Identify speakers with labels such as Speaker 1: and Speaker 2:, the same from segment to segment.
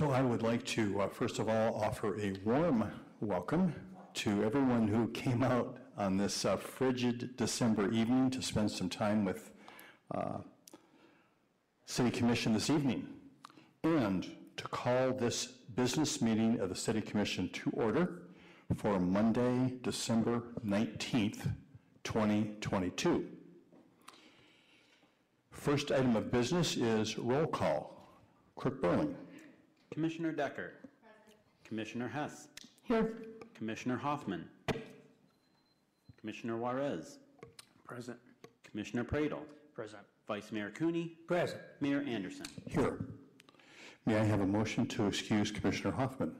Speaker 1: So I would like to, uh, first of all, offer a warm welcome to everyone who came out on this uh, frigid December evening to spend some time with uh, City Commission this evening, and to call this business meeting of the City Commission to order for Monday, December 19th, 2022. First item of business is roll call. Clerk Borling.
Speaker 2: Commissioner Decker. Commissioner Hess.
Speaker 1: Here.
Speaker 2: Commissioner Hoffman. Commissioner Juarez.
Speaker 3: Present.
Speaker 2: Commissioner Praedel.
Speaker 3: Present.
Speaker 2: Vice Mayor Cooney.
Speaker 3: Present.
Speaker 2: Mayor Anderson.
Speaker 1: Here. May I have a motion to excuse Commissioner Hoffman?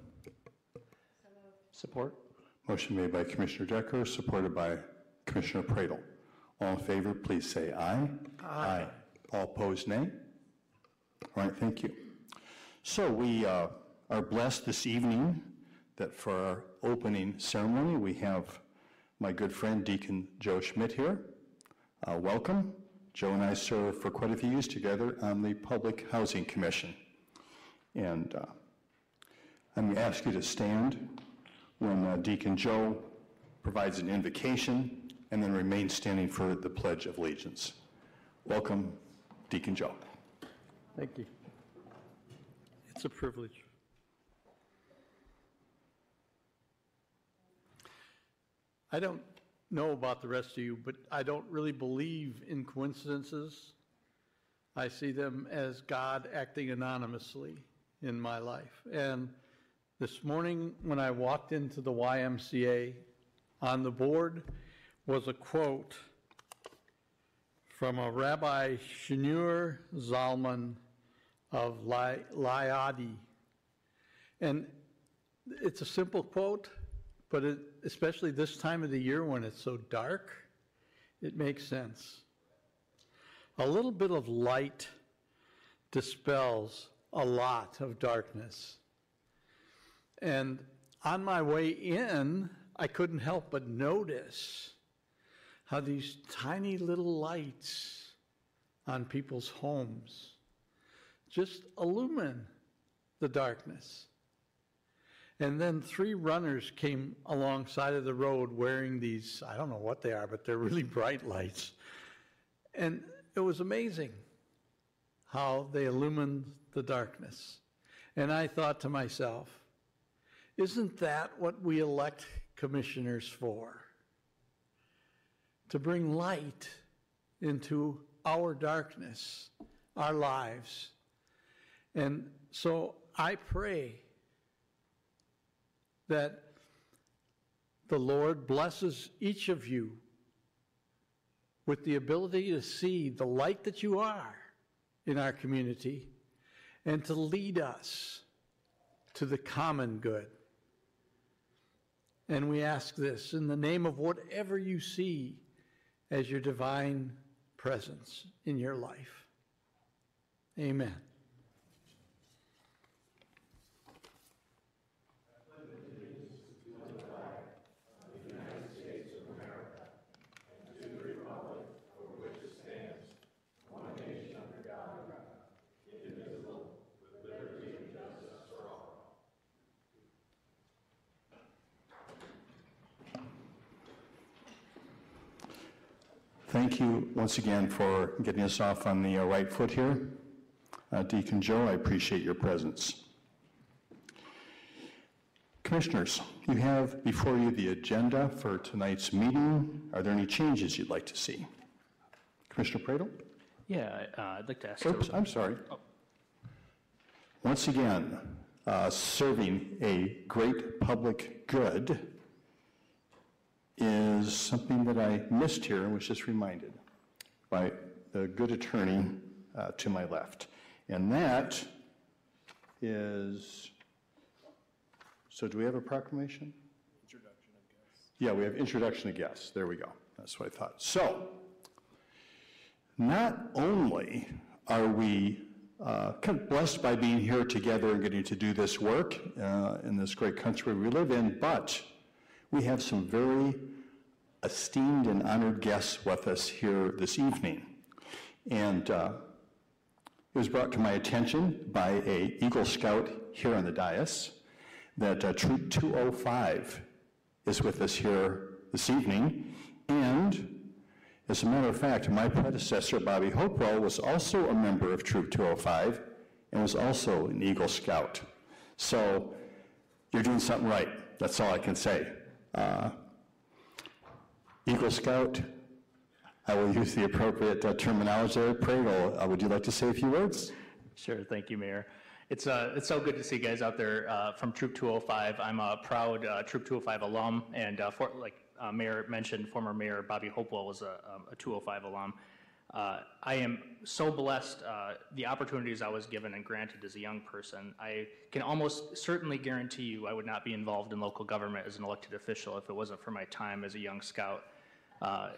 Speaker 3: Support.
Speaker 1: Motion made by Commissioner Decker, supported by Commissioner Praedel. All in favor, please say aye. Aye. All opposed, nay. All right, thank you. So we uh, are blessed this evening that for our opening ceremony, we have my good friend Deacon Joe Schmidt here. Uh, welcome. Joe and I served for quite a few years together on the Public Housing Commission. And uh, I'm going to ask you to stand when uh, Deacon Joe provides an invocation and then remain standing for the Pledge of Allegiance. Welcome, Deacon Joe.
Speaker 3: Thank you. It's a privilege. I don't know about the rest of you, but I don't really believe in coincidences. I see them as God acting anonymously in my life. And this morning, when I walked into the YMCA, on the board was a quote from a Rabbi Shneur Zalman of Liadi. And it's a simple quote, but it, especially this time of the year when it's so dark, it makes sense. A little bit of light dispels a lot of darkness. And on my way in, I couldn't help but notice how these tiny little lights on people's homes just illumine the darkness. And then three runners came alongside of the road wearing these, I don't know what they are, but they're really bright lights. And it was amazing how they illumined the darkness. And I thought to myself, isn't that what we elect commissioners for? To bring light into our darkness, our lives. And so I pray that the Lord blesses each of you with the ability to see the light that you are in our community and to lead us to the common good. And we ask this in the name of whatever you see as your divine presence in your life. Amen.
Speaker 1: Thank you once again for getting us off on the uh, right foot here. Uh, Deacon Joe, I appreciate your presence. Commissioners, you have before you the agenda for tonight's meeting. Are there any changes you'd like to see? Commissioner Praedel?
Speaker 4: Yeah, uh, I'd like to ask.
Speaker 1: Oops, I'm sorry. Once again, uh, serving a great public good is something that I missed here and was just reminded by the good attorney uh, to my left. And that is, so do we have a proclamation? Introduction of guests. Yeah, we have introduction of guests. There we go. That's what I thought. So, not only are we uh, kind of blessed by being here together and getting to do this work uh, in this great country we live in, but we have some very esteemed and honored guests with us here this evening. And uh, it was brought to my attention by a Eagle Scout here on the dais that uh, Troop 205 is with us here this evening. And as a matter of fact, my predecessor, Bobby Hopewell, was also a member of Troop 205 and was also an Eagle Scout. So you're doing something right. That's all I can say. Uh, Eagle Scout, I will use the appropriate uh, terminology. Praedel, uh, would you like to say a few words?
Speaker 4: Sure, thank you, Mayor. It's, uh, it's so good to see you guys out there uh, from Troop 205. I'm a proud uh, Troop 205 alum, and uh, for, like uh, Mayor mentioned, former Mayor Bobby Hopewell was a, um, a 205 alum. Uh, I am so blessed uh, the opportunities I was given and granted as a young person. I can almost certainly guarantee you I would not be involved in local government as an elected official if it wasn't for my time as a young scout. Uh,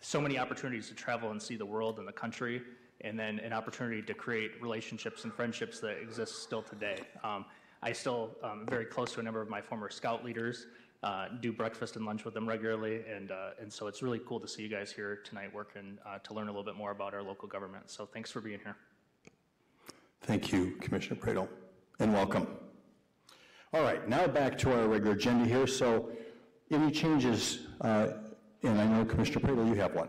Speaker 4: so many opportunities to travel and see the world and the country, and then an opportunity to create relationships and friendships that exist still today. Um, I still um, very close to a number of my former scout leaders, uh, do breakfast and lunch with them regularly, and, uh, and so it's really cool to see you guys here tonight working uh, to learn a little bit more about our local government. So thanks for being here.
Speaker 1: Thank you, Commissioner Praedel, and welcome. All right, now back to our regular agenda here. So any changes, uh, and I know Commissioner Praedel, you have one.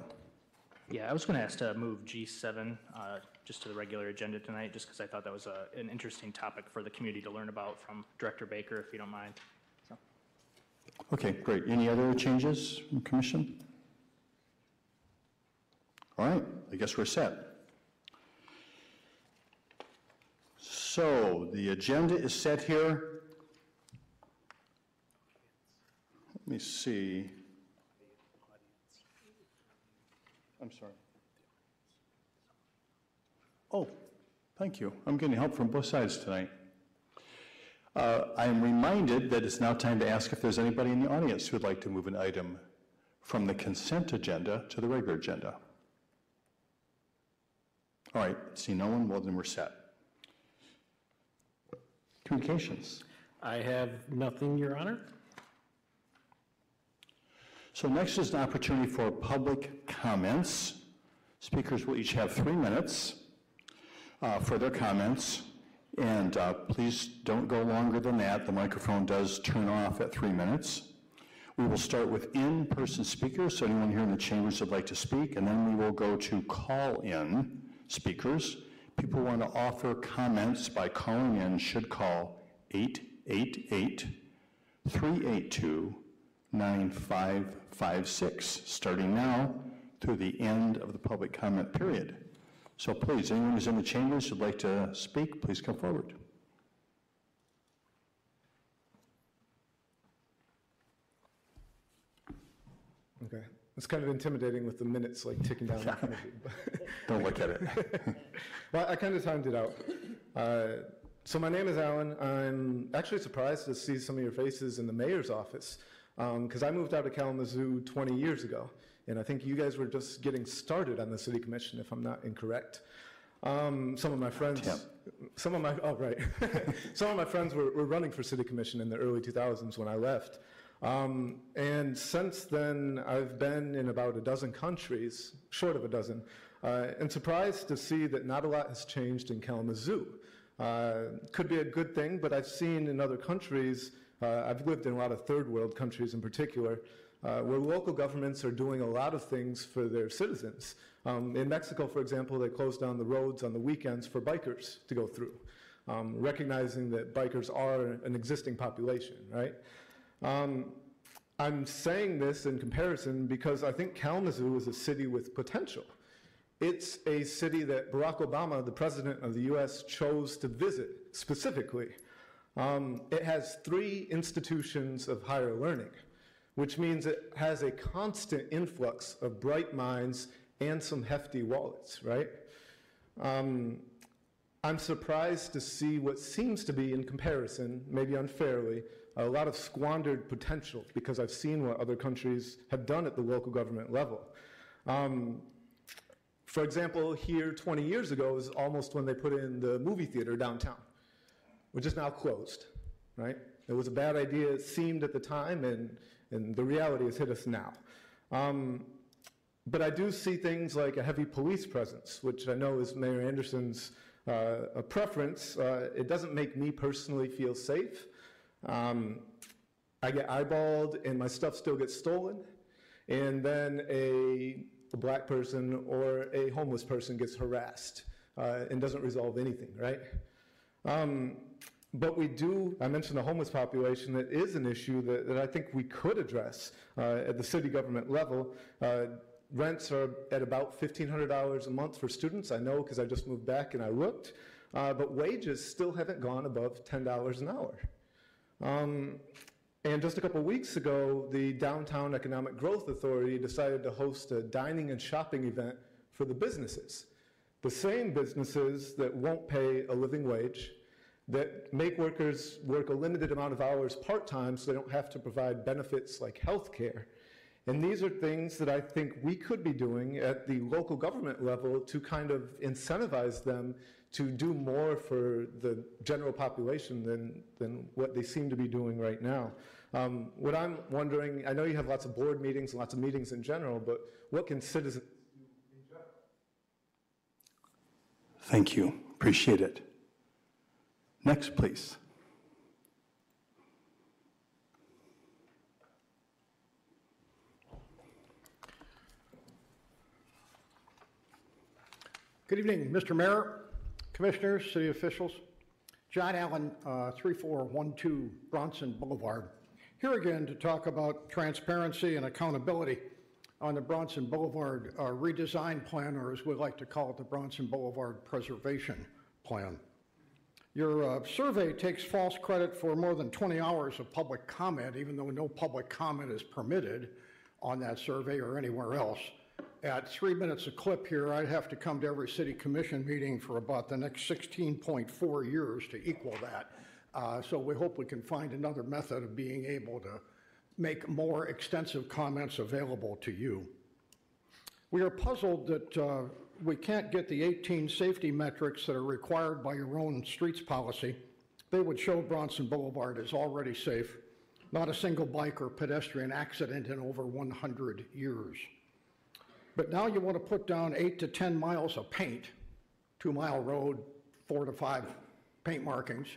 Speaker 4: Yeah, I was going to ask to move G7 uh, just to the regular agenda tonight, just because I thought that was a, an interesting topic for the community to learn about from Director Baker, if you don't mind.
Speaker 1: Okay, great. Any other changes Commission? All right, I guess we're set. So the agenda is set here. Let me see. I'm sorry. Oh, thank you. I'm getting help from both sides tonight. Uh, I am reminded that it's now time to ask if there's anybody in the audience who would like to move an item from the consent agenda to the regular agenda. All right, see no one, well then we're set. Communications.
Speaker 5: I have nothing, Your Honor.
Speaker 1: So next is an opportunity for public comments. Speakers will each have three minutes uh, for their comments. And uh, please don't go longer than that. The microphone does turn off at three minutes. We will start with in-person speakers, so anyone here in the chambers would like to speak, and then we will go to call-in speakers. People want to offer comments by calling in should call 888-382-9556, starting now through the end of the public comment period. So please, anyone who's in the chambers who'd like to speak, please come forward.
Speaker 6: Okay. It's kind of intimidating with the minutes like ticking down in front of you. but-
Speaker 1: Don't look at it.
Speaker 6: Well, I kind of timed it out. Uh, So my name is Alan. I'm actually surprised to see some of your faces in the mayor's office because I moved out of Kalamazoo 20 years ago. And I think you guys were just getting started on the city commission, if I'm not incorrect. Um, some of my friends, some of my, oh, right. some of my friends were, were running for city commission in the early 2000s when I left. Um, and since then, I've been in about a dozen countries, short of a dozen, uh, and surprised to see that not a lot has changed in Kalamazoo. Uh, could be a good thing, but I've seen in other countries, uh, I've lived in a lot of third world countries in particular, uh, where local governments are doing a lot of things for their citizens. Um, in Mexico, for example, they closed down the roads on the weekends for bikers to go through, um, recognizing that bikers are an existing population, right? Um, I'm saying this in comparison because I think Kalamazoo is a city with potential. It's a city that Barack Obama, the president of the US, chose to visit specifically. Um, it has three institutions of higher learning, which means it has a constant influx of bright minds and some hefty wallets, right? Um, I'm surprised to see what seems to be, in comparison, maybe unfairly, a lot of squandered potential because I've seen what other countries have done at the local government level. Um, for example, here 20 years ago is almost when they put in the movie theater downtown, which is now closed, right? It was a bad idea, it seemed at the time, and, and the reality has hit us now. Um, but I do see things like a heavy police presence, which I know is Mayor Anderson's uh, a preference. Uh, it doesn't make me personally feel safe. Um, I get eyeballed and my stuff still gets stolen. And then a, a black person or a homeless person gets harassed uh, and doesn't resolve anything, right? Um, but we do, I mentioned the homeless population, that is an issue that, that I think we could address uh, at the city government level. Uh, rents are at about $1,500 a month for students. I know because I just moved back and I looked. Uh, but wages still haven't gone above $10 an hour. Um, and just a couple weeks ago, the Downtown Economic Growth Authority decided to host a dining and shopping event for the businesses. The same businesses that won't pay a living wage, that make workers work a limited amount of hours part time so they don't have to provide benefits like health care. And these are things that I think we could be doing at the local government level to kind of incentivize them to do more for the general population than, than what they seem to be doing right now. Um, what I'm wondering, I know you have lots of board meetings and lots of meetings in general, but what can citizens
Speaker 1: Thank you. Appreciate it. Next, please.
Speaker 7: Good evening, Mr. Mayor, Commissioners, city officials. John Allen, uh, 3412 Bronson Boulevard. Here again to talk about transparency and accountability on the Bronson Boulevard uh, redesign plan, or as we like to call it, the Bronson Boulevard Preservation Plan. Your uh, survey takes false credit for more than 20 hours of public comment, even though no public comment is permitted on that survey or anywhere else. At three minutes a clip here, I'd have to come to every city commission meeting for about the next 16.4 years to equal that. Uh, so we hope we can find another method of being able to make more extensive comments available to you. We are puzzled that uh, we can't get the 18 safety metrics that are required by your own streets policy. They would show Bronson Boulevard is already safe, not a single bike or pedestrian accident in over 100 years. But now you want to put down eight to 10 miles of paint, two mile road, four to five paint markings,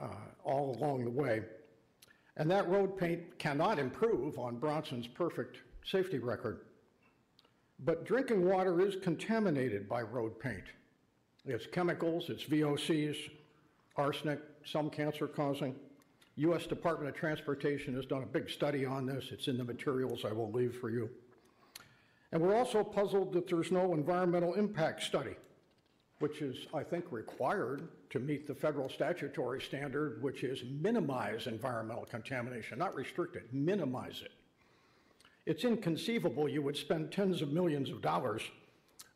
Speaker 7: uh, all along the way. And that road paint cannot improve on Bronson's perfect safety record. But drinking water is contaminated by road paint. It's chemicals, it's VOCs, arsenic, some cancer causing. U.S. Department of Transportation has done a big study on this. It's in the materials I will leave for you. And we're also puzzled that there's no environmental impact study, which is, I think, required to meet the federal statutory standard, which is minimize environmental contamination, not restrict it, minimize it. It's inconceivable you would spend tens of millions of dollars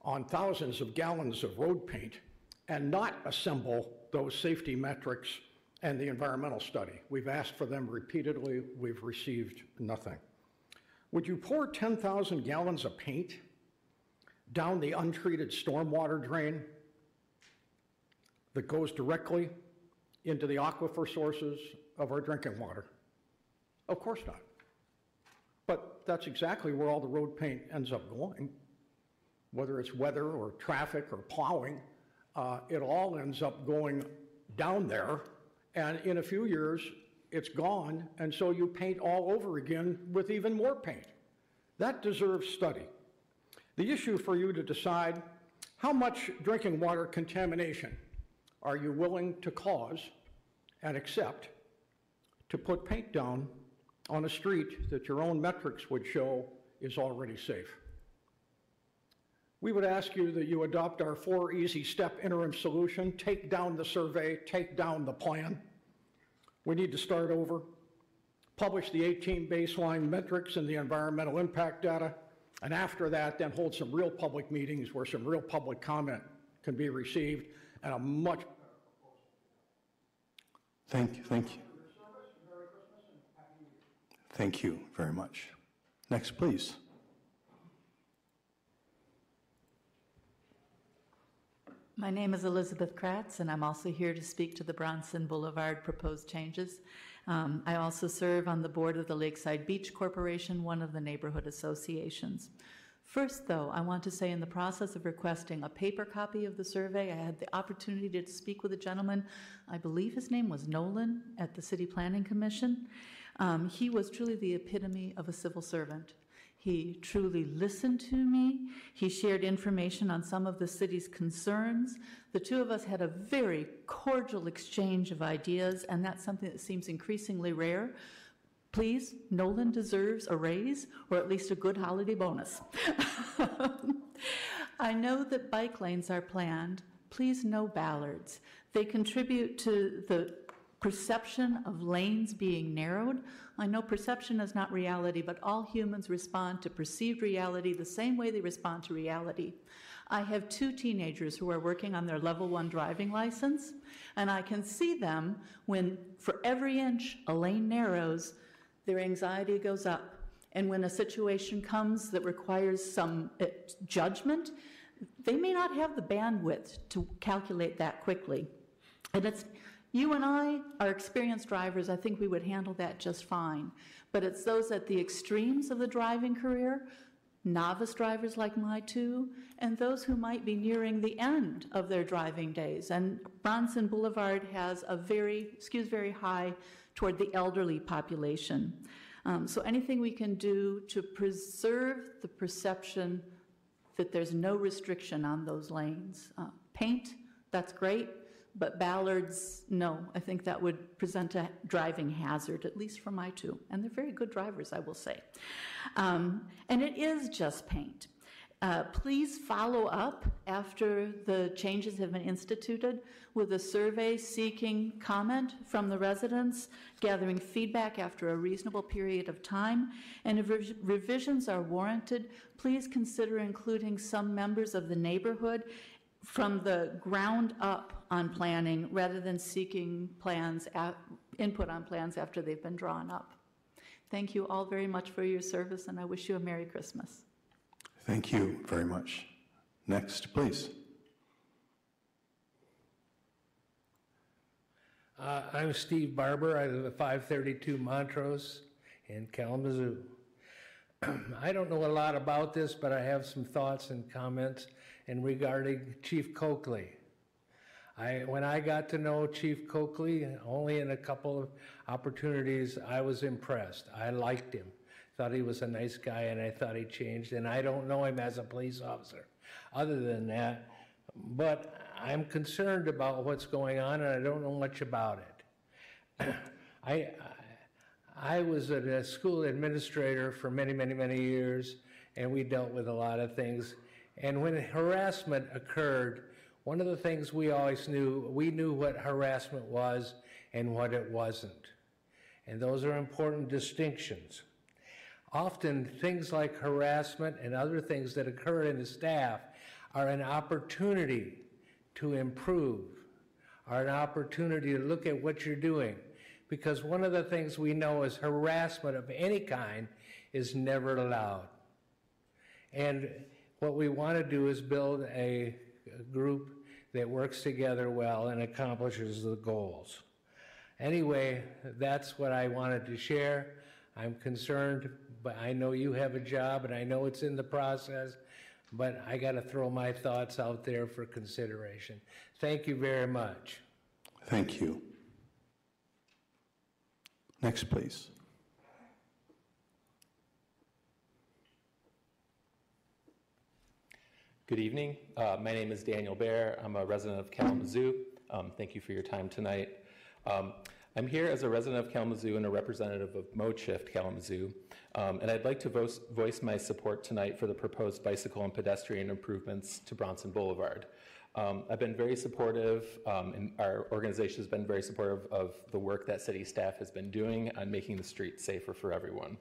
Speaker 7: on thousands of gallons of road paint and not assemble those safety metrics and the environmental study. We've asked for them repeatedly, we've received nothing. Would you pour 10,000 gallons of paint down the untreated stormwater drain that goes directly into the aquifer sources of our drinking water? Of course not. That's exactly where all the road paint ends up going. Whether it's weather or traffic or plowing, uh, it all ends up going down there. And in a few years, it's gone. And so you paint all over again with even more paint. That deserves study. The issue for you to decide how much drinking water contamination are you willing to cause and accept to put paint down on a street that your own metrics would show is already safe. We would ask you that you adopt our four easy step interim solution, take down the survey, take down the plan. We need to start over, publish the 18 baseline metrics and the environmental impact data, and after that, then hold some real public meetings where some real public comment can be received and a much
Speaker 1: Thank you, thank you. Thank you very much. Next, please.
Speaker 8: My name is Elizabeth Kratz, and I'm also here to speak to the Bronson Boulevard proposed changes. Um, I also serve on the board of the Lakeside Beach Corporation, one of the neighborhood associations. First, though, I want to say in the process of requesting a paper copy of the survey, I had the opportunity to speak with a gentleman, I believe his name was Nolan, at the City Planning Commission. Um, he was truly the epitome of a civil servant. He truly listened to me. He shared information on some of the city's concerns. The two of us had a very cordial exchange of ideas, and that's something that seems increasingly rare. Please, Nolan deserves a raise or at least a good holiday bonus. I know that bike lanes are planned. Please, no bollards. They contribute to the perception of lanes being narrowed. I know perception is not reality, but all humans respond to perceived reality the same way they respond to reality. I have two teenagers who are working on their level one driving license, and I can see them when, for every inch a lane narrows, their anxiety goes up. And when a situation comes that requires some uh, judgment, they may not have the bandwidth to calculate that quickly. And it's you and I are experienced drivers. I think we would handle that just fine. But it's those at the extremes of the driving career, novice drivers like my two, and those who might be nearing the end of their driving days. And Bronson Boulevard has a very, excuse very high toward the elderly population. Um, so anything we can do to preserve the perception that there's no restriction on those lanes. Uh, paint, that's great. But bollards, no, I think that would present a driving hazard, at least for my two. And they're very good drivers, I will say. Um, and it is just paint. Uh, please follow up after the changes have been instituted with a survey seeking comment from the residents, gathering feedback after a reasonable period of time. And if rev- revisions are warranted, please consider including some members of the neighborhood from the ground up on planning rather than seeking plans, input on plans after they've been drawn up. Thank you all very much for your service, and I wish you a Merry Christmas.
Speaker 1: Thank you very much. Next, please.
Speaker 5: Uh, I'm Steve Barber. I live at 532 Montrose in Kalamazoo. I don't know a lot about this, but I have some thoughts and comments in regarding Chief Coakley. I, when I got to know Chief Coakley, only in a couple of opportunities, I was impressed. I liked him, thought he was a nice guy, and I thought he changed. And I don't know him as a police officer. Other than that, but I'm concerned about what's going on, and I don't know much about it. I, I was a school administrator for many, many, many years, and we dealt with a lot of things. And when harassment occurred, one of the things we always knew, we knew what harassment was and what it wasn't. And those are important distinctions. Often, things like harassment and other things that occur in the staff are an opportunity to improve, are an opportunity to look at what you're doing. Because one of the things we know is harassment of any kind is never allowed. And what we want to do is build a, group that works together well and accomplishes the goals. Anyway, that's what I wanted to share. I'm concerned, but I know you have a job and I know it's in the process, but I got to throw my thoughts out there for consideration. Thank you very much.
Speaker 1: Thank you. Next, please.
Speaker 9: Good evening. Uh, my name is Daniel Bear. I'm a resident of Kalamazoo. Um, thank you for your time tonight. Um, I'm here as a resident of Kalamazoo and a representative of Mode Shift Kalamazoo, um, and I'd like to voice, voice my support tonight for the proposed bicycle and pedestrian improvements to Bronson Boulevard. Um, I've been very supportive, um, and our organization has been very supportive of the work that city staff has been doing on making the streets safer for everyone.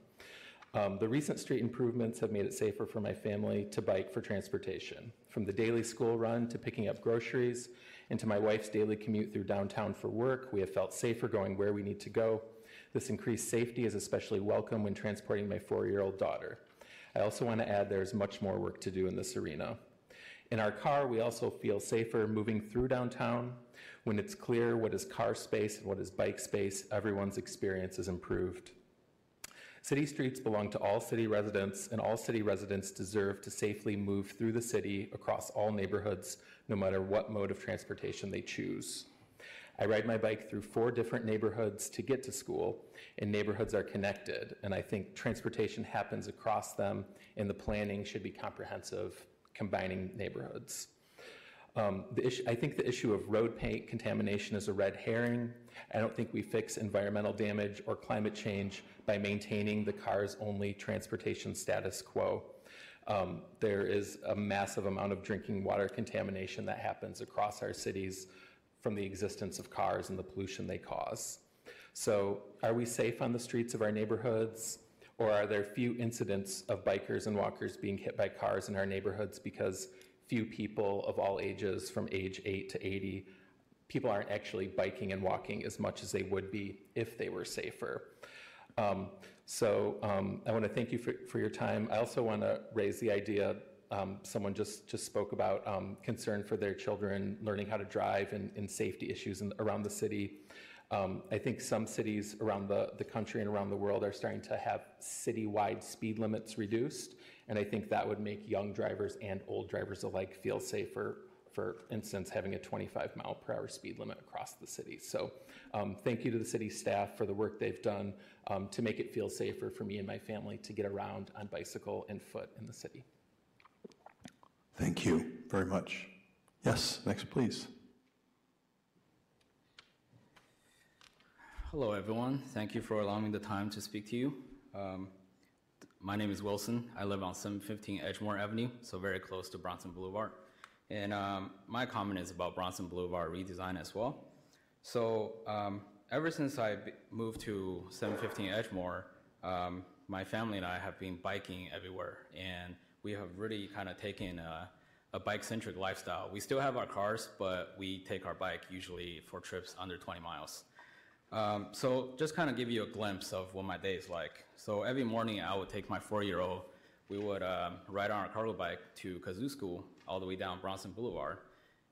Speaker 9: Um, the recent street improvements have made it safer for my family to bike for transportation, from the daily school run to picking up groceries, and to my wife's daily commute through downtown for work. We have felt safer going where we need to go. This increased safety is especially welcome when transporting my four year old daughter. I also want to add there's much more work to do in this arena. In our car, we also feel safer moving through downtown. When it's clear what is car space and what is bike space, everyone's experience is improved. City streets belong to all city residents, and all city residents deserve to safely move through the city across all neighborhoods, no matter what mode of transportation they choose. I ride my bike through four different neighborhoods to get to school, and neighborhoods are connected, and I think transportation happens across them, and the planning should be comprehensive, combining neighborhoods. Um, I think the issue of road paint contamination is a red herring. I don't think we fix environmental damage or climate change by maintaining the car's only transportation status quo. Um, there is a massive amount of drinking water contamination that happens across our cities from the existence of cars and the pollution they cause. So, are we safe on the streets of our neighborhoods? Or are there few incidents of bikers and walkers being hit by cars in our neighborhoods because few people of all ages, from age 8 to 80, people aren't actually biking and walking as much as they would be if they were safer? Um, so um, I want to thank you for, for your time. I also want to raise the idea. Um, someone just, just spoke about um, concern for their children learning how to drive and, and safety issues in, around the city. Um, I think some cities around the, the country and around the world are starting to have citywide speed limits reduced, and I think that would make young drivers and old drivers alike feel safer. For instance, having a 25 mile per hour speed limit across the city. So, um, thank you to the city staff for the work they've done um, to make it feel safer for me and my family to get around on bicycle and foot in the city.
Speaker 1: Thank you very much. Yes, next, please.
Speaker 10: Hello, everyone. Thank you for allowing me the time to speak to you. Um, my name is Wilson. I live on 715 Edgemoor Avenue, so very close to Bronson Boulevard. And um, my comment is about Bronson Boulevard redesign as well. So um, ever since I moved to 715 Edgemoor, um, my family and I have been biking everywhere, and we have really kind of taken a, a bike-centric lifestyle. We still have our cars, but we take our bike usually for trips under 20 miles. Um, so just kind of give you a glimpse of what my day is like. So every morning I would take my four-year-old, we would um, ride on our cargo bike to Kazoo School all the way down Bronson Boulevard.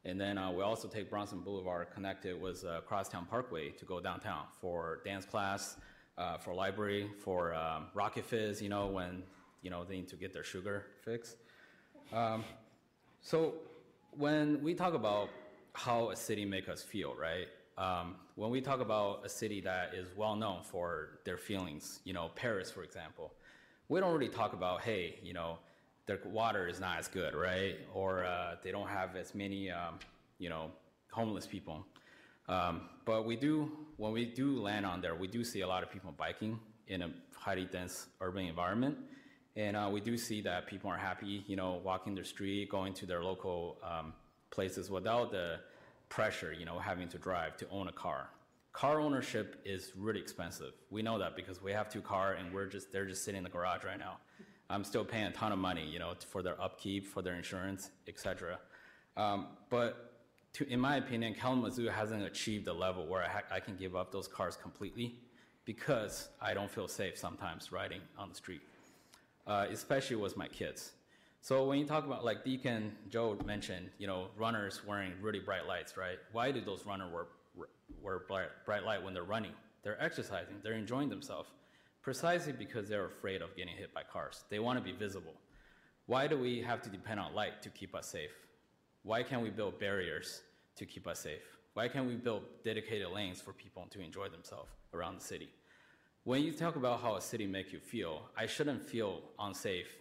Speaker 10: And then uh, we also take Bronson Boulevard connected with uh, Crosstown Parkway to go downtown for dance class, uh, for library, for um, Rocket Fizz, you know, when, you know, they need to get their sugar fixed. Um, so when we talk about how a city make us feel, right? Um, when we talk about a city that is well known for their feelings, you know, Paris, for example, we don't really talk about, hey, you know, their water is not as good, right? Or uh, they don't have as many, um, you know, homeless people. Um, but we do, when we do land on there, we do see a lot of people biking in a highly dense urban environment. And uh, we do see that people are happy, you know, walking the street, going to their local um, places without the pressure, you know, having to drive to own a car. Car ownership is really expensive. We know that because we have two cars and we're just they're just sitting in the garage right now. I'm still paying a ton of money, you know, for their upkeep, for their insurance, etc. Um, but to, in my opinion, Kalamazoo hasn't achieved the level where I, ha- I can give up those cars completely because I don't feel safe sometimes riding on the street. uh, especially with my kids. So when you talk about, like Deacon Joe mentioned, you know, runners wearing really bright lights, right? Why do those runners wear, wear bright, bright light when they're running? They're exercising, they're enjoying themselves, precisely because they're afraid of getting hit by cars. They want to be visible. Why do we have to depend on light to keep us safe? Why can't we build barriers to keep us safe? Why can't we build dedicated lanes for people to enjoy themselves around the city? When you talk about how a city makes you feel, I shouldn't feel unsafe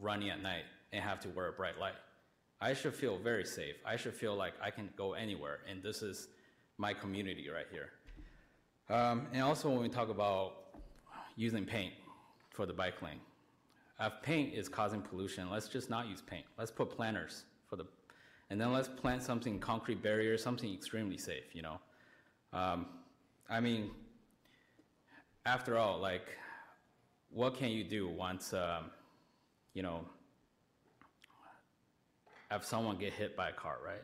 Speaker 10: running at night and have to wear a bright light. I should feel very safe. I should feel like I can go anywhere, and this is my community right here. Um, and also, when we talk about using paint for the bike lane, if paint is causing pollution, let's just not use paint. Let's put planters for the, and then let's plant something concrete barrier, something extremely safe. You know, um, I mean, after all, like, what can you do once, um, you know, have someone get hit by a car, right?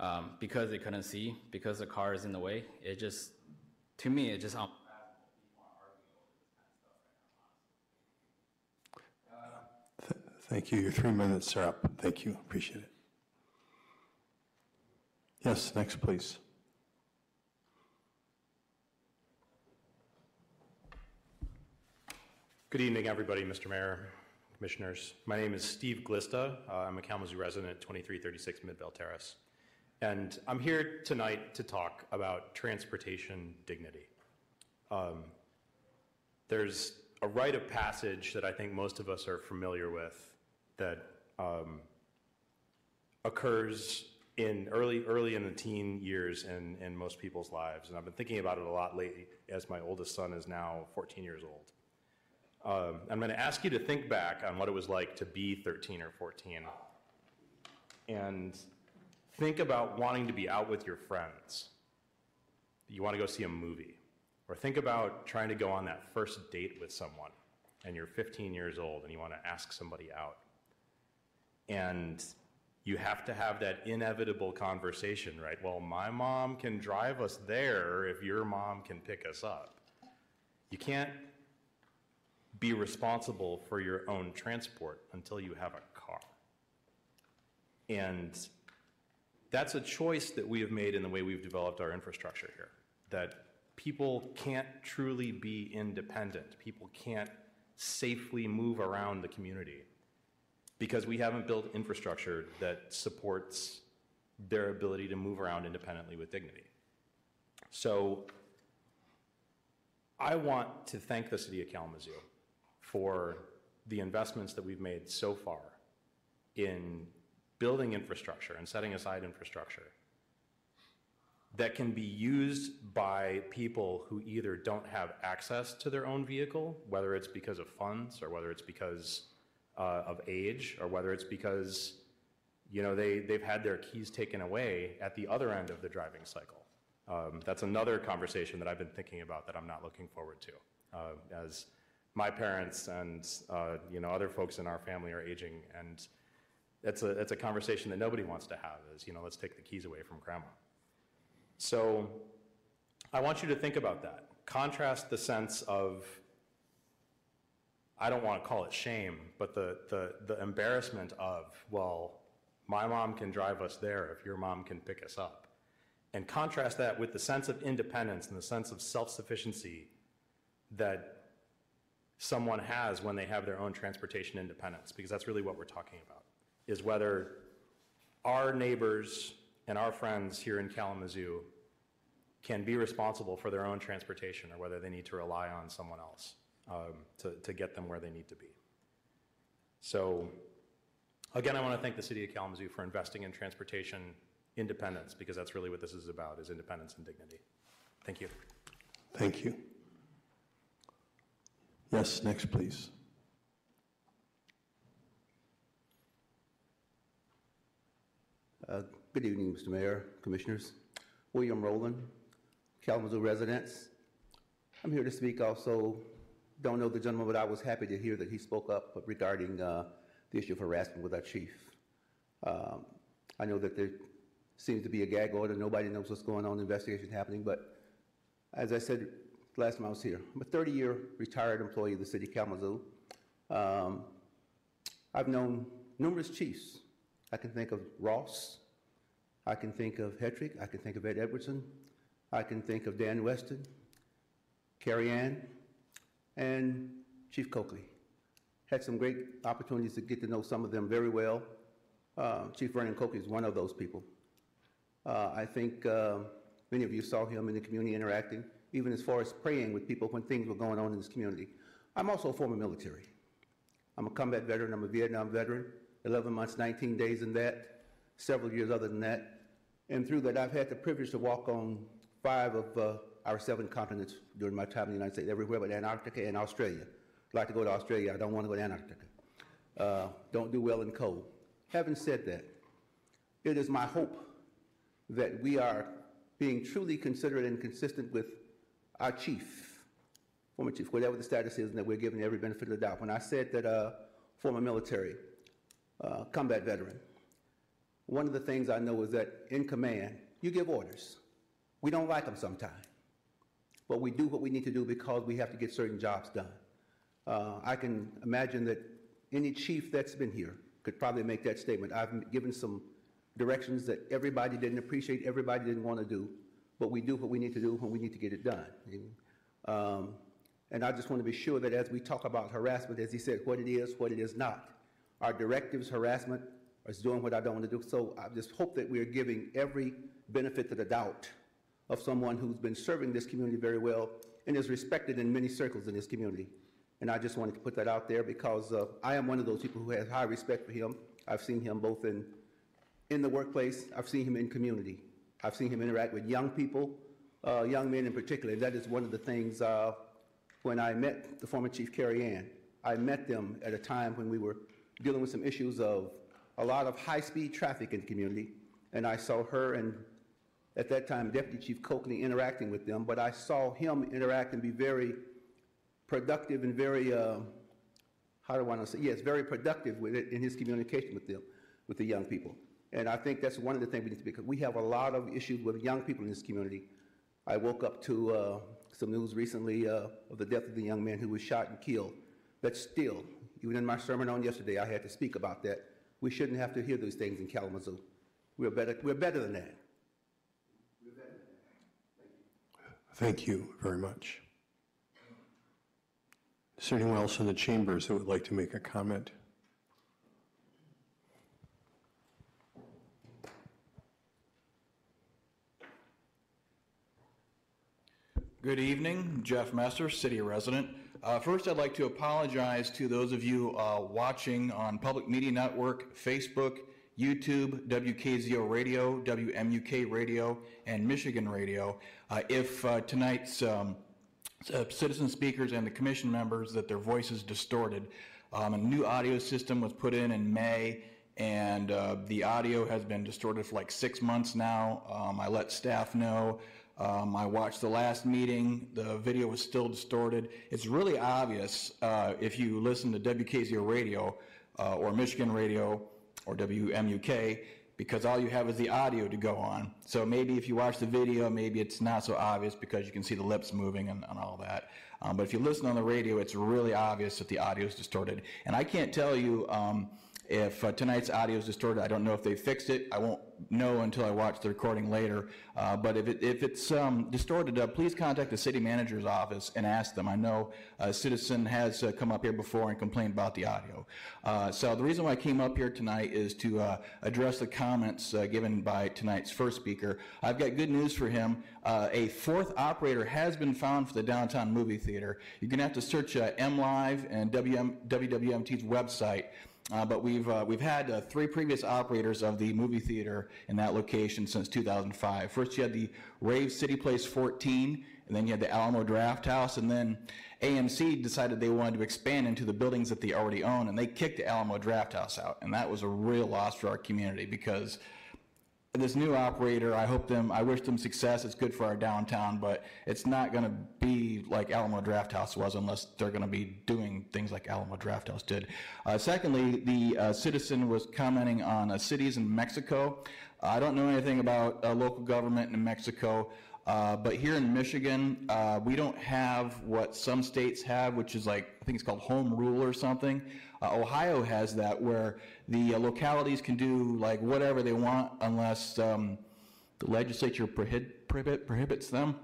Speaker 10: Um, because they couldn't see, because the car is in the way. It just, to me, it just. Um,
Speaker 1: Th- Thank you. Your three minutes are up. Thank you. Appreciate it. Yes, next, please.
Speaker 11: Good evening, everybody, Mr. Mayor, Commissioners. My name is Steve Glista. Uh, I'm a Kalamazoo resident at 2336 Midvale Terrace. And I'm here tonight to talk about transportation dignity. Um, there's a rite of passage that I think most of us are familiar with that um, occurs in early, early in the teen years in, in most people's lives. And I've been thinking about it a lot lately as my oldest son is now 14 years old. Um, I'm going to ask you to think back on what it was like to be 13 or 14 and think about wanting to be out with your friends. You want to go see a movie. Or think about trying to go on that first date with someone and you're 15 years old and you want to ask somebody out. And you have to have that inevitable conversation, right? Well, my mom can drive us there if your mom can pick us up. You can't be responsible for your own transport until you have a car. And that's a choice that we have made in the way we've developed our infrastructure here. That people can't truly be independent. People can't safely move around the community because we haven't built infrastructure that supports their ability to move around independently with dignity. So I want to thank the city of Kalamazoo for the investments that we've made so far in building infrastructure and setting aside infrastructure that can be used by people who either don't have access to their own vehicle, whether it's because of funds or whether it's because uh, of age or whether it's because you know they, they've had their keys taken away at the other end of the driving cycle. Um, that's another conversation that I've been thinking about that I'm not looking forward to uh, as my parents and uh, you know other folks in our family are aging and it's a, it's a conversation that nobody wants to have is you know let's take the keys away from grandma. So i want you to think about that. Contrast the sense of i don't want to call it shame but the, the, the embarrassment of well my mom can drive us there if your mom can pick us up. And contrast that with the sense of independence and the sense of self-sufficiency that someone has when they have their own transportation independence, because that's really what we're talking about, is whether our neighbors and our friends here in Kalamazoo can be responsible for their own transportation or whether they need to rely on someone else um, to, to get them where they need to be. So again, I want to thank the city of Kalamazoo for investing in transportation independence because that's really what this is about, is independence and dignity. Thank you.
Speaker 1: Thank you. Yes, next, please.
Speaker 12: Uh, Good evening, Mr. Mayor, Commissioners. William Rowland, Kalamazoo residents. I'm here to speak also, don't know the gentleman, but I was happy to hear that he spoke up regarding uh, the issue of harassment with our chief. Um, I know that there seems to be a gag order, nobody knows what's going on, investigation happening, but as I said last time I was here, I'm a 30-year retired employee of the city of Kalamazoo. Um, I've known numerous chiefs. I can think of Ross. I can think of Hetrick. I can think of Ed Edwardson. I can think of Dan Weston, Carrie Ann, and Chief Coakley. Had some great opportunities to get to know some of them very well. Uh, Chief Vernon Coakley is one of those people. Uh, I think uh, many of you saw him in the community interacting, even as far as praying with people when things were going on in this community. I'm also a former military. I'm a combat veteran. I'm a Vietnam veteran. 11 months, 19 days in that, several years other than that. And through that, I've had the privilege to walk on five of uh, our seven continents during my time in the United States, everywhere but Antarctica and Australia. I'd like to go to Australia. I don't want to go to Antarctica. Uh, don't do well in cold. Having said that, it is my hope that we are being truly considerate and consistent with our chief, former chief, whatever the status is, and that we're giving every benefit of the doubt. When I said that uh, former military, uh, combat veteran, one of the things I know is that in command, you give orders. We don't like them sometimes, but we do what we need to do because we have to get certain jobs done. Uh, I can imagine that any chief that's been here could probably make that statement. I've given some directions that everybody didn't appreciate, everybody didn't want to do, but we do what we need to do when we need to get it done. Um, and I just want to be sure that as we talk about harassment, as he said, what it is, what it is not, our directives, harassment, is doing what I don't want to do. So I just hope that we are giving every benefit to the doubt of someone who's been serving this community very well and is respected in many circles in this community. And I just wanted to put that out there because uh, I am one of those people who has high respect for him. I've seen him both in, in the workplace, I've seen him in community. I've seen him interact with young people, uh, young men in particular. That is one of the things uh, when I met the former Chief Karianne. I met them at a time when we were dealing with some issues of a lot of high-speed traffic in the community. And I saw her and at that time Deputy Chief Coakley interacting with them, but I saw him interact and be very productive and very, uh, how do I want to say, yes, very productive with it in his communication with them, with the young people. And I think that's one of the things we need to be, because we have a lot of issues with young people in this community. I woke up to uh, some news recently uh, of the death of the young man who was shot and killed. But still, even in my sermon on yesterday, I had to speak about that. We shouldn't have to hear those things in Kalamazoo. We're better, we're better than that.
Speaker 1: Thank you very much. Is there anyone else in the chambers that would like to make a comment?
Speaker 13: Good evening, Jeff Messer, city resident. Uh, first, I'd like to apologize to those of you uh, watching on Public Media Network, Facebook, YouTube, WKZO Radio, WMUK Radio, and Michigan Radio. Uh, if uh, tonight's um, uh, citizen speakers and the commission members that their voices distorted, um, a new audio system was put in in May, and uh, the audio has been distorted for like six months now. Um, I let staff know. Um, I watched the last meeting. The video was still distorted. It's really obvious uh, if you listen to WKZO radio uh, or Michigan radio or WMUK because all you have is the audio to go on. So maybe if you watch the video, maybe it's not so obvious because you can see the lips moving and, and all that. Um, but if you listen on the radio, it's really obvious that the audio is distorted. And I can't tell you um, if uh, tonight's audio is distorted. I don't know if they fixed it. I won't know until I watch the recording later. Uh, but if, it, if it's um, distorted, uh, please contact the city manager's office and ask them. I know a citizen has uh, come up here before and complained about the audio. Uh, so the reason why I came up here tonight is to uh, address the comments given by tonight's first speaker. I've got good news for him. a fourth operator has been found for the downtown movie theater. You're going to have to search MLive and WM, WWMT's website. Uh, but we've uh, we've had uh, three previous operators of the movie theater in that location since 2005. First, you had the Rave City Place 14, and then you had the Alamo Drafthouse, and then AMC decided they wanted to expand into the buildings that they already own, and they kicked the Alamo Drafthouse out, and that was a real loss for our community because this new operator, I hope them, I wish them success. It's good for our downtown, but it's not going to be like Alamo Drafthouse was unless they're going to be doing things like Alamo Drafthouse did. Uh, secondly, the uh, citizen was commenting on uh, cities in Mexico. I don't know anything about uh, local government in Mexico. Uh, But here in Michigan, uh, we don't have what some states have, which is like, I think it's called home rule or something. Uh, Ohio has that where the uh, localities can do like whatever they want unless um, the legislature prohibit, prohibit, prohibits them.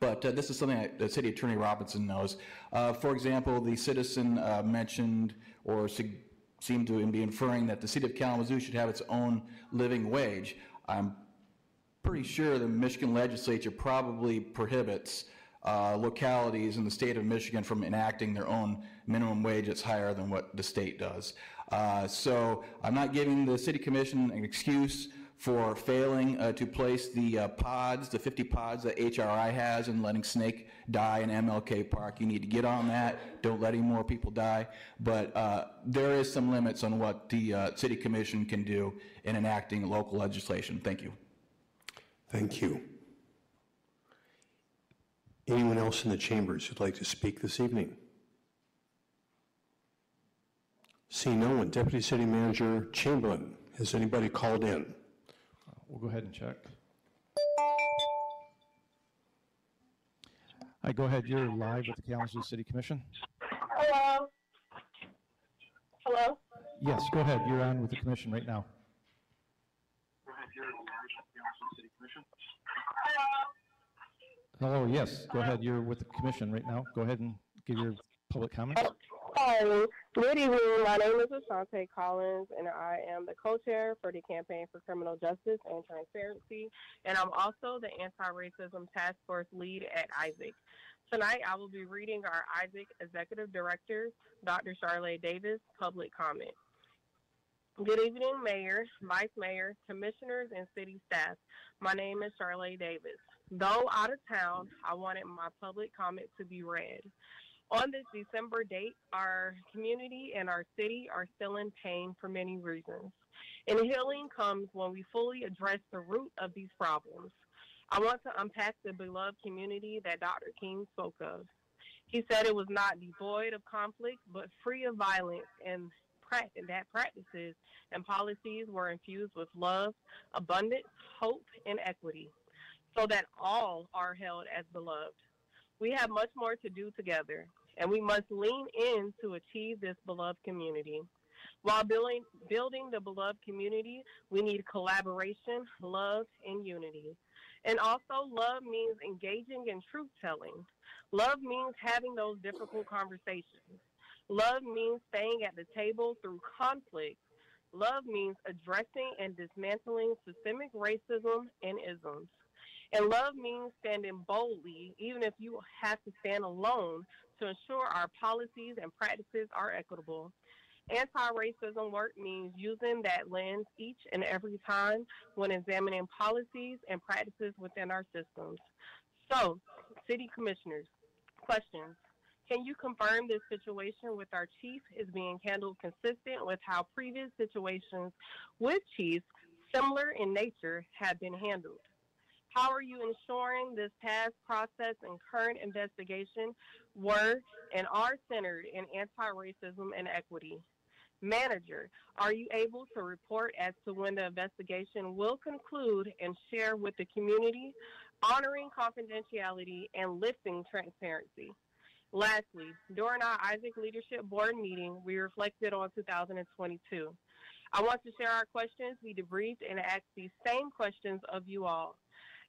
Speaker 13: But uh, this is something that the city attorney Robinson knows. Uh, for example, the citizen uh, mentioned or sug- seemed to be inferring that the city of Kalamazoo should have its own living wage. I'm pretty sure the Michigan legislature probably prohibits uh, localities in the state of Michigan from enacting their own minimum wage that's higher than what the state does. Uh, So I'm not giving the city commission an excuse for failing uh, to place the uh, pods, the 50 pods that HRI has and letting snake die in MLK Park. You need to get on that. Don't let any more people die. But uh, there is some limits on what the uh, city commission can do in enacting local legislation. Thank you.
Speaker 1: Thank you. Anyone else in the chambers who'd like to speak this evening? See no one. Deputy City Manager Chamberlain, has anybody called in?
Speaker 14: We'll go ahead and check. Hi, go ahead. You're live with the Kalamazoo City Commission.
Speaker 15: Hello? Hello?
Speaker 14: Yes, go ahead. You're on with the commission right now. Hello, Hello. yes, go ahead. You're with the commission right now. Go ahead and give your public comments.
Speaker 15: Hi, good evening. My name is Ashante Collins, and I am the co-chair for the Campaign for Criminal Justice and Transparency, and I'm also the Anti-Racism Task Force lead at ISAAC. Tonight, I will be reading our ISAAC Executive Director, Dr. Charlotte Davis, public comment. Good evening, Mayor, Vice Mayor, Commissioners, and City staff. My name is Charlotte Davis. Though out of town, I wanted my public comment to be read. On this December date, our community and our city are still in pain for many reasons. And healing comes when we fully address the root of these problems. I want to unpack the beloved community that Dr. King spoke of. He said it was not devoid of conflict, but free of violence, and that practices and policies were infused with love, abundance, hope, and equity, so that all are held as beloved. We have much more to do together, and we must lean in to achieve this beloved community. While building, building the beloved community, we need collaboration, love, and unity. And also, love means engaging in truth telling. Love means having those difficult conversations. Love means staying at the table through conflict. Love means addressing and dismantling systemic racism and isms. And love means standing boldly, even if you have to stand alone, to ensure our policies and practices are equitable. Anti racism work means using that lens each and every time when examining policies and practices within our systems. So, City Commissioners, questions. Can you confirm this situation with our chief is being handled consistent with how previous situations with chiefs similar in nature have been handled? How are you ensuring this past process and current investigation were and are centered in anti-racism and equity? Manager, are you able to report as to when the investigation will conclude and share with the community, honoring confidentiality and lifting transparency? Lastly, during our ISAAC Leadership Board meeting, we reflected on 2022. I want to share our questions. We debriefed and asked these same questions of you all.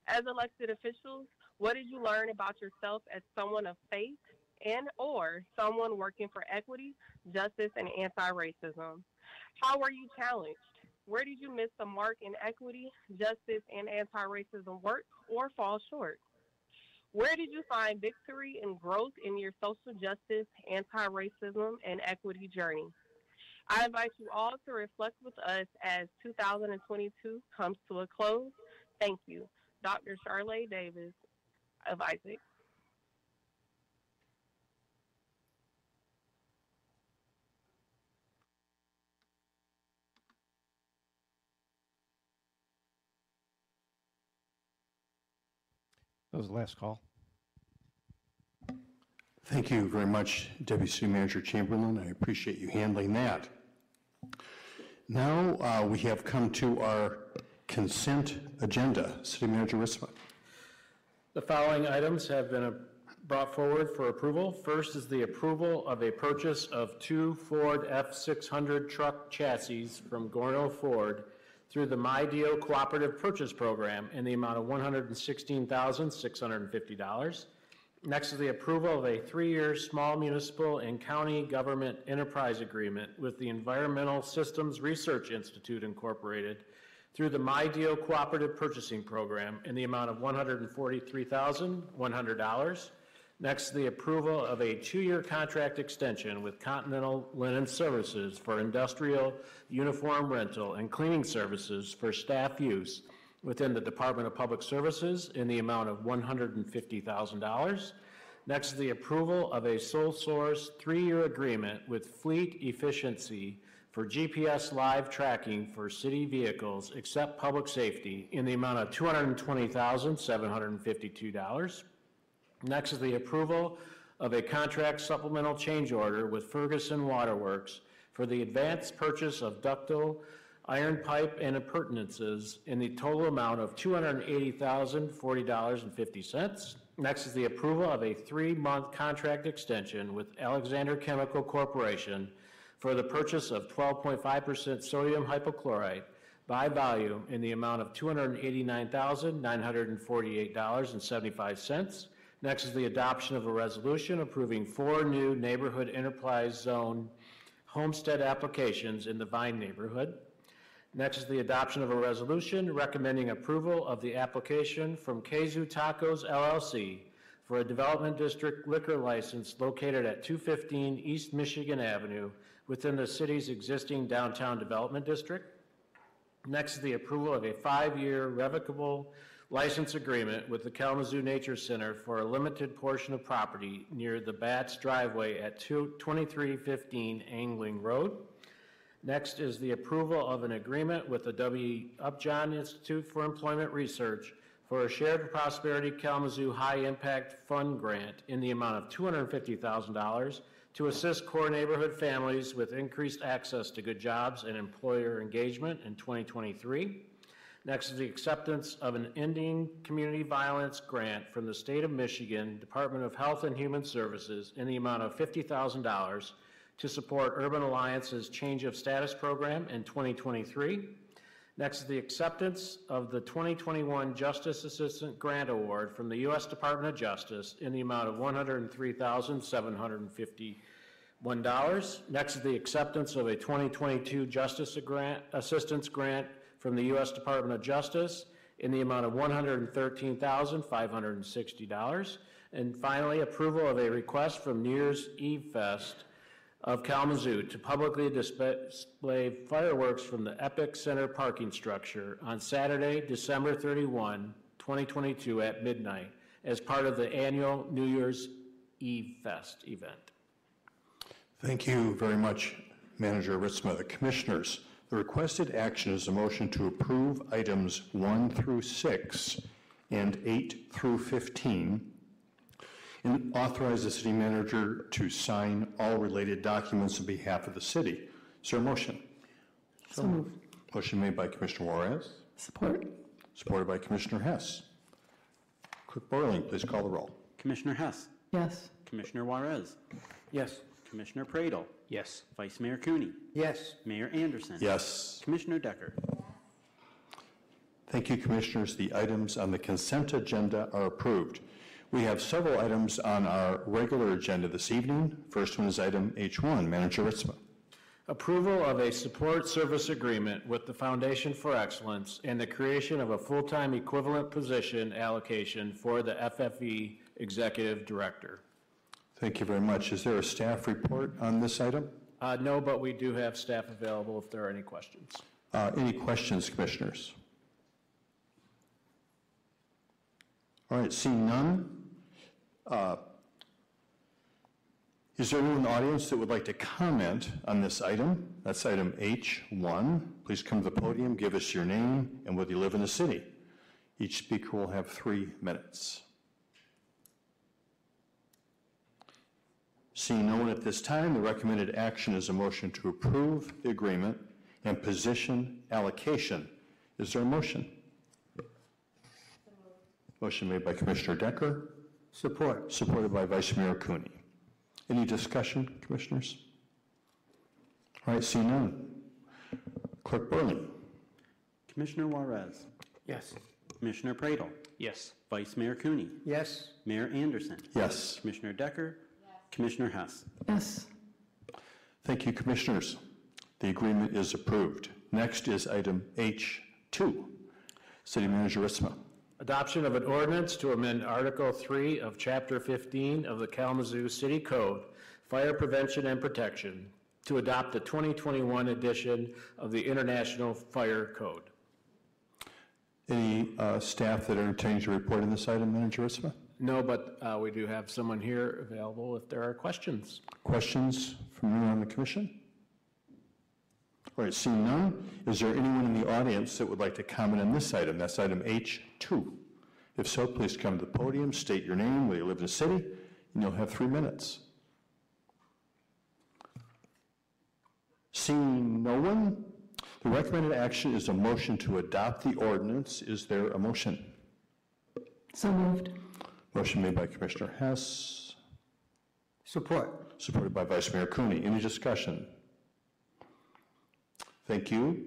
Speaker 15: As elected officials, what did you learn about yourself as someone of faith and or someone working for equity, justice, and anti-racism? How were you challenged? Where did you miss the mark in equity, justice, and anti-racism work or fall short? Where did you find victory and growth in your social justice, anti-racism, and equity journey? I invite you all to reflect with us as 2022 comes to a close. Thank you. Dr. Charlotte Davis of ISAAC.
Speaker 14: That was the last call.
Speaker 1: Thank you very much, Deputy City Manager Chamberlain. I appreciate you handling that. Now uh, we have come to our consent agenda. City Manager Ritsema.
Speaker 16: The following items have been brought forward for approval. First is the approval of a purchase of two Ford F-600 truck chassis from Gorno Ford through the MiDEAL Cooperative Purchase Program in the amount of $116,650. Next is the approval of a three-year small municipal and county government enterprise agreement with the Environmental Systems Research Institute Incorporated through the MiDEAL Cooperative Purchasing Program in the amount of $143,100. Next, the approval of a two-year contract extension with Continental Linen Services for industrial uniform rental and cleaning services for staff use within the Department of Public Services in the amount of $150,000. Next, the approval of a sole source three-year agreement with Fleet Efficiency for GPS live tracking for city vehicles except public safety in the amount of $220,752. Next is the approval of a contract supplemental change order with Ferguson Waterworks for the advanced purchase of ductile iron pipe and appurtenances in the total amount of $280,040.50. Next is the approval of a three-month contract extension with Alexander Chemical Corporation for the purchase of 12.5% sodium hypochlorite by volume in the amount of $289,948.75. Next is the adoption of a resolution approving four new neighborhood enterprise zone homestead applications in the Vine neighborhood. Next is the adoption of a resolution recommending approval of the application from Kazu Tacos LLC for a development district liquor license located at 215 East Michigan Avenue within the city's existing downtown development district. Next is the approval of a five-year revocable license agreement with the Kalamazoo Nature Center for a limited portion of property near the Bats driveway at 2315 Angling Road. Next is the approval of an agreement with the W. Upjohn Institute for Employment Research for a Shared Prosperity Kalamazoo High Impact Fund grant in the amount of $250,000 to assist core neighborhood families with increased access to good jobs and employer engagement in 2023. Next is the acceptance of an Ending Community Violence Grant from the State of Michigan Department of Health and Human Services in the amount of $50,000 to support Urban Alliance's Change of Status Program in 2023. Next is the acceptance of the 2021 Justice Assistance Grant Award from the U.S. Department of Justice in the amount of $103,751. Next is the acceptance of a 2022 Justice Grant, Assistance Grant from the U.S. Department of Justice in the amount of $113,560. And finally, approval of a request from New Year's Eve Fest of Kalamazoo to publicly display fireworks from the Epic Center parking structure on Saturday, December 31, 2022 at midnight as part of the annual New Year's Eve Fest event.
Speaker 1: Thank you very much, Manager Ritsema. The Commissioners, the requested action is a motion to approve items 1 through 6 and 8 through 15 and authorize the city manager to sign all related documents on behalf of the city. Is there a motion?
Speaker 8: So moved.
Speaker 1: Motion made by Commissioner Juarez,
Speaker 8: Support.
Speaker 1: supported by Commissioner Hess. Clerk Borling, please call the roll.
Speaker 2: Commissioner Hess,
Speaker 8: Yes.
Speaker 2: Commissioner Juarez,
Speaker 16: Yes.
Speaker 2: Commissioner Praedel,
Speaker 4: Yes.
Speaker 2: Vice Mayor Cooney,
Speaker 5: Yes.
Speaker 2: Mayor Anderson.
Speaker 1: Yes.
Speaker 2: Commissioner Decker.
Speaker 1: Thank you, Commissioners. The items on the consent agenda are approved. We have several items on our regular agenda this evening. First one is item H1. Manager Ritsema.
Speaker 16: Approval of a support service agreement with the Foundation for Excellence and the creation of a full-time equivalent position allocation for the FFE Executive Director.
Speaker 1: Thank you very much. Is there a staff report on this item?
Speaker 16: Uh, No, but we do have staff available if there are any questions.
Speaker 1: Uh, Any questions, Commissioners? All right, seeing none. uh, Is there anyone in the audience that would like to comment on this item? That's item H1. Please come to the podium, give us your name and whether you live in the city. Each speaker will have three minutes. Seeing no one at this time, the recommended action is a motion to approve the agreement and position allocation. Is there a motion? Motion made by Commissioner Decker,
Speaker 7: Support.
Speaker 1: supported by Vice Mayor Cooney. Any discussion, commissioners? All right, see none. Clerk Borling.
Speaker 2: Commissioner Juarez,
Speaker 7: Yes.
Speaker 2: Commissioner Praedel.
Speaker 4: Yes.
Speaker 2: Vice Mayor Cooney,
Speaker 7: Yes.
Speaker 2: Mayor Anderson,
Speaker 1: Yes.
Speaker 2: Commissioner Decker, Commissioner Hess.
Speaker 8: Yes.
Speaker 1: Thank you, commissioners. The agreement is approved. Next is item H2. City Manager Ritsema.
Speaker 16: Adoption of an ordinance to amend Article 3 of Chapter 15 of the Kalamazoo City Code, Fire Prevention and Protection, to adopt the 2021 edition of the International Fire Code.
Speaker 1: Any uh, staff that are intending to report on this item, Manager Ritsema?
Speaker 16: No, but uh, we do have someone here available if there are questions.
Speaker 1: Questions from anyone on the commission? All right, seeing none, is there anyone in the audience that would like to comment on this item? That's item H2. If so, please come to the podium, state your name, where you live in the city, and you'll have three minutes. Seeing no one, the recommended action is a motion to adopt the ordinance. Is there a motion?
Speaker 8: So moved.
Speaker 1: Motion made by Commissioner Hess,
Speaker 7: Support.
Speaker 1: supported by Vice Mayor Cooney. Any discussion? Thank you.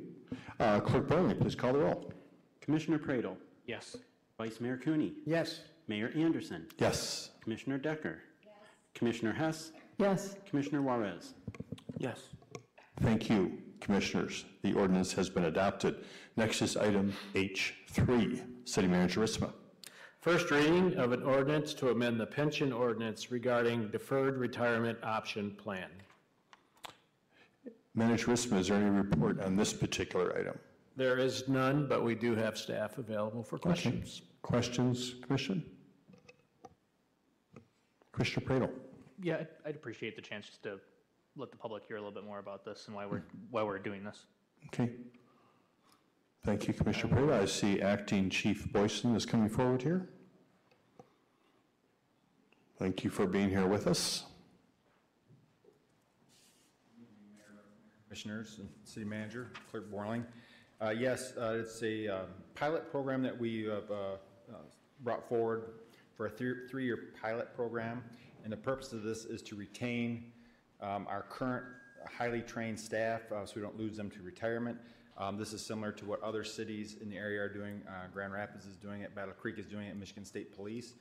Speaker 1: Uh, Clerk Barney, please call the roll.
Speaker 2: Commissioner Praedel,
Speaker 4: Yes.
Speaker 2: Vice Mayor Cooney,
Speaker 7: Yes.
Speaker 2: Mayor Anderson,
Speaker 1: Yes.
Speaker 2: Commissioner Decker, Yes. Commissioner Hess,
Speaker 8: Yes.
Speaker 2: Commissioner Juarez.
Speaker 7: Yes.
Speaker 1: Thank you, Commissioners. The ordinance has been adopted. Next is item H3. City Manager Ritsema.
Speaker 16: First reading of an ordinance to amend the pension ordinance regarding deferred retirement option plan.
Speaker 1: Manager Ritsema, is there any report on this particular item?
Speaker 16: There is none, but we do have staff available for questions.
Speaker 1: Questions, Commission? Commissioner Praedel.
Speaker 4: Yeah, I'd- I'd appreciate the chance just to let the public hear a little bit more about this and why we're, why we're doing this.
Speaker 1: Okay. Thank you, Commissioner Praedel. I see Acting Chief Boysen is coming forward here. Thank you for being here with us.
Speaker 17: Commissioners and City Manager, Clerk Borling. Uh, Yes, uh, it's a uh, pilot program that we have uh, uh, brought forward for a three- three-year pilot program. And the purpose of this is to retain um, our current highly trained staff uh, so we don't lose them to retirement. Um, This is similar to what other cities in the area are doing. Uh, Grand Rapids is doing it, Battle Creek is doing it, Michigan State Police.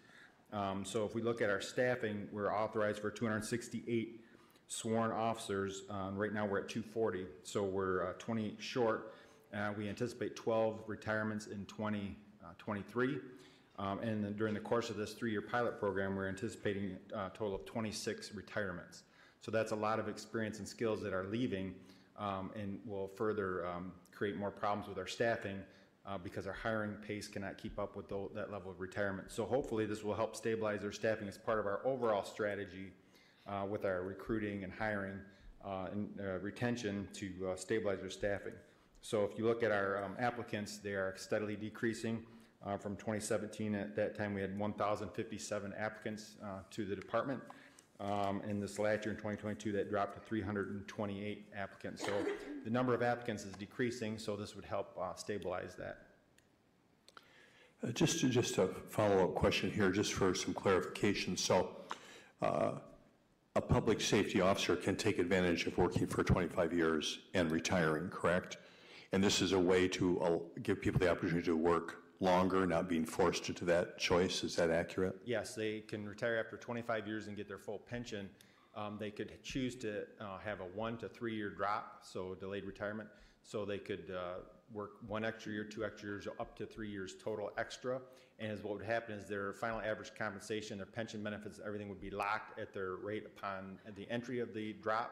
Speaker 17: Um, So if we look at our staffing, we're authorized for 268 sworn officers. Um, Right now, we're at 240, so we're uh, 20 short. Uh, We anticipate 12 retirements in 2023. Um, And then during the course of this three-year pilot program, we're anticipating uh, a total of 26 retirements. So that's a lot of experience and skills that are leaving um, and will further um, create more problems with our staffing uh, because our hiring pace cannot keep up with that level of retirement. So hopefully, this will help stabilize our staffing as part of our overall strategy uh, with our recruiting and hiring uh, and uh, retention to uh, stabilize our staffing. So if you look at our um, applicants, they are steadily decreasing. Uh, From 2017, at that time, we had 1,057 applicants uh, to the department. Um, And this last year, in 2022, that dropped to 328 applicants. So the number of applicants is decreasing, so this would help uh, stabilize that.
Speaker 1: Uh, Just, to- just a follow-up question here, just for some clarification. So uh, a public safety officer can take advantage of working for 25 years and retiring, correct? And this is a way to uh, give people the opportunity to work longer, not being forced into that choice. Is that accurate?
Speaker 17: Yes, they can retire after 25 years and get their full pension. Um, They could choose to uh, have a one to three-year drop, so delayed retirement. So they could uh, work one extra year, two extra years, up to three years total extra. And what would happen is their final average compensation, their pension benefits, everything would be locked at their rate upon the entry of the drop.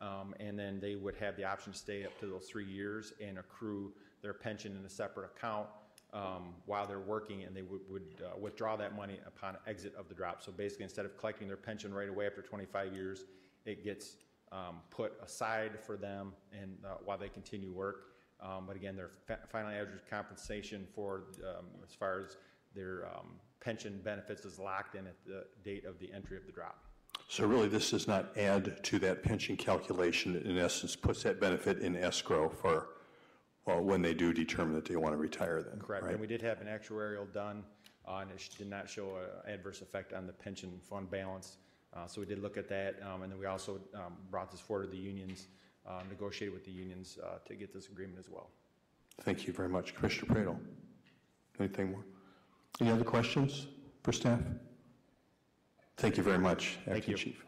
Speaker 17: Um, And then they would have the option to stay up to those three years and accrue their pension in a separate account um, while they're working, and they would, would uh, withdraw that money upon exit of the drop. So basically, instead of collecting their pension right away after 25 years, it gets um, put aside for them and uh, while they continue work. Um, but again, their fa- final average compensation for um, as far as their um, pension benefits is locked in at the date of the entry of the drop.
Speaker 1: So really, this does not add to that pension calculation, It in essence, puts that benefit in escrow for, well, when they do determine that they want to retire then,
Speaker 17: Correct.
Speaker 1: right?
Speaker 17: And we did have an actuarial done uh, and it sh- did not show an adverse effect on the pension fund balance. Uh, So we did look at that, um, and then we also um, brought this forward to the unions, uh, negotiated with the unions uh, to get this agreement as well.
Speaker 1: Thank you very much. Commissioner Praedel, anything more? Any other questions for staff? Thank you very much, Acting Chief.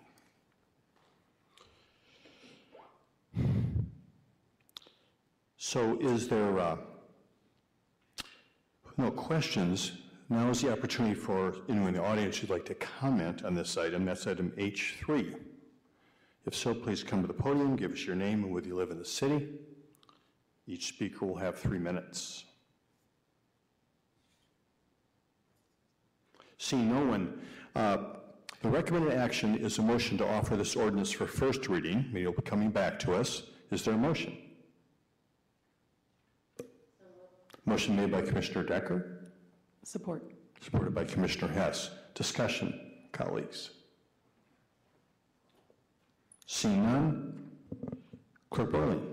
Speaker 1: So is there uh, no questions? Now is the opportunity for anyone in the audience who'd like to comment on this item. That's item H3. If so, please come to the podium, give us your name and whether you live in the city. Each speaker will have three minutes. Seeing no one, uh, the recommended action is a motion to offer this ordinance for first reading. Maybe it'll be coming back to us. Is there a motion? Motion made by Commissioner Decker,
Speaker 8: Support.
Speaker 1: supported by Commissioner Hess. Discussion, colleagues. Seeing none, Clerk Borling.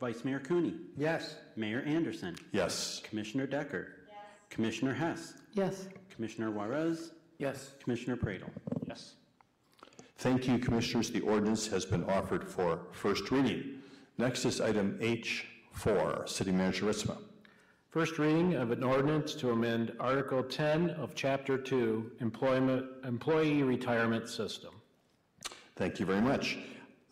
Speaker 2: Vice Mayor Cooney.
Speaker 7: Yes.
Speaker 2: Mayor Anderson.
Speaker 1: Yes.
Speaker 2: Commissioner Decker. Yes. Commissioner Hess.
Speaker 8: Yes.
Speaker 2: Commissioner Juarez.
Speaker 16: Yes.
Speaker 2: Commissioner Praedel.
Speaker 4: Yes.
Speaker 1: Thank you, Commissioners. The ordinance has been offered for first reading. Next is item H4, City Manager Ritsema.
Speaker 16: First reading of an ordinance to amend Article 10 of Chapter 2, Employment, Employee Retirement System.
Speaker 1: Thank you very much.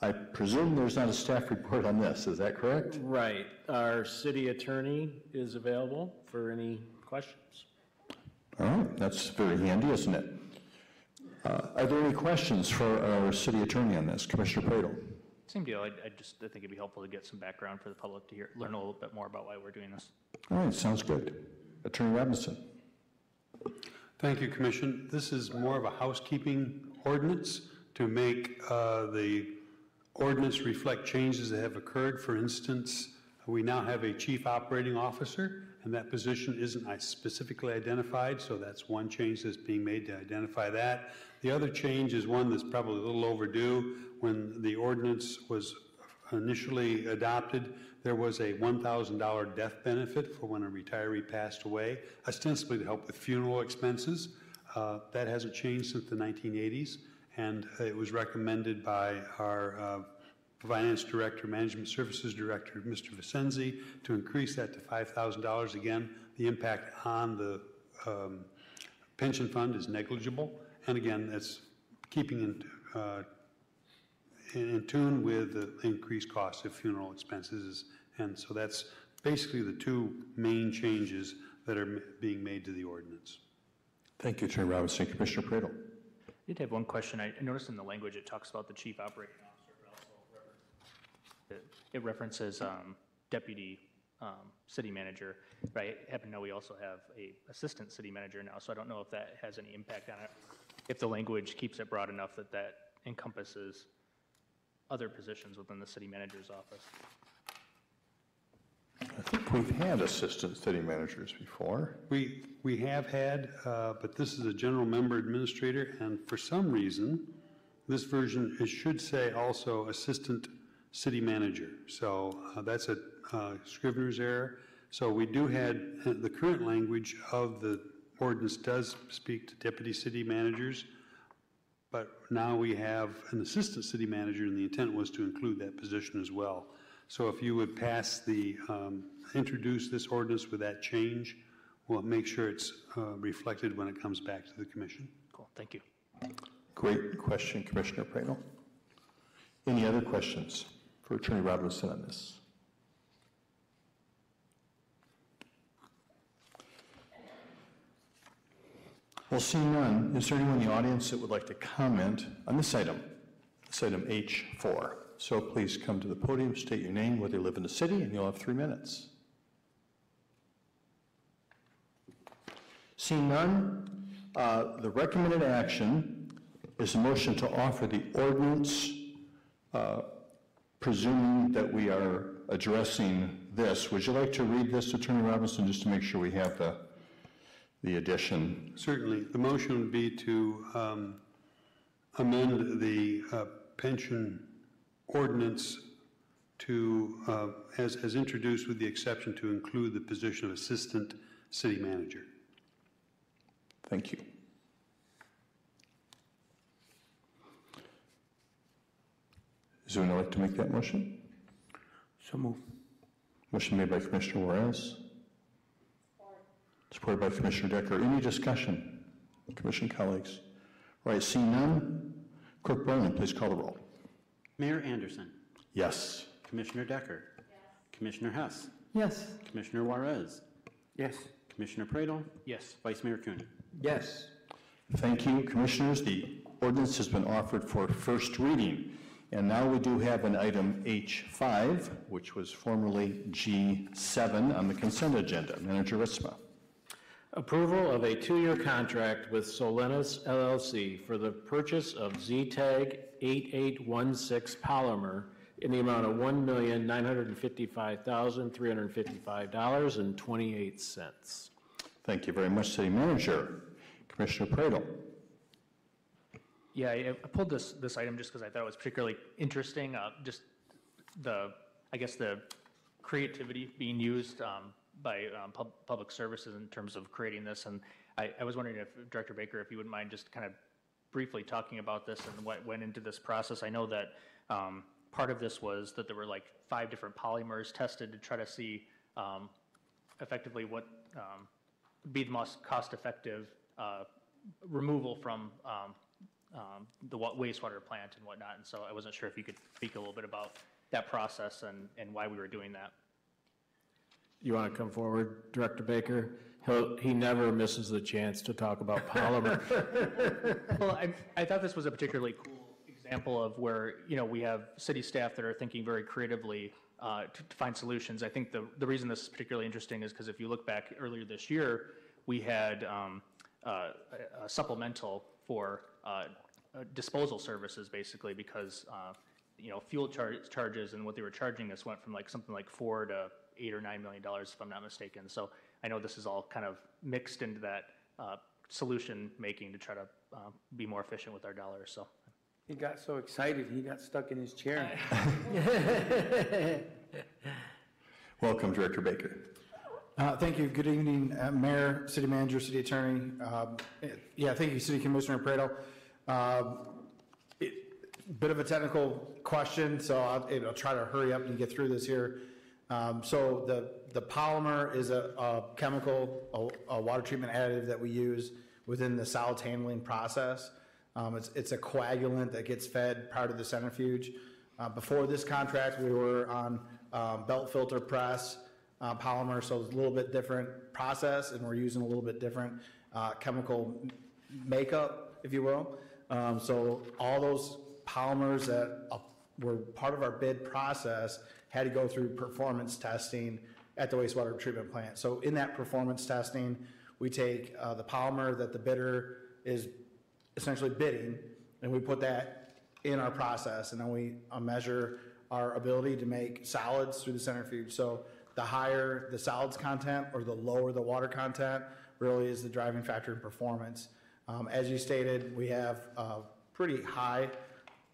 Speaker 1: I presume there's not a staff report on this, is that correct?
Speaker 16: Right. Our city attorney is available for any questions.
Speaker 1: All right, that's very handy, isn't it? Uh, Are there any questions for our city attorney on this? Commissioner Praedel?
Speaker 4: Same deal. I, I just, I think it'd be helpful to get some background for the public to hear, learn a little bit more about why we're doing this.
Speaker 1: All right, sounds good. Attorney Robinson?
Speaker 18: Thank you, Commission. This is more of a housekeeping ordinance to make uh, the ordinance reflect changes that have occurred. For instance, we now have a chief operating officer, and that position isn't specifically identified, so that's one change that's being made to identify that. The other change is one that's probably a little overdue. When the ordinance was initially adopted, there was a $1,000 death benefit for when a retiree passed away, ostensibly to help with funeral expenses. Uh, That hasn't changed since the 1980s, and it was recommended by our uh, Finance Director, Management Services Director, Mr. Vicenzi, to increase that to $5,000. Again, the impact on the um, pension fund is negligible, and again, that's keeping in uh, in in tune with the increased cost of funeral expenses. And so that's basically the two main changes that are m- being made to the ordinance.
Speaker 1: Thank you, Chair Robinson. Commissioner Praedel?
Speaker 4: I did have one question. I I noticed in the language, it talks about the chief operating officer, but also it- it references um, deputy um, city manager, right? I happen to know we also have a assistant city manager now, so I don't know if that has any impact on it. If the language keeps it broad enough that that encompasses other positions within the city manager's office.
Speaker 1: I think we've had assistant city managers before.
Speaker 18: We, we have had, uh, but this is a general member administrator, and for some reason, this version, it should say also assistant city manager. So uh, that's a uh, Scrivener's error. So we do had, uh, the current language of the ordinance does speak to deputy city managers, but now we have an assistant city manager, and the intent was to include that position as well. So if you would pass the, um, introduce this ordinance with that change, we'll make sure it's uh, reflected when it comes back to the commission.
Speaker 4: Cool, thank you.
Speaker 1: Great question, Commissioner Praedel. Any other questions for Attorney Robinson on this? Well, seeing none, is there anyone in the audience that would like to comment on this item? This item H4. So please come to the podium, state your name, whether you live in the city, and you'll have three minutes. Seeing none, uh, the recommended action is a motion to offer the ordinance, uh, presuming that we are addressing this. Would you like to read this, Attorney Robinson, just to make sure we have the, the addition?
Speaker 18: Certainly. The motion would be to um, amend the uh, pension ordinance to, uh, as, as introduced with the exception to include the position of assistant city manager.
Speaker 1: Thank you. Is anyone like to make that motion?
Speaker 16: So move.
Speaker 1: Motion made by Commissioner Juarez. Supported by Commissioner Decker. Any discussion? Commission colleagues? All right, seeing none, Clerk Borling, please call the roll.
Speaker 2: Mayor Anderson.
Speaker 1: Yes.
Speaker 2: Commissioner Decker. Yes. Commissioner Hess.
Speaker 16: Yes.
Speaker 2: Commissioner Juarez.
Speaker 16: Yes.
Speaker 2: Commissioner Praedel.
Speaker 4: Yes.
Speaker 2: Vice Mayor Cooney.
Speaker 16: Yes.
Speaker 1: Thank you, Commissioners. The ordinance has been offered for first reading. And now we do have an item H5, which was formerly G7 on the consent agenda. Manager Ritsema.
Speaker 16: Approval of a two-year contract with Solenis LLC for the purchase of Zetag 8816 polymer in the amount of $1,955,355.28.
Speaker 1: Thank you very much, City Manager. Commissioner Praedel.
Speaker 4: Yeah, I I pulled this, this item just because I thought it was particularly interesting, uh, just the, I guess, the creativity being used um, by um, pub- public services in terms of creating this. And I, I was wondering if, Director Baker, if you wouldn't mind just kind of briefly talking about this and what went into this process. I know that um, part of this was that there were like five different polymers tested to try to see um, effectively what um, be the most cost-effective uh, removal from um, um, the wa- wastewater plant and whatnot. And so I wasn't sure if you could speak a little bit about that process and, and why we were doing that.
Speaker 16: You want to come forward, Director Baker? He'll, he never misses the chance to talk about polymer.
Speaker 4: Well, I, I thought this was a particularly cool example of where, you know, we have city staff that are thinking very creatively uh, to, to find solutions. I think the, the reason this is particularly interesting is because if you look back earlier this year, we had um, uh, a a supplemental for uh, uh, disposal services, basically, because, uh, you know, fuel char- charges and what they were charging us went from like something like four to eight or nine million dollars, if I'm not mistaken. So I know this is all kind of mixed into that uh, solution making to try to uh, be more efficient with our dollars. So
Speaker 19: He got so excited, he got stuck in his chair.
Speaker 1: Welcome, Director Baker.
Speaker 19: Uh, Thank you. Good evening, uh, Mayor, City Manager, City Attorney. Um, eh, Yeah, thank you, City Commissioner Prado. Um, it- Bit of a technical question, so I'll I'll try to hurry up and get through this here. Um, So the the polymer is a a chemical, a a water treatment additive that we use within the solids handling process. Um, It's it's a coagulant that gets fed part of the centrifuge. Uh, Before this contract, we were on um, belt filter press uh, polymer, so it's a little bit different process, and we're using a little bit different uh, chemical makeup, if you will. Um, So all those polymers that uh, were part of our bid process had to go through performance testing at the wastewater treatment plant. So in that performance testing, we take uh, the polymer that the bidder is essentially bidding, and we put that in our process, and then we uh, measure our ability to make solids through the centrifuge. So the higher the solids content or the lower the water content really is the driving factor in performance. Um, As you stated, we have uh, pretty high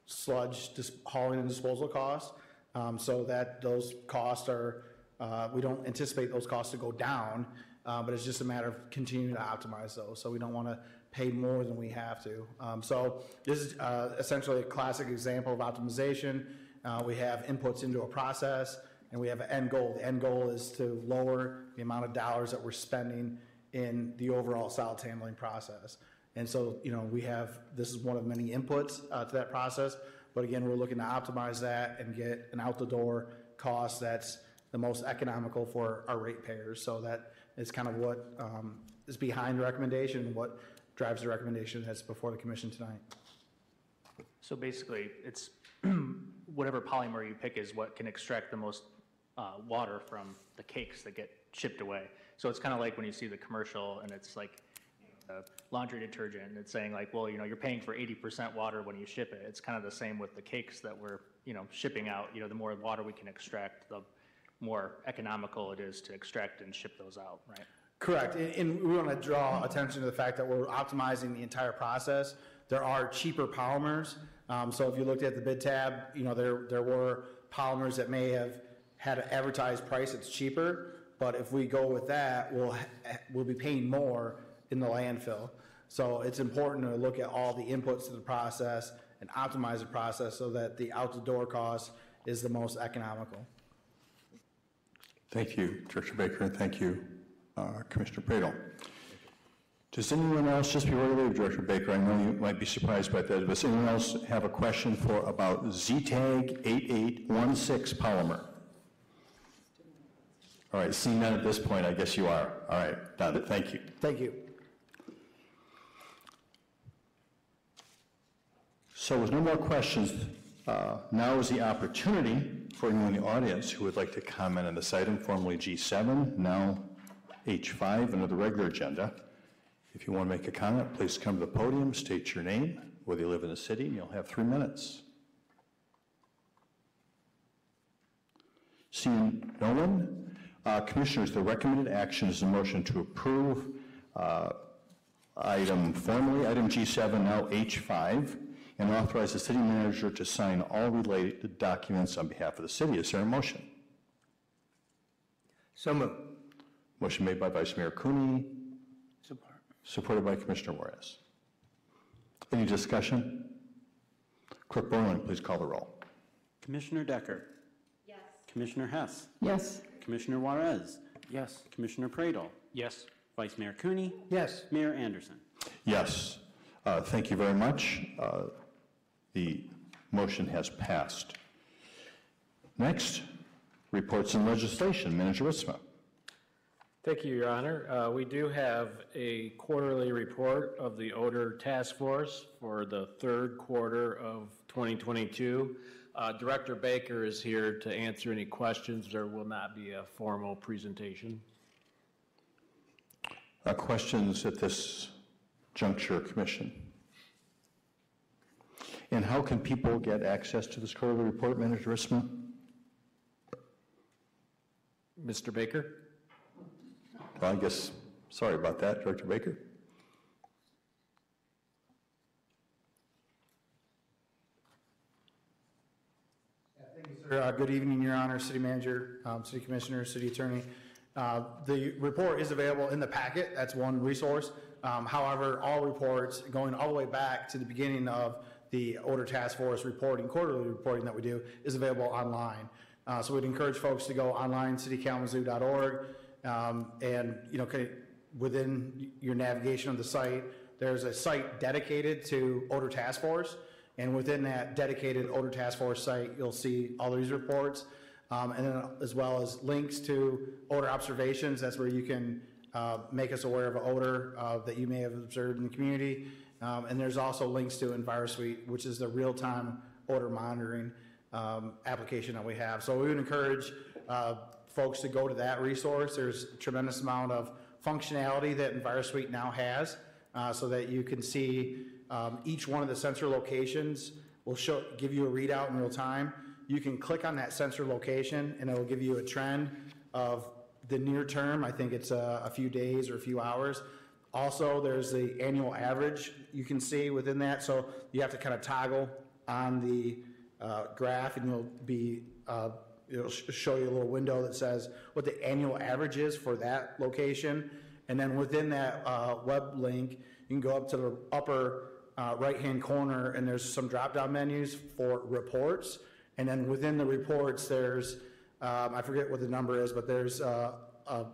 Speaker 19: sludge hauling and disposal costs, um, so that those costs are, uh, we don't anticipate those costs to go down, uh, but it's just a matter of continuing to optimize those, so we don't want to pay more than we have to. Um, So this is uh, essentially a classic example of optimization. Uh, We have inputs into a process, and we have an end goal. The end goal is to lower the amount of dollars that we're spending in the overall solids handling process. And so, you know, we have, this is one of many inputs uh, to that process, but again, we're looking to optimize that and get an out-the-door cost that's the most economical for our ratepayers. So that is kind of what um, is behind the recommendation, what drives the recommendation that's before the commission tonight.
Speaker 4: So basically, it's whatever polymer you pick is what can extract the most uh, water from the cakes that get shipped away. So it's kind of like when you see the commercial and it's like laundry detergent, and it's saying like, well, you know, you're paying for 80% water when you ship it. It's kind of the same with the cakes that we're, you know, shipping out. You know, the more water we can extract, the more economical it is to extract and ship those out, right?
Speaker 19: Correct, and, and we want to draw attention to the fact that we're optimizing the entire process. There are cheaper polymers, um, so if you looked at the bid tab, you know, there, there were polymers that may have had an advertised price that's cheaper, but if we go with that, we'll, we'll be paying more in the landfill. So it's important to look at all the inputs to the process and optimize the process so that the out-the-door cost is the most economical.
Speaker 1: Thank you, Director Baker, and thank you, uh, Commissioner Praedel. Does anyone else, just before we leave, Director Baker, I know you might be surprised by that, does anyone else have a question for, about Zetag 8816 polymer? All right, seeing none at this point, I guess you are. All right, got it, thank you.
Speaker 19: Thank you.
Speaker 1: So with no more questions, uh, now is the opportunity for anyone in the audience who would like to comment on this item, formerly G7, now H5, under the regular agenda. If you want to make a comment, please come to the podium, state your name, whether you live in the city, and you'll have three minutes. Seeing no one, uh, Commissioners, the recommended action is a motion to approve uh, item formerly, item G7, now H5, and authorize the city manager to sign all related documents on behalf of the city. Is there a motion?
Speaker 5: So moved.
Speaker 1: Motion made by Vice Mayor Cooney. Support. Supported by Commissioner Juarez. Any discussion? Clerk Borling, please call the roll.
Speaker 2: Commissioner Decker?
Speaker 8: Yes.
Speaker 2: Commissioner Hess?
Speaker 8: Yes.
Speaker 2: Commissioner Juarez?
Speaker 16: Yes.
Speaker 2: Commissioner Praedel?
Speaker 4: Yes.
Speaker 2: Vice Mayor Cooney?
Speaker 19: Yes.
Speaker 2: Mayor Anderson?
Speaker 1: Yes. Uh, Thank you very much. Uh, The motion has passed. Next, reports and legislation. Manager Ritsema.
Speaker 16: Thank you, Your Honor. Uh, We do have a quarterly report of the odor task force for the third quarter of 2022. Uh, Director Baker is here to answer any questions. There will not be a formal presentation.
Speaker 1: Uh, Questions at this juncture, Commission? And how can people get access to this quarterly report, Manager Ritsema?
Speaker 16: Mr. Baker?
Speaker 1: Well, I guess, sorry about that, Director Baker.
Speaker 19: Uh, Good evening, Your Honor, City Manager, um, City Commissioner, City Attorney. Uh, The report is available in the packet, that's one resource. Um, However, all reports, going all the way back to the beginning of the Odor Task Force reporting, quarterly reporting that we do, is available online. Uh, So we'd encourage folks to go online, citykalamazoo.org, um, and, you know, within your navigation of the site, there's a site dedicated to Odor Task Force. And within that dedicated odor task force site, you'll see all these reports, um, and then as well as links to odor observations. That's where you can uh, make us aware of an odor uh, that you may have observed in the community. Um, and there's also links to EnviroSuite, which is the real-time odor monitoring um, application that we have. So we would encourage uh, folks to go to that resource. There's a tremendous amount of functionality that EnviroSuite now has, uh, so that you can see um, each one of the sensor locations will show, give you a readout in real time. You can click on that sensor location and it'll give you a trend of the near term. I think it's a, a few days or a few hours. Also, there's the annual average you can see within that. So you have to kind of toggle on the uh, graph and you'll be, uh, it'll sh- show you a little window that says what the annual average is for that location. And then within that uh, web link, you can go up to the upper uh, right-hand corner, and there's some drop-down menus for reports. And then within the reports, there's, um, I forget what the number is, but there's uh, a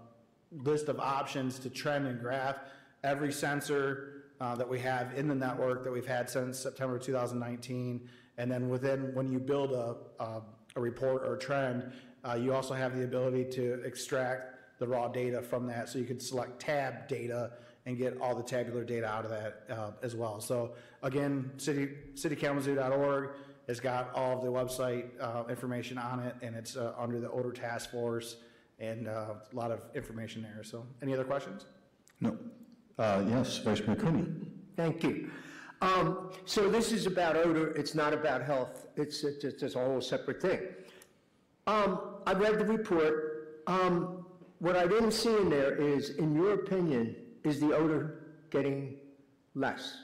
Speaker 19: list of options to trend and graph every sensor uh, that we have in the network that we've had since September 2019. And then within, when you build a, a, a report or a trend, uh, you also have the ability to extract the raw data from that. So you could select tab data and get all the tabular data out of that uh, as well. So again, city, citykalamazoo.org has got all of the website uh, information on it, and it's uh, under the odor task force, and uh, a lot of information there. So any other questions?
Speaker 1: No. Uh, Yes, Vice Mayor Cooney.
Speaker 20: Thank you. Um, So this is about odor, it's not about health, it's, it's it's a whole separate thing. Um, I read the report. Um, What I didn't see in there is, in your opinion, is the odor getting less?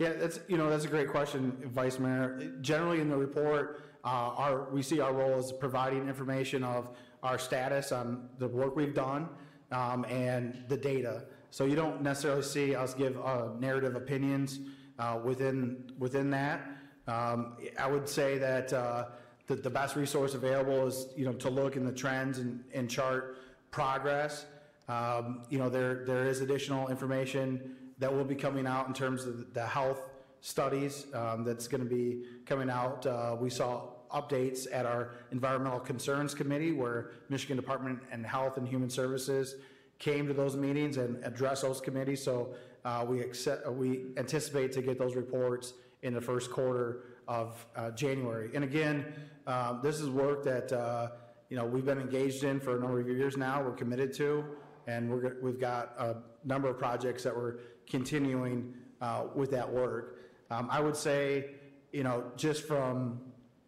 Speaker 19: Yeah, that's, you know, that's a great question, Vice Mayor. Generally in the report, uh, our, we see our role as providing information of our status on the work we've done um, and the data. So you don't necessarily see us give uh, narrative opinions uh, within, within that. Um, I would say that uh, the, the best resource available is, you know, to look in the trends and, and chart progress. Um, You know, there, there is additional information that will be coming out in terms of the health studies um, that's going to be coming out. Uh, We saw updates at our Environmental Concerns Committee where Michigan Department and Health and Human Services came to those meetings and addressed those committees. So uh, we accept, we anticipate to get those reports in the first quarter of uh, January. And again, um, this is work that, uh, you know, we've been engaged in for a number of years now, we're committed to, and we're, we've got a number of projects that we're continuing uh, with that work. Um, I would say, you know, just from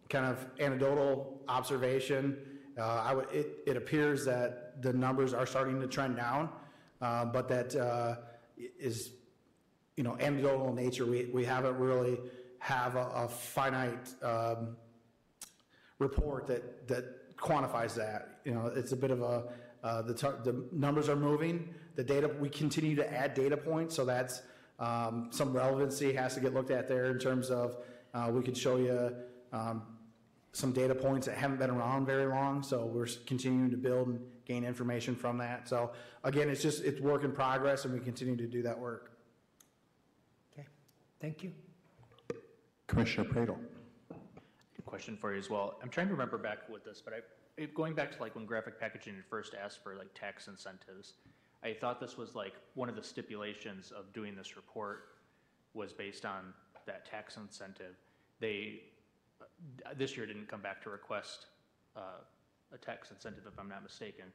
Speaker 19: kind of anecdotal observation, uh, I would, it, it appears that the numbers are starting to trend down, uh, but that uh, is you know, anecdotal in nature. We, we haven't really have a, a finite um, report that, that quantifies that. You know, it's a bit of a, uh, the, the numbers are moving, the data, we continue to add data points, so that's, um, some relevancy has to get looked at there in terms of, uh, we could show you, um, some data points that haven't been around very long, so we're continuing to build gain information from that. So again, it's just, it's work in progress, and we continue to do that work.
Speaker 5: Okay, thank you.
Speaker 1: Commissioner Praedel.
Speaker 4: Question for you as well. I'm trying to remember back with this, but I, it- going back to like when graphic packaging had first asked for like tax incentives, I thought this was like one of the stipulations of doing this report was based on that tax incentive. They, uh, this year didn't come back to request uh, a tax incentive, if I'm not mistaken.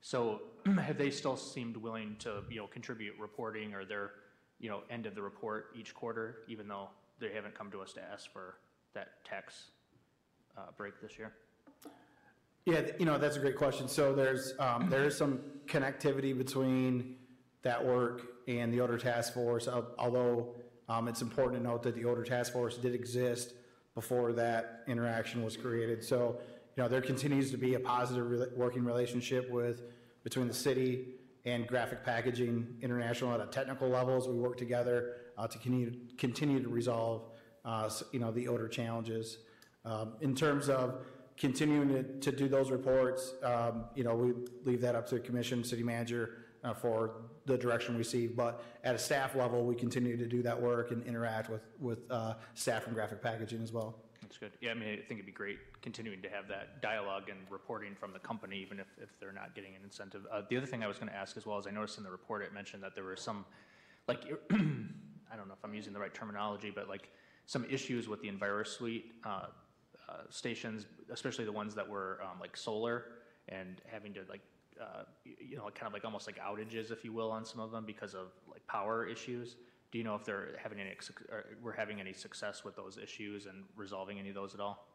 Speaker 4: So have they still seemed willing to, you know, contribute reporting or their, you know, end of the report each quarter, even though they haven't come to us to ask for that tax uh, break this year?
Speaker 19: Yeah, you know, that's a great question. So there's, um, there is some connectivity between that work and the odor task force, although, um, it's important to note that the odor task force did exist before that interaction was created. So, you know, there continues to be a positive rela- working relationship with, between the city and Graphic Packaging International at a technical level as we work together, uh, to continue, continue to resolve, uh, you know, the odor challenges. Um, In terms of continuing to, to do those reports, um, you know, we leave that up to the commission, city manager, uh, for the direction we see. But at a staff level, we continue to do that work and interact with, with, uh, staff from graphic packaging as well.
Speaker 4: That's good. Yeah, I mean, I think it'd be great continuing to have that dialogue and reporting from the company, even if, if they're not getting an incentive. Uh, the other thing I was gonna ask as well is I noticed in the report, it mentioned that there were some, like, I don't know if I'm using the right terminology, but like, some issues with the EnviroSuite, uh, uh, stations, especially the ones that were, um, like solar and having to like, uh, you know, kind of like almost like outages, if you will, on some of them because of like power issues. Do you know if they're having any, we're having any success with those issues and resolving any of those at all?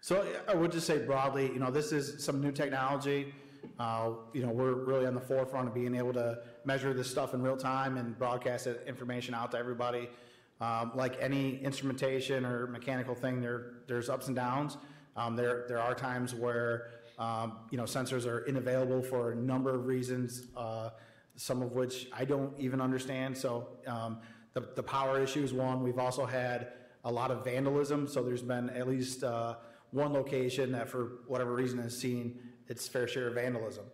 Speaker 19: So I would just say broadly, you know, this is some new technology. Uh, You know, we're really on the forefront of being able to measure this stuff in real time and broadcast that information out to everybody. Um, Like any instrumentation or mechanical thing, there, there's ups and downs. Um, There, there are times where, um, you know, sensors are unavailable for a number of reasons, uh, some of which I don't even understand. So um, the, the power issue is one. We've also had a lot of vandalism, so there's been at least uh, one location that for whatever reason has seen its fair share of vandalism.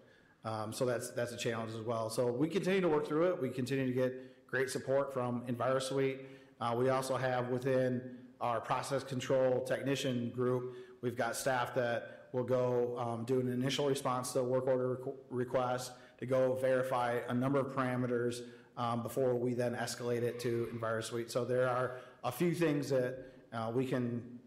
Speaker 19: Um, So that's, that's a challenge as well. So we continue to work through it. We continue to get great support from EnviroSuite. Uh, We also have within our process control technician group, we've got staff that will go um, do an initial response to a work order requ- request to go verify a number of parameters um, before we then escalate it to EnviroSuite. So there are a few things that uh, we can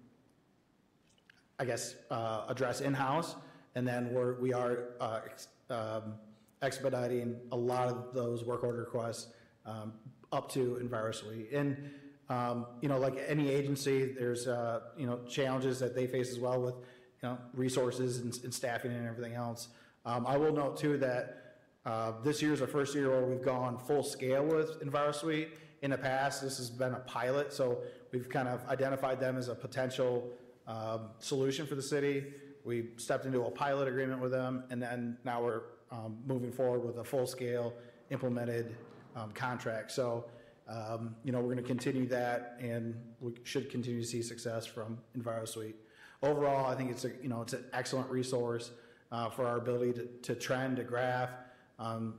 Speaker 19: I guess, uh, address in-house, and then we're, we are uh, ex- um, expediting a lot of those work order requests um, up to EnviroSuite. And, um, you know, like any agency, there's, uh, you know, challenges that they face as well with, you know, resources and and staffing and everything else. Um, I will note too that uh, this year's our first year where we've gone full scale with EnviroSuite. In the past, this has been a pilot, so we've kind of identified them as a potential um, solution for the city. We stepped into a pilot agreement with them, and then now we're um, moving forward with a full-scale implemented um, contract. So, um, you know, we're going to continue that, and we should continue to see success from EnviroSuite. Overall, I think it's a, you know, it's an excellent resource uh, for our ability to, to trend, to graph,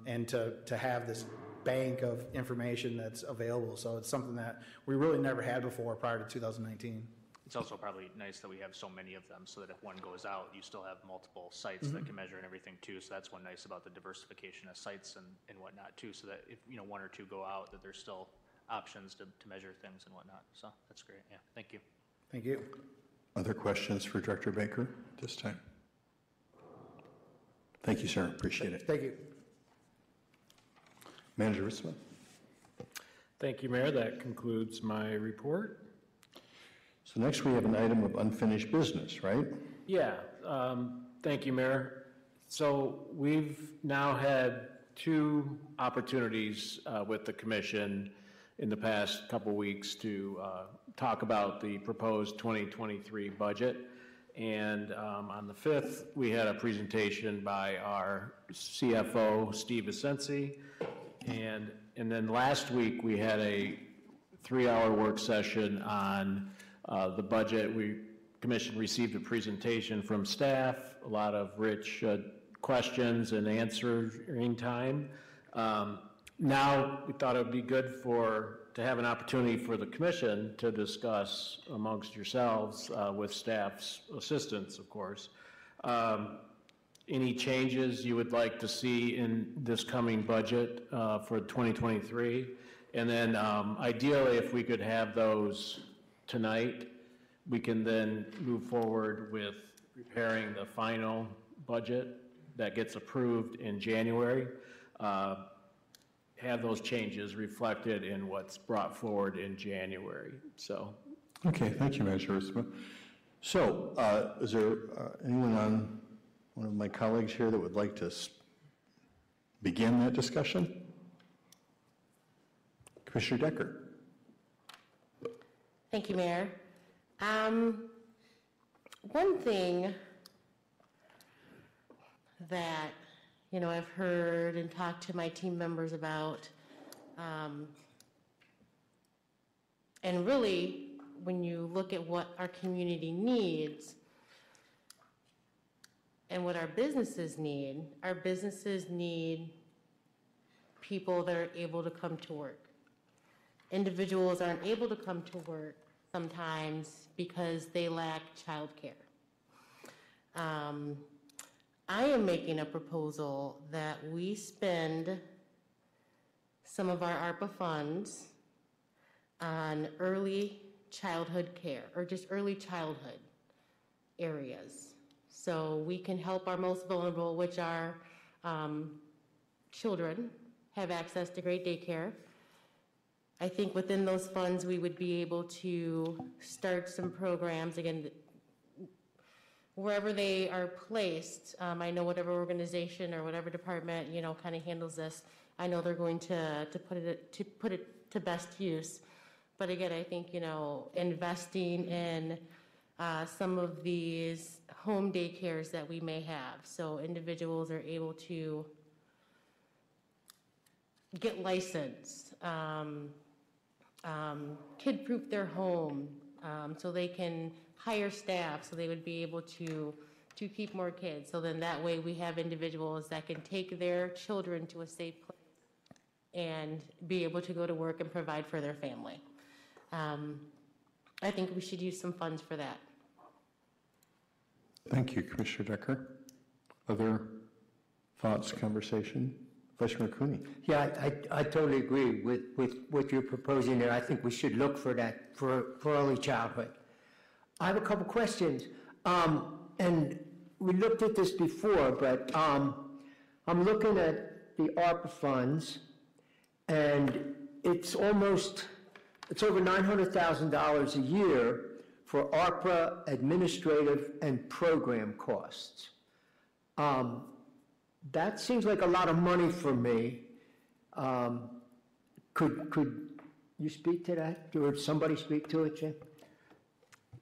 Speaker 19: and to, to have this bank of information that's available. So it's something that we really never had before prior to 2019.
Speaker 4: It's also probably nice that we have so many of them, so that if one goes out, you still have multiple sites that
Speaker 19: Mhm.
Speaker 4: can measure and everything too. So that's one nice about the diversification of sites and, and whatnot too, so that if, you know, one or two go out, that there's still options to, to measure things and whatnot. So that's great, yeah, thank you.
Speaker 19: Thank you.
Speaker 1: Other questions for Director Baker at this time? Thank you, sir. Appreciate it.
Speaker 19: Thank you.
Speaker 1: Manager Ritsema.
Speaker 16: Thank you, Mayor. That concludes my report.
Speaker 1: So next we have an item of unfinished business, right?
Speaker 16: Yeah, um, thank you, Mayor. So we've now had two opportunities uh, with the commission in the past couple weeks to uh, talk about the proposed 2023 budget. And um, on the 5th, we had a presentation by our CFO, Steve Essensi. And, and then last week, we had a three-hour work session on uh, the budget. We, commission received a presentation from staff, a lot of rich uh, questions and answering time. Um, Now, we thought it would be good for, to have an opportunity for the commission to discuss amongst yourselves uh, with staff's assistance, of course, um, any changes you would like to see in this coming budget uh, for 2023? And then um, ideally, if we could have those tonight, we can then move forward with preparing the final budget that gets approved in January. Uh, Have those changes reflected in what's brought forward in January, so.
Speaker 1: Okay, thank you, Manager Ritsema. So, uh, is there uh, anyone on, one of my colleagues here that would like to begin that discussion? Commissioner Decker.
Speaker 21: Thank you, Mayor. Um, One thing that, you know, I've heard and talked to my team members about, um, and really, when you look at what our community needs and what our businesses need, our businesses need people that are able to come to work individuals aren't able to come to work sometimes because they lack childcare. Um, I am making a proposal that we spend some of our ARPA funds on early childhood care, or just early childhood areas. So we can help our most vulnerable, which are um, children, have access to great daycare. I think within those funds, we would be able to start some programs, again, wherever they are placed. Um, I know whatever organization or whatever department, you know, kind of handles this, I know they're going to, to put it, to put it to best use. But again, I think, you know, investing in uh, some of these home daycares that we may have, so individuals are able to get licensed, um, um, kid-proof their home, um, so they can hire staff, so they would be able to, to keep more kids. So then that way, we have individuals that can take their children to a safe place and be able to go to work and provide for their family. Um, I think we should use some funds for that.
Speaker 1: Thank you, Commissioner Decker. Other thoughts, conversation? Vice Mayor Cooney.
Speaker 20: Yeah, I, I I totally agree with, with what you're proposing there. I think we should look for that, for, for early childhood. I have a couple questions. Um, and we looked at this before, but, um, I'm looking at the ARPA funds, and it's almost, it's over nine hundred thousand dollars a year for ARPA administrative and program costs. Um, that seems like a lot of money for me. Um, Could, could you speak to that, or somebody speak to it, Jim?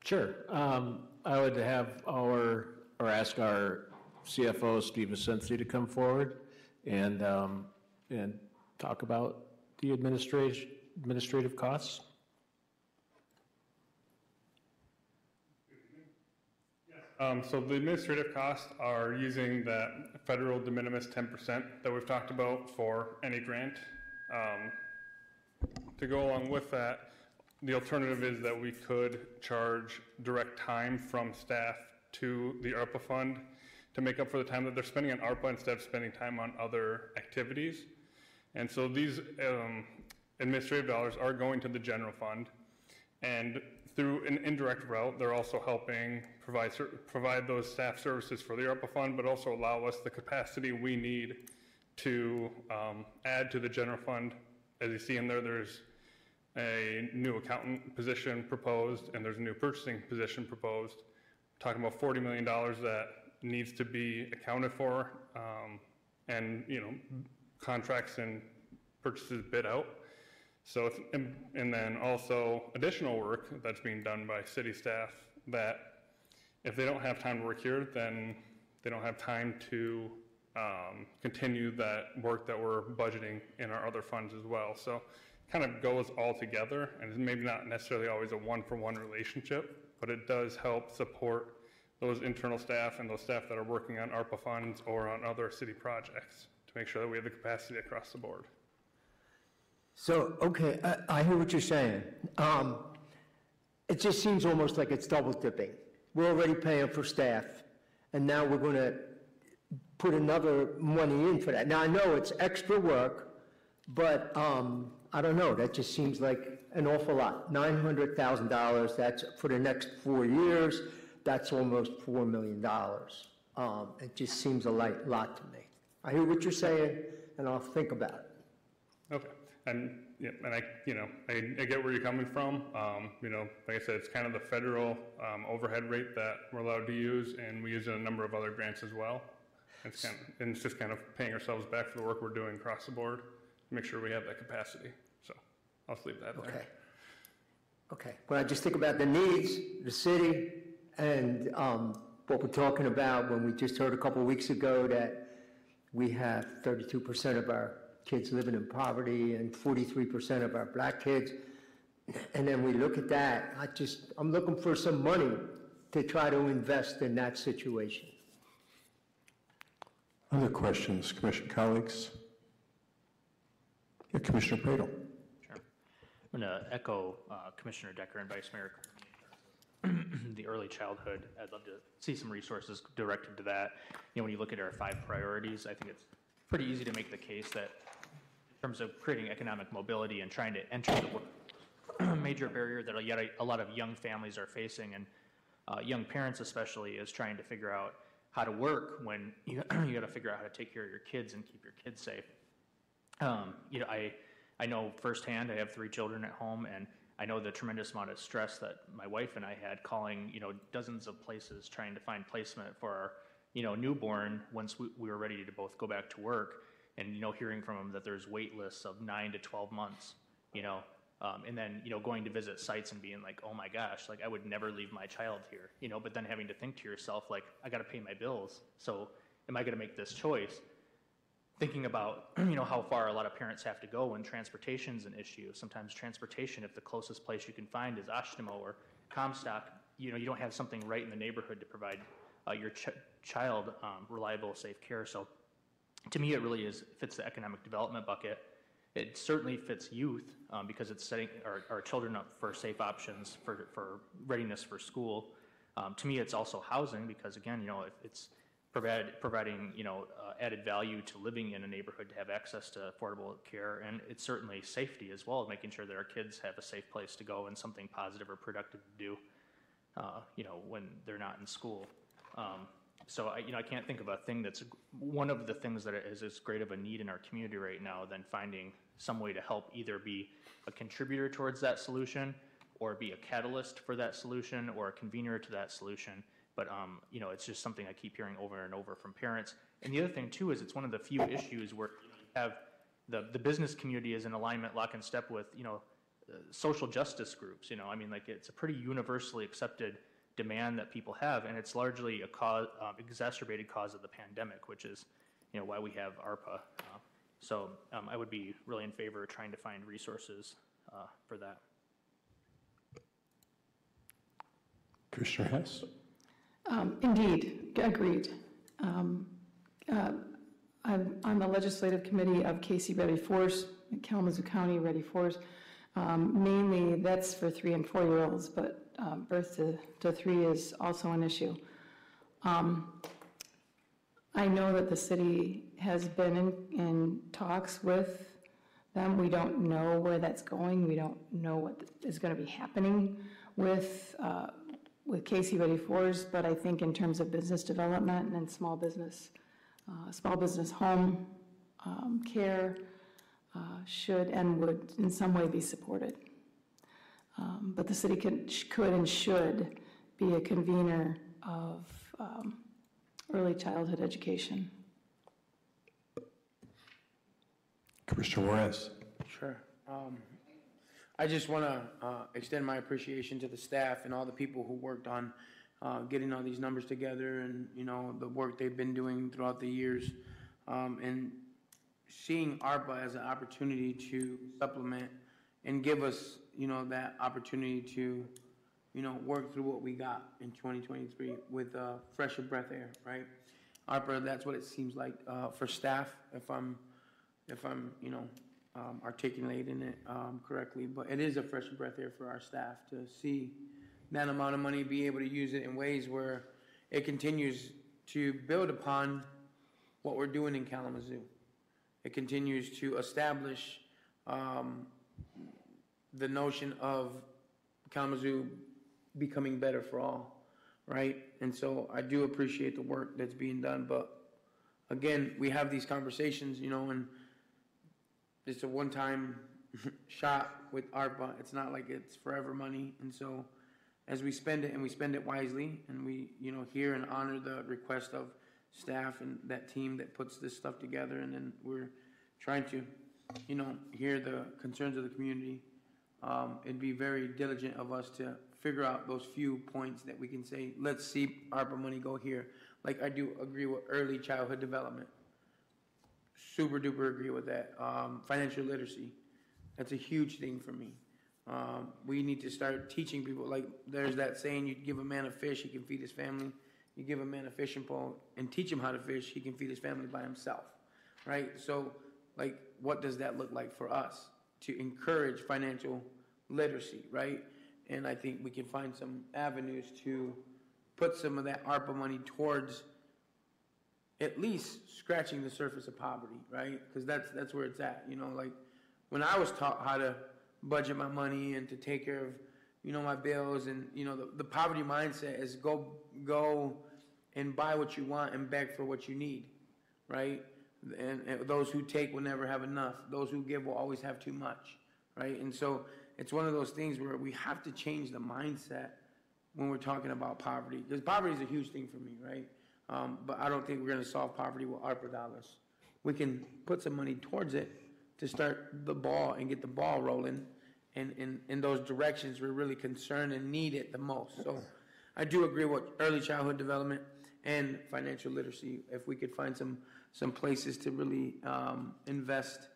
Speaker 16: Sure. Um, I would have our, or ask our CFO, Steve Asensi, to come forward and, um, and talk about the administration, administrative costs?
Speaker 22: Um, so the administrative costs are using that federal de minimis ten percent that we've talked about for any grant. Um, to go along with that, the alternative is that we could charge direct time from staff to the ARPA fund to make up for the time that they're spending on ARPA instead of spending time on other activities. And so these um, administrative dollars are going to the general fund. And through an indirect route, they're also helping provide, provide those staff services for the ARPA fund, but also allow us the capacity we need to um, add to the general fund. As you see in there, there's a new accountant position proposed, and there's a new purchasing position proposed. Talking about $40 million that needs to be accounted for, um, and, you know, contracts and purchases bid out. So, and, and then also additional work that's being done by city staff that if they don't have time to work here, then they don't have time to um, continue that work that we're budgeting in our other funds as well. So it kind of goes all together and it's maybe not necessarily always a one-for-one relationship, but it does help support those internal staff and those staff that are working on ARPA funds or on other city projects to make sure that we have the capacity across the board.
Speaker 20: So, okay, I, I hear what you're saying. Um, it just seems almost like it's double dipping. We're already paying for staff, and now we're gonna put another money in for that. Now, I know it's extra work, but, um, I don't know, that just seems like an awful lot. Nine hundred thousand dollars, that's for the next four years, that's almost four million dollars. Um, it just seems a light, lot to me. I hear what you're saying, and I'll think about it.
Speaker 22: Okay, and, yeah, and I, you know, I, I get where you're coming from. Um, you know, like I said, it's kind of the federal, um, overhead rate that we're allowed to use, and we use it in a number of other grants as well. It's kind of, and it's just kind of paying ourselves back for the work we're doing across the board, to make sure we have that capacity. So, I'll just leave that there.
Speaker 20: Okay. Okay, when I just think about the needs, the city, and um, what we're talking about, when we just heard a couple of weeks ago that we have 32% of our kids living in poverty and 43% of our black kids, and then we look at that, I just, I'm looking for some money to try to invest in that situation.
Speaker 1: Other questions, Commission colleagues? Yeah, Commissioner Praedel.
Speaker 4: I'm going to echo uh, Commissioner Decker and Vice Mayor the early childhood. I'd love to see some resources directed to that. You know, when you look at our five priorities, I think it's pretty easy to make the case that in terms of creating economic mobility and trying to enter the work, major barrier that a, lot of young families are facing and uh, young parents especially is trying to figure out how to work when you, you got to figure out how to take care of your kids and keep your kids safe. Um, you know, I, I know firsthand, I have three children at home, and I know the tremendous amount of stress that my wife and I had calling, you know, dozens of places trying to find placement for our, you know, newborn once we, we were ready to both go back to work. And, you know, hearing from them that there's wait lists of nine to 12 months, you know, um, and then, you know, going to visit sites and being like, oh my gosh, like I would never leave my child here, you know, but then having to think to yourself, like, I got to pay my bills. So am I going to make this choice? thinking about you know how far a lot of parents have to go when transportation's an issue. Sometimes transportation, if the closest place you can find is Oshtemo or Comstock, you know you don't have something right in the neighborhood to provide uh, your ch- child um, reliable, safe care. So, to me, it really is fits the economic development bucket. It certainly fits youth um, because it's setting our, our children up for safe options for for readiness for school. Um, to me, it's also housing because again, you know, it, it's provide, providing you know uh, added value to living in a neighborhood to have access to affordable care, and it's certainly safety as well, making sure that our kids have a safe place to go and something positive or productive to do, uh, you know, when they're not in school. Um, so I, you know, I can't think of a thing that's one of the things that is as great of a need in our community right now than finding some way to help either be a contributor towards that solution or be a catalyst for that solution or a convener to that solution but um, you know, it's just something I keep hearing over and over from parents. And the other thing too is it's one of the few issues where you have the the business community is in alignment, lock and step with you know uh, social justice groups. You know, I mean, like it's a pretty universally accepted demand that people have, and it's largely a cause, um, exacerbated cause of the pandemic, which is you know why we have ARPA. Uh, So um, I would be really in favor of trying to find resources uh, for that.
Speaker 1: Commissioner Hess?
Speaker 23: Um, Indeed, agreed. Um, uh, I'm on the legislative committee of KC Ready 4s, Kalamazoo County Ready 4s. Um, Mainly, that's for three and four-year-olds, but um, birth to, to three is also an issue. Um, I know that the city has been in, in talks with them. We don't know where that's going. We don't know what is going to be happening with, uh, with KC Ready 4s, but I think in terms of business development and small business, uh, small business home um, care uh, should and would in some way be supported. Um, But the city can, could and should be a convener of um, early childhood education.
Speaker 1: Commissioner Juarez?
Speaker 24: Sure. Um, I just want to uh, extend my appreciation to the staff and all the people who worked on uh, getting all these numbers together and, you know, the work they've been doing throughout the years. Um, And seeing ARPA as an opportunity to supplement and give us, you know, that opportunity to, you know, work through what we got in 2023 with uh, fresher breath air, right? ARPA, that's what it seems like uh, for staff, if I'm, if I'm, you know, um, articulating it um, correctly. But it is a fresh breath air for our staff to see that amount of money, be able to use it in ways where it continues to build upon what we're doing in Kalamazoo. It continues to establish um, the notion of Kalamazoo becoming better for all, right? And so I do appreciate the work that's being done, but again, we have these conversations, you know, and it's a one-time shot with ARPA. It's not like it's forever money, and so as we spend it and we spend it wisely, and we, you know, hear and honor the request of staff and that team that puts this stuff together, and then we're trying to, you know, hear the concerns of the community. Um, it'd be very diligent of us to figure out those few points that we can say, let's see ARPA money go here. Like I do agree with early childhood development. Super duper agree with that. Um, financial literacy, that's a huge thing for me. Um, we need to start teaching people, like, there's that saying, you give a man a fish, he can feed his family. You give a man a fishing pole and teach him how to fish, he can feed his family by himself, right? So, like, what does that look like for us? To encourage financial literacy, right? And I think we can find some avenues to put some of that ARPA money towards at least scratching the surface of poverty, right? Because that's that's where it's at. You know, like when I was taught how to budget my money and to take care of, you know, my bills and you know the, the poverty mindset is go go and buy what you want and beg for what you need, right? And, and those who take will never have enough. Those who give will always have too much, right? And so it's one of those things where we have to change the mindset when we're talking about poverty because poverty is a huge thing for me, right? Um, but I don't think we're going to solve poverty with ARPA dollars. We can put some money towards it to start the ball and get the ball rolling in, in, in those directions we're really concerned and need it the most. So I do agree with early childhood development and financial literacy. If we could find some, some places to really um, invest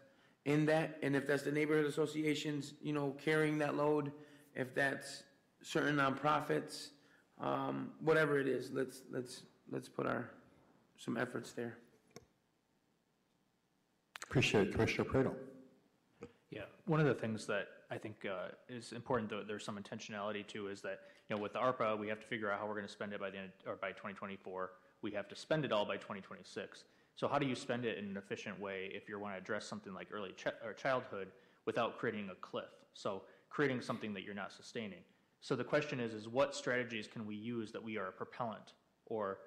Speaker 24: in that, and if that's the neighborhood associations, you know, carrying that load, if that's certain nonprofits, um, whatever it is, let's, let's, let's put our, some efforts there.
Speaker 1: Appreciate it. Commissioner Praedel?
Speaker 4: Yeah, one of the things that I think uh, is important, though there's some intentionality to, is that you know with the ARPA, we have to figure out how we're going to spend it by the end or by 2024. We have to spend it all by 2026. So how do you spend it in an efficient way if you want to address something like early ch- or childhood without creating a cliff? So creating something that you're not sustaining. So the question is, is what strategies can we use that we are a propellant or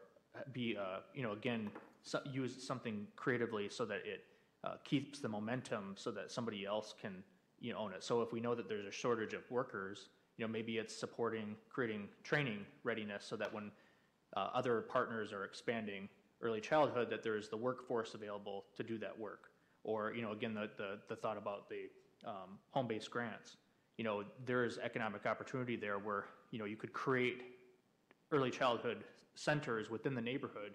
Speaker 4: be, uh, you know, again, so, use something creatively so that it uh, keeps the momentum so that somebody else can you know, own it. So if we know that there's a shortage of workers, you know, maybe it's supporting, creating training readiness so that when uh, other partners are expanding early childhood, that there's the workforce available to do that work. Or, you know, again, the, the, the thought about the um, home-based grants. You know, there is economic opportunity there where, you know, you could create early childhood centers within the neighborhood,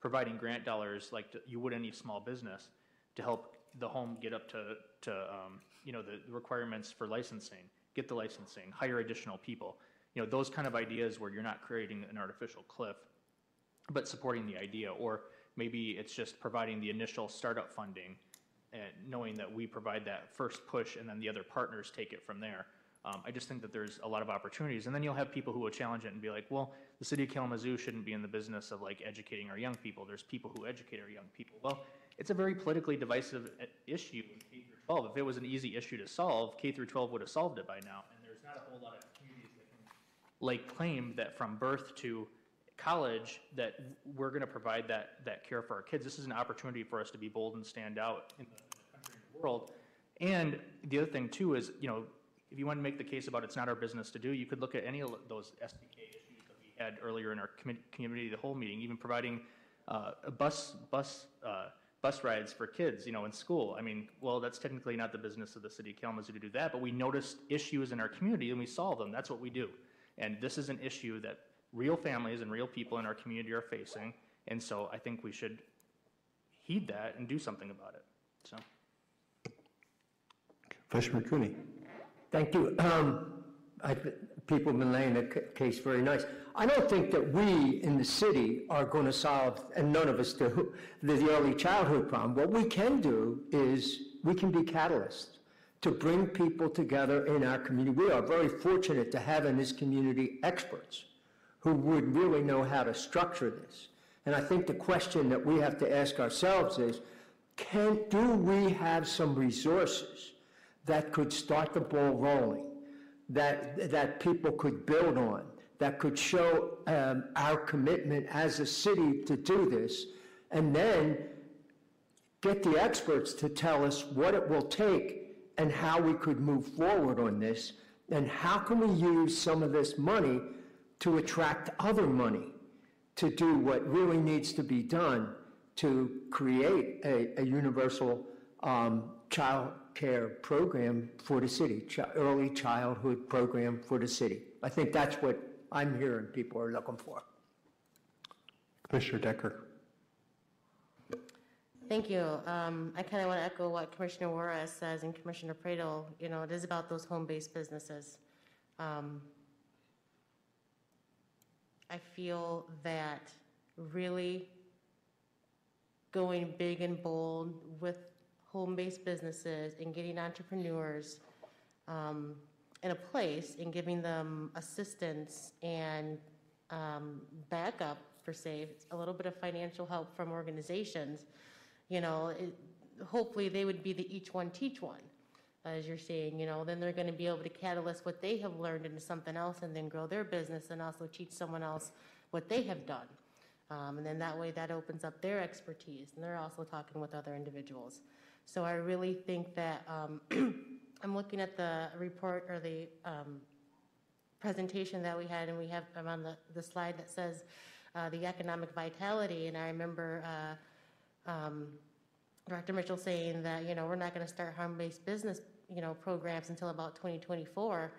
Speaker 4: providing grant dollars like you would any small business to help the home get up to, to, um, you know, the requirements for licensing, get the licensing, hire additional people. You know, those kind of ideas where you're not creating an artificial cliff, but supporting the idea, or maybe it's just providing the initial startup funding and knowing that we provide that first push and then the other partners take it from there. Um, I just think that there's a lot of opportunities, and then you'll have people who will challenge it and be like, well, the city of Kalamazoo shouldn't be in the business of like educating our young people. There's people who educate our young people. Well, it's a very politically divisive uh, issue in K through 12. If it was an easy issue to solve, K through 12 would have solved it by now. And there's not a whole lot of communities that can like claim that from birth to college that we're going to provide that that care for our kids. This is an opportunity for us to be bold and stand out in the, country and the world. And the other thing too is, you know, if you want to make the case about it's not our business to do, you could look at any of those SDK issues that we had earlier in our community, the whole meeting, even providing uh, bus bus uh, bus rides for kids, you know, in school. I mean, well, that's technically not the business of the city of Kalamazoo to do that, but we noticed issues in our community and we solve them. That's what we do. And this is an issue that real families and real people in our community are facing, and so I think we should heed that and do something about it. So.
Speaker 1: Vice Mayor Cooney.
Speaker 20: Thank you. Um, I, people have been laying the ca- case very nice. I don't think that we in the city are going to solve, and none of us do, the, the early childhood problem. What we can do is we can be catalysts to bring people together in our community. We are very fortunate to have in this community experts who would really know how to structure this. And I think the question that we have to ask ourselves is, can, do we have some resources that could start the ball rolling, that, that people could build on, that could show um, our commitment as a city to do this, and then get the experts to tell us what it will take and how we could move forward on this, and how can we use some of this money to attract other money to do what really needs to be done to create a, a universal um, child care program for the city, chi- early childhood program for the city. I think that's what I'm hearing people are looking for.
Speaker 1: Commissioner Decker.
Speaker 21: Thank you. Um, I kind of want to echo what Commissioner Juarez says and Commissioner Praedel, you know, it is about those home-based businesses. Um, I feel that really going big and bold with home-based businesses and getting entrepreneurs um, in a place and giving them assistance and um, backup for say a little bit of financial help from organizations you know it, hopefully they would be the each one teach one as you're saying you know then they're going to be able to catalyst what they have learned into something else and then grow their business and also teach someone else what they have done. Um, and then that way that opens up their expertise and they're also talking with other individuals. So i really think that um, i'm looking at the report or the um, presentation that we had, and we have um, on the, the slide that says uh, the economic vitality, and I remember uh, um, Dr. Mitchell saying that, you know, we're not going to start harm-based business, you know, programs until about 2024.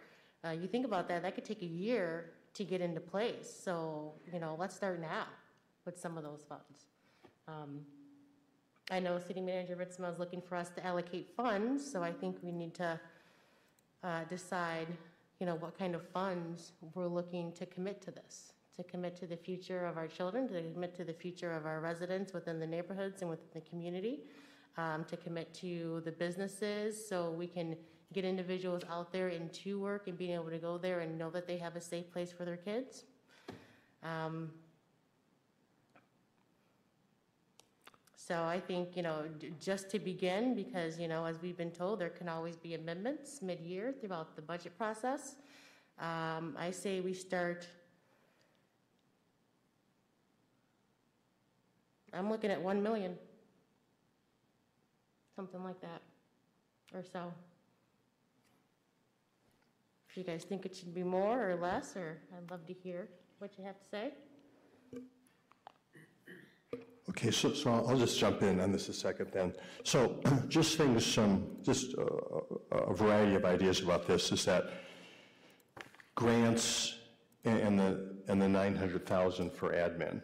Speaker 21: Uh, You think about that, that could take a year to get into place, so, you know, let's start now with some of those funds. Um, I know City Manager Ritsema is looking for us to allocate funds, so I think we need to uh, decide, you know, what kind of funds we're looking to commit to this, to commit to the future of our children, to commit to the future of our residents within the neighborhoods and within the community, um, to commit to the businesses so we can get individuals out there into work and being able to go there and know that they have a safe place for their kids. Um, So I think, you know, just to begin, because, you know, as we've been told, there can always be amendments mid-year throughout the budget process. Um, I say we start, I'm looking at 1 million. Something like that, or so. If you guys think it should be more or less, or I'd love to hear what you have to say.
Speaker 1: Okay, so, so I'll just jump in on this a second then. So just things, um, just uh, a variety of ideas about this is that grants and- and the, and the 900,000 for admin.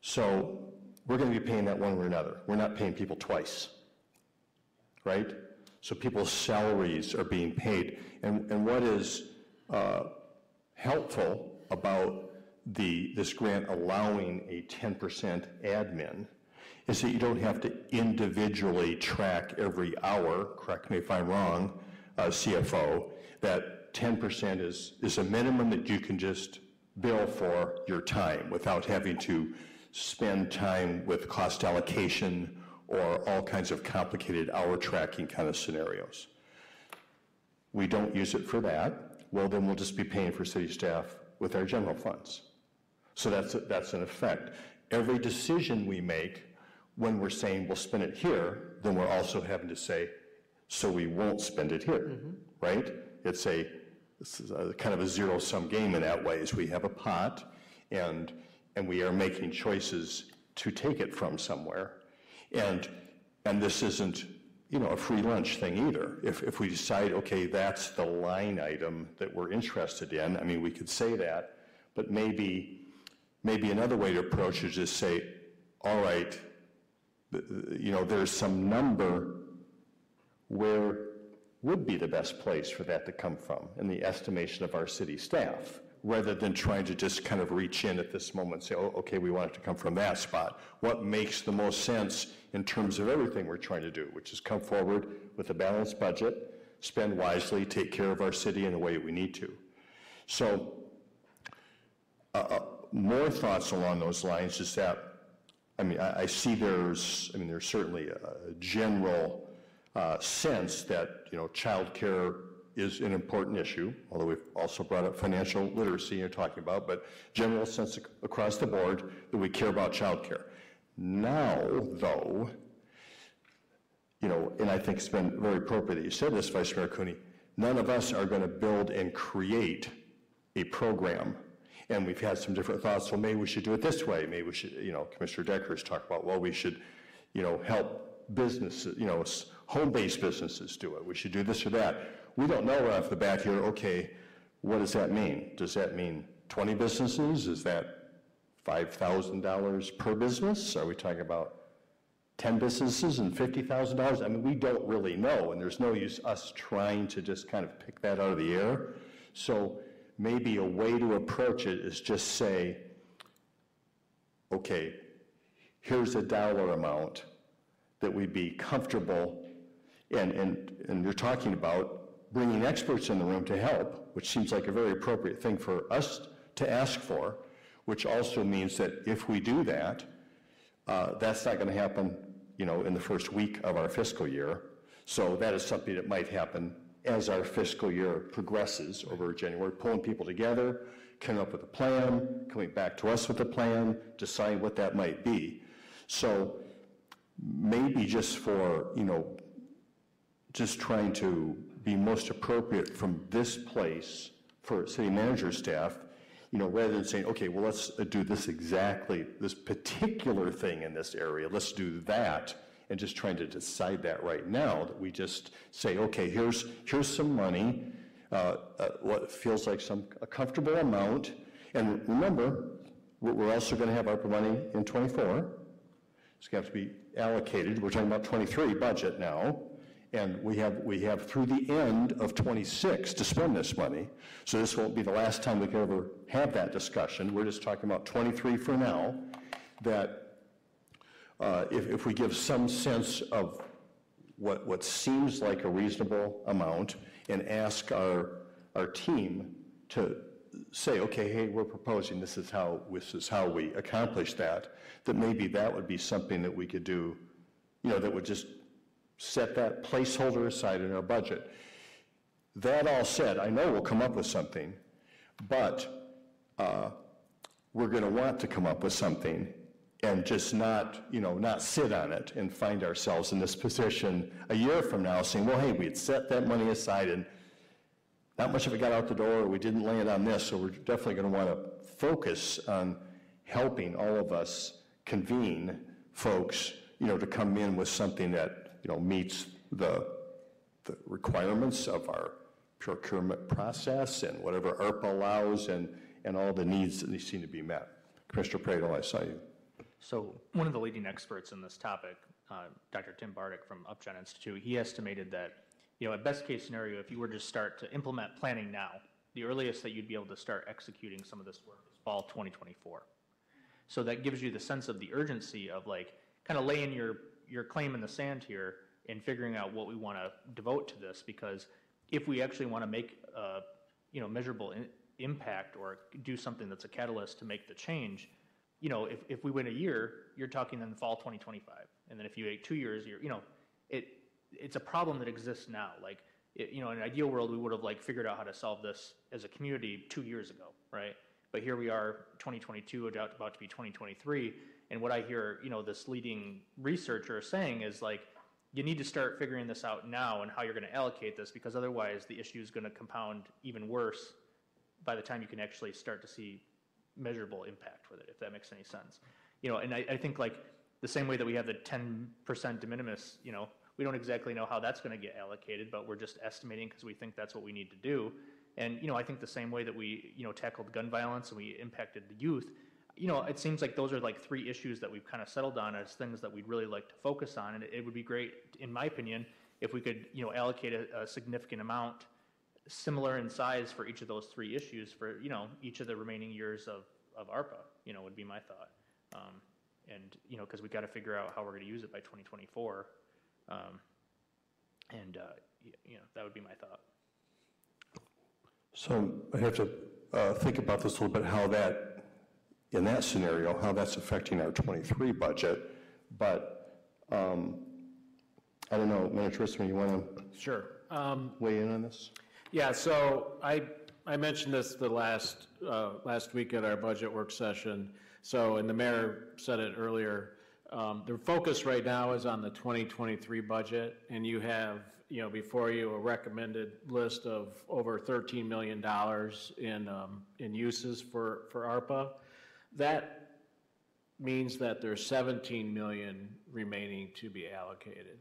Speaker 1: So we're going to be paying that one or another. We're not paying people twice. right? So people's salaries are being paid. And, and what is uh, helpful about the, this grant allowing a 10% admin is that you don't have to individually track every hour, correct me if I'm wrong, uh, CFO, that 10% is, is a minimum that you can just bill for your time without having to spend time with cost allocation or all kinds of complicated hour tracking kind of scenarios. We don't use it for that, well, then we'll just be paying for city staff with our general funds. So that's, that's an effect. Every decision we make, when we're saying we'll spend it here, then we're also having to say, so we won't spend it here, mm-hmm. right? It's a, is a kind of a zero-sum game in that way, is we have a pot, and, and we are making choices to take it from somewhere. And, and this isn't, you know, a free lunch thing either. If, if we decide, okay, that's the line item that we're interested in, I mean, we could say that, but maybe, maybe another way to approach it is just say, all right, you know, there's some number where would be the best place for that to come from in the estimation of our city staff, rather than trying to just kind of reach in at this moment and say, oh, okay, we want it to come from that spot. What makes the most sense in terms of everything we're trying to do, which is come forward with a balanced budget, spend wisely, take care of our city in the way we need to. So, uh, uh, more thoughts along those lines is that, I mean, I, I see there's, I mean, there's certainly a, general uh, sense that, you know, childcare is an important issue, although we've also brought up financial literacy you're talking about, but general sense across the board that we care about childcare. Now, though, you know, and I think it's been very appropriate that you said this, Vice Mayor Cooney, none of us are going to build and create a program. And we've had some different thoughts, well, maybe we should do it this way. Maybe we should, you know, Commissioner Decker has talked about, well, we should, you know, help businesses, you know, home-based businesses do it. We should do this or that. We don't know right off the bat here, okay, what does that mean? Does that mean 20 businesses? Is that $5,000 per business? Are we talking about 10 businesses and $50,000? I mean, we don't really know, and there's no use us trying to just kind of pick that out of the air. So maybe a way to approach it is just say, okay, here's a dollar amount that we'd be comfortable, and, and, and you're talking about bringing experts in the room to help, which seems like a very appropriate thing for us to ask for, which also means that if we do that, uh, that's not going to happen, you know, in the first week of our fiscal year. So that is something that might happen as our fiscal year progresses over January, pulling people together, coming up with a plan, coming back to us with a plan, deciding what that might be. So maybe just for, you know, just trying to be most appropriate from this place for city manager staff, you know, rather than saying, okay, well, let's uh, do this exactly, this particular thing in this area, let's do that, and just trying to decide that right now, that we just say, okay, here's, here's some money, uh, uh, what feels like some, a comfortable amount, and remember, we're also going to have ARPA money in '24, it's going to have to be allocated, we're talking about '23 budget now, and we have, we have through the end of '26 to spend this money, so this won't be the last time we can ever have that discussion, we're just talking about '23 for now, that uh, if, if we give some sense of what, what seems like a reasonable amount and ask our, our team to say, okay, hey, we're proposing, this is how, this is how we accomplish that, that maybe that would be something that we could do, you know, that would just set that placeholder aside in our budget. That all said, I know we'll come up with something, but uh, we're going to want to come up with something and just not, you know, not sit on it and find ourselves in this position a year from now saying, well, hey, we had set that money aside and not much of it got out the door, or we didn't land on this, so we're definitely going to want to focus on helping all of us convene folks, you know, to come in with something that, you know, meets the, the requirements of our procurement process and whatever ARPA allows and, and all the needs that seem to be met. Commissioner Praedel, I saw you.
Speaker 4: So one of the leading experts in this topic uh, Dr. Tim Bartik from Upjohn Institute, he estimated that, you know, at best case scenario, if you were to start to implement planning now, the earliest that you'd be able to start executing some of this work is fall 2024. So that gives you the sense of the urgency of like, kind of laying your, your claim in the sand here and figuring out what we want to devote to this, because if we actually want to make, uh, you know, measurable in- impact or do something that's a catalyst to make the change, you know, if, if we win a year, you're talking in fall 2025. And then if you wait two years, you're, you know, it, it's a problem that exists now. Like, it, you know, in an ideal world, we would have like figured out how to solve this as a community two years ago, right? But here we are, 2022, about, about to be 2023, and what I hear, you know, this leading researcher saying is like, you need to start figuring this out now and how you're going to allocate this, because otherwise the issue is going to compound even worse by the time you can actually start to see measurable impact with it, if that makes any sense. You know, and I, I think like the same way that we have the 10% de minimis, you know, we don't exactly know how that's going to get allocated, but we're just estimating because we think that's what we need to do. And, you know, I think the same way that we, you know, tackled gun violence and we impacted the youth, you know, it seems like those are like three issues that we've kind of settled on as things that we'd really like to focus on. And it, would be great, in my opinion, if we could, you know, allocate a, a significant amount similar in size for each of those three issues for, you know, each of the remaining years of, of ARPA, you know, would be my thought. Um, and, you know, because we've got to figure out how we're going to use it by 2024. Um, and, uh, you know, that would be my thought.
Speaker 1: So I have to uh, think about this a little bit, how that, in that scenario, how that's affecting our '23 budget. But um, I don't know, Manager Ritsema, you want to
Speaker 16: Sure. Um,
Speaker 1: weigh in on this?
Speaker 16: Yeah, so I, I mentioned this the last, uh, last week at our budget work session. So, and the mayor said it earlier, um, the focus right now is on the 2023 budget, and you have, you know, before you a recommended list of over $13 million in, um, in uses for, for ARPA. That means that there's 17 million remaining to be allocated.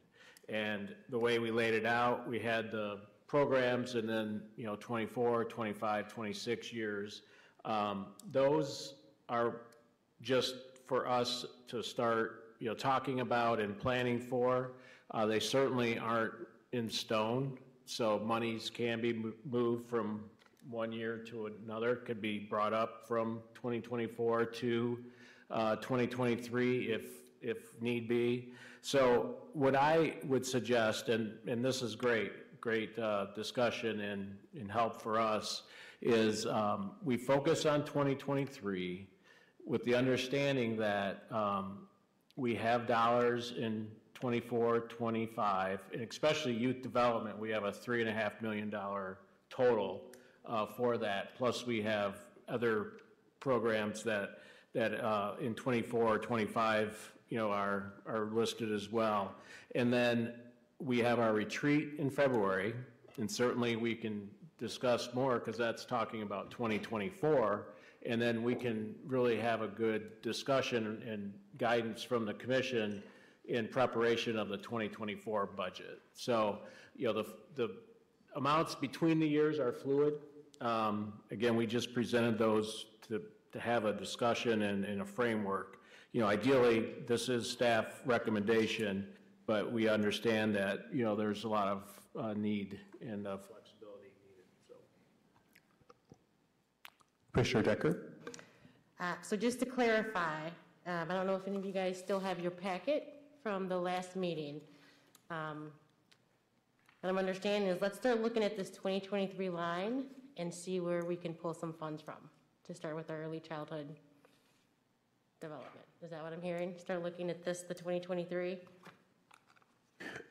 Speaker 16: And the way we laid it out, we had the programs and then, you know, 24, 25, 26 years. Um, Those are just for us to start, you know, talking about and planning for. Uh, They certainly aren't in stone, so monies can be moved from one year to another, could be brought up from 2024 to uh, 2023 if, if need be. So what I would suggest, and, and this is great, great uh, discussion and, and help for us, is um, we focus on 2023 with the understanding that um, we have dollars in 24, 25, and especially youth development, we have a three and a half million dollar total uh, for that. Plus, we have other programs that, that uh, in 24 or 25, you know, are, are listed as well. And then we have our retreat in February, and certainly we can discuss more because that's talking about 2024. And then we can really have a good discussion and guidance from the commission in preparation of the 2024 budget. So, you know, the, the amounts between the years are fluid. Um, Again, we just presented those to, to have a discussion and, and a framework. You know, ideally, this is staff recommendation, but we understand that, you know, there's a lot of uh, need and uh, flexibility needed, so.
Speaker 1: Commissioner Decker?
Speaker 21: Uh, So just to clarify, um, I don't know if any of you guys still have your packet from the last meeting. Um, What I'm understanding is let's start looking at this 2023 line and see where we can pull some funds from to start with our early childhood development. Is that what I'm hearing? Start looking at this, the 2023?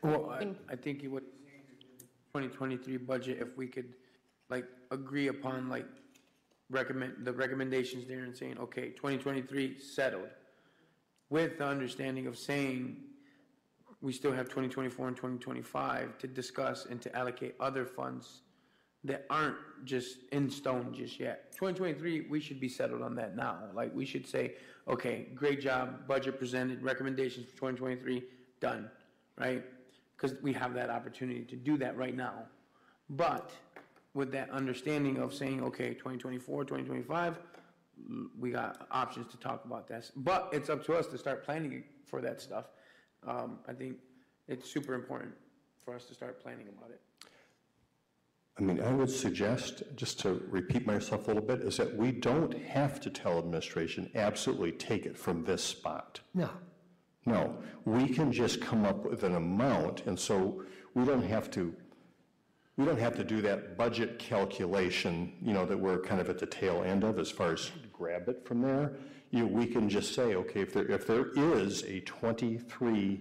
Speaker 24: Well, I, I think you would, 2023 budget, if we could, like, agree upon, like, recommend, the recommendations there and saying, okay, 2023 settled, with the understanding of saying, we still have 2024 and 2025 to discuss and to allocate other funds that aren't just in stone just yet. 2023, we should be settled on that now. Like, we should say, okay, great job, budget presented, recommendations for 2023, done, right? Because we have that opportunity to do that right now. But with that understanding of saying, okay, 2024, 2025, mm, we got options to talk about this. But it's up to us to start planning for that stuff. um, I think it's super important for us to start planning about it.
Speaker 1: I mean, I would suggest, just to repeat myself a little bit, is that we don't have to tell administration, absolutely take it from this spot.
Speaker 20: No.
Speaker 1: No, we can just come up with an amount, and so we don't have to, we don't have to do that budget calculation, you know, that we're kind of at the tail end of as far as grab it from there. You, we can just say, okay, if there, if there is a 23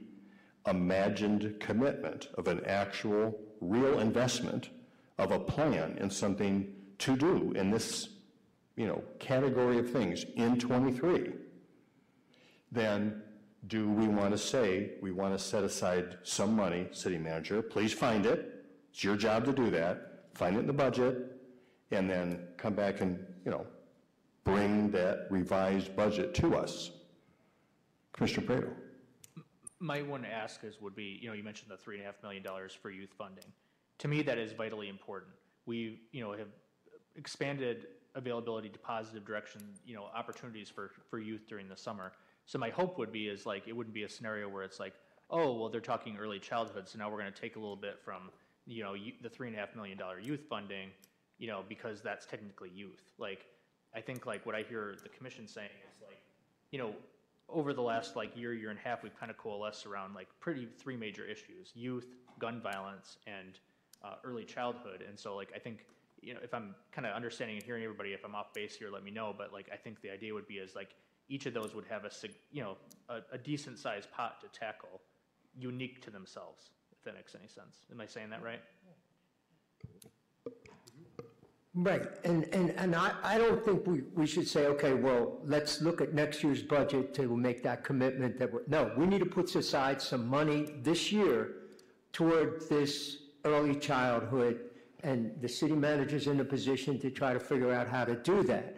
Speaker 1: imagined commitment of an actual, real investment of a plan and something to do in this, you know, category of things in 23, then do we want to say, we want to set aside some money, city manager, please find it. It's your job to do that. Find it in the budget, and then come back and, you know, bring that revised budget to us. Commissioner Praedel.
Speaker 4: My one ask is, would be, you know, you mentioned the three and a half million dollars for youth funding. To me, that is vitally important. We, you know, have expanded availability to positive direction, you know, opportunities for, for youth during the summer. So my hope would be is like, it wouldn't be a scenario where it's like, oh, well, they're talking early childhood, so now we're gonna take a little bit from, you know, the three and a half million dollar youth funding, you know, because that's technically youth. Like, I think like what I hear the commission saying is like, you know, over the last like year, year and a half, we've kind of coalesced around like pretty three major issues: youth, gun violence, and uh, early childhood. And so, like, I think you know, if I'm kind of understanding and hearing everybody, if I'm off base here, let me know. But like, I think the idea would be is like each of those would have a you know a, a decent sized pot to tackle, unique to themselves. If that makes any sense. Am I saying that right?
Speaker 20: Right, and, and, and I, I don't think we, we should say, okay, well, let's look at next year's budget to make that commitment that we're, no, we need to put aside some money this year toward this early childhood, and the city manager's in a position to try to figure out how to do that.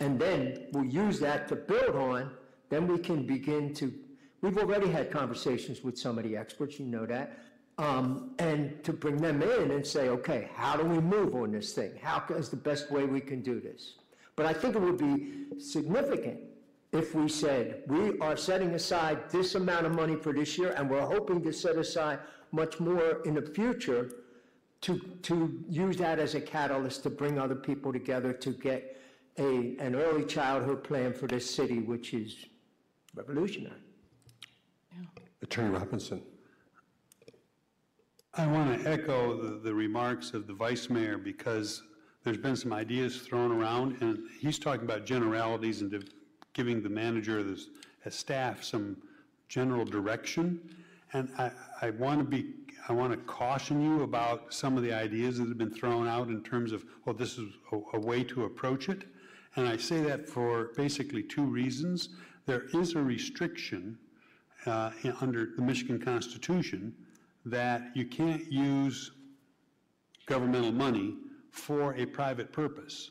Speaker 20: And then we'll use that to build on, then we can begin to, we've already had conversations with some of the experts, you know that, um, and to bring them in and say, okay, how do we move on this thing? How is the best way we can do this? But I think it would be significant if we said, we are setting aside this amount of money for this year, and we're hoping to set aside much more in the future to, to use that as a catalyst to bring other people together to get a, an early childhood plan for this city, which is revolutionary.
Speaker 1: Attorney Robinson.
Speaker 18: I want to echo the, the remarks of the vice mayor because there's been some ideas thrown around, and he's talking about generalities and giving the manager, the s- staff, some general direction. And I, I want to be, I want to caution you about some of the ideas that have been thrown out in terms of, well, this is a, a way to approach it. And I say that for basically two reasons. There is a restriction uh, under the Michigan Constitution that you can't use governmental money for a private purpose.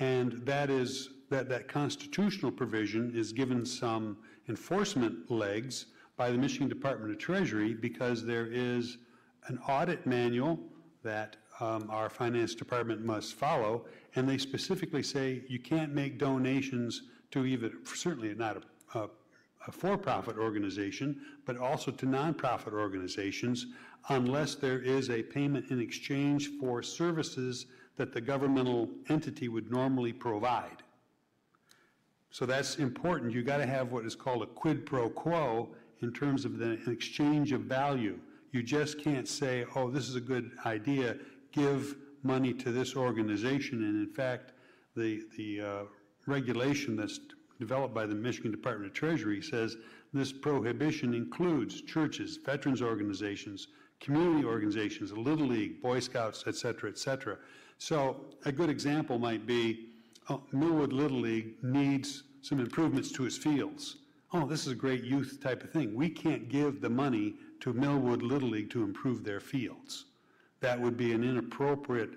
Speaker 18: And that is, that, that constitutional provision is given some enforcement legs by the Michigan Department of Treasury because there is an audit manual that um, our finance department must follow, and they specifically say you can't make donations to even, certainly not a, a a for-profit organization, but also to nonprofit organizations, unless there is a payment in exchange for services that the governmental entity would normally provide. So that's important. You got to have what is called a quid pro quo in terms of the an exchange of value. You just can't say, oh, this is a good idea, give money to this organization. And in fact, the, the uh, regulation that's developed by the Michigan Department of Treasury says this prohibition includes churches, veterans organizations, community organizations, Little League, Boy Scouts, et cetera, et cetera. So a good example might be oh, Millwood Little League needs some improvements to its fields. Oh, this is a great youth type of thing. We can't give the money to Millwood Little League to improve their fields. That would be an inappropriate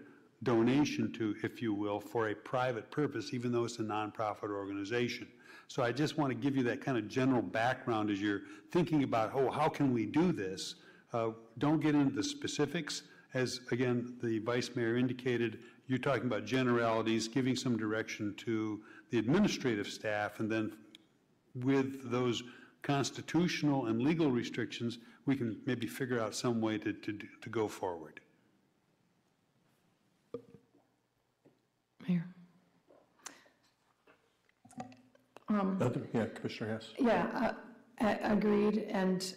Speaker 18: donation to, if you will, for a private purpose, even though it's a nonprofit organization. So I just want to give you that kind of general background as you're thinking about, oh, how can we do this? Uh, don't get into the specifics. As, again, the vice mayor indicated, you're talking about generalities, giving some direction to the administrative staff, and then with those constitutional and legal restrictions, we can maybe figure out some way to, to, to go forward.
Speaker 23: Mayor. Um,
Speaker 1: Other- Yeah, Commissioner Hess.
Speaker 23: Yeah, uh, agreed, and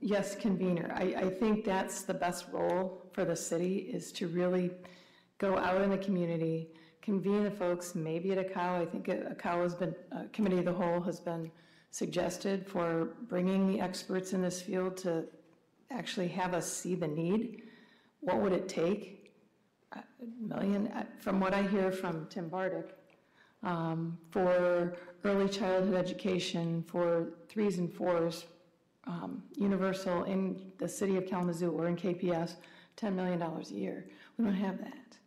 Speaker 23: yes, convener. I, I think that's the best role for the city, is to really go out in the community, convene the folks, maybe at a cow. I think a a cow has been, uh, Committee of the Whole has been suggested for bringing the experts in this field to actually have us see the need. What would it take? A million, uh, from what I hear from Tim Bartik, um, for early childhood education, for threes and fours, um, universal in the city of Kalamazoo or in KPS, $10 million a year. We don't have that.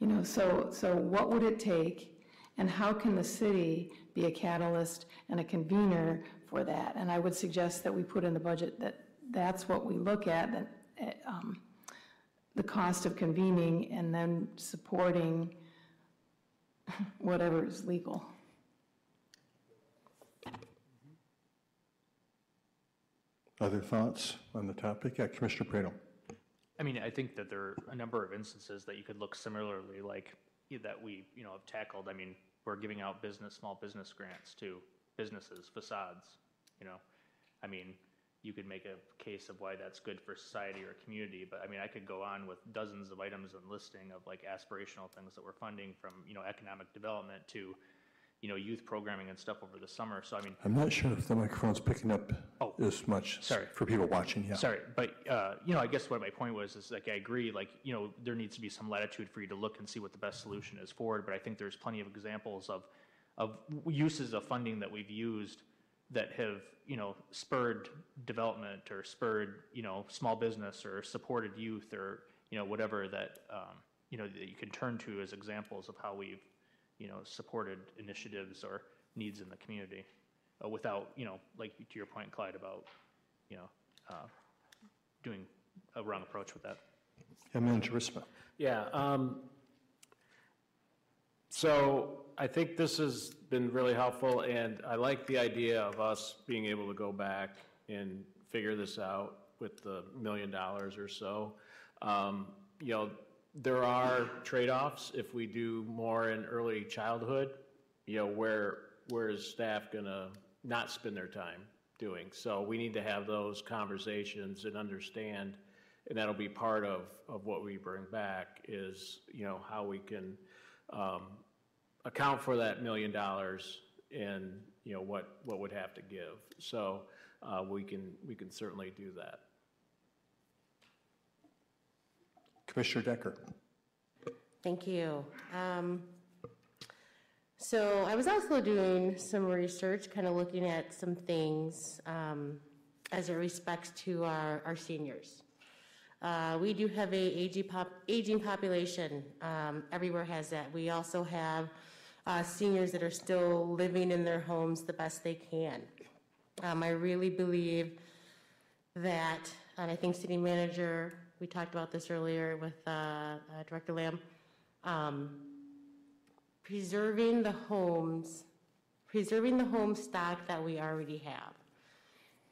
Speaker 23: You know, so, so what would it take and how can the city be a catalyst and a convener for that? And I would suggest that we put in the budget that that's what we look at, that, eh, um, the cost of convening and then supporting whatever is legal.
Speaker 1: Other thoughts on the topic? Yeah, Commissioner Praedel.
Speaker 4: I mean, I think that there are a number of instances that you could look similarly like that we, you know, have tackled. I mean, we're giving out business, small business grants to businesses, facades, you know. I mean, you could make a case of why that's good for society or community, but I mean, I could go on with dozens of items and listing of like aspirational things that we're funding from, you know, economic development to, you know, youth programming and stuff over the summer. So I mean,
Speaker 1: I'm not sure if the microphone's picking up Oh, as much
Speaker 4: sorry.
Speaker 1: for people watching, yeah.
Speaker 4: Sorry, but, uh, you know, I guess what my point was is like, I agree, like, you know, there needs to be some latitude for you to look and see what the best solution is forward, but I think there's plenty of examples of, of uses of funding that we've used that have, you know, spurred development or spurred, you know, small business or supported youth or, you know, whatever that, um, you know, that you can turn to as examples of how we've, you know, supported initiatives or needs in the community uh, without, you know, like to your point, Clyde, about, you know, uh, doing a wrong approach with that.
Speaker 1: Yeah, Manager Ritsema.
Speaker 16: Yeah, um, so I think this has been really helpful, and I like the idea of us being able to go back and figure this out with the million dollars or so. Um, you know, there are trade-offs if we do more in early childhood, you know, where, where is staff gonna not spend their time doing? So we need to have those conversations and understand, and that'll be part of, of what we bring back is, you know, how we can, um, account for that million dollars and, you know, what, what would have to give. So, uh, we can, we can certainly do that.
Speaker 1: Commissioner Decker.
Speaker 21: Thank you. Um, So I was also doing some research, kind of looking at some things um, as it respects to our, our seniors. Uh, We do have a aging pop, aging population, um, everywhere has that. We also have uh, seniors that are still living in their homes the best they can. Um, I really believe that, and I think city manager, we talked about this earlier with uh, uh, Director Lamb, um, preserving the homes, preserving the home stock that we already have.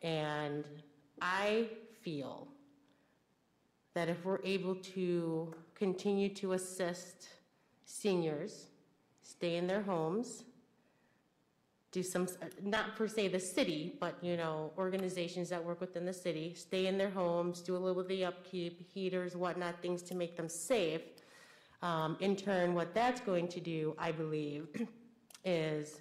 Speaker 21: And I feel that if we're able to continue to assist seniors stay in their homes, do some, not per se the city, but, you know, organizations that work within the city, stay in their homes, do a little bit of the upkeep, heaters, whatnot, things to make them safe. Um, in turn, what that's going to do, I believe, is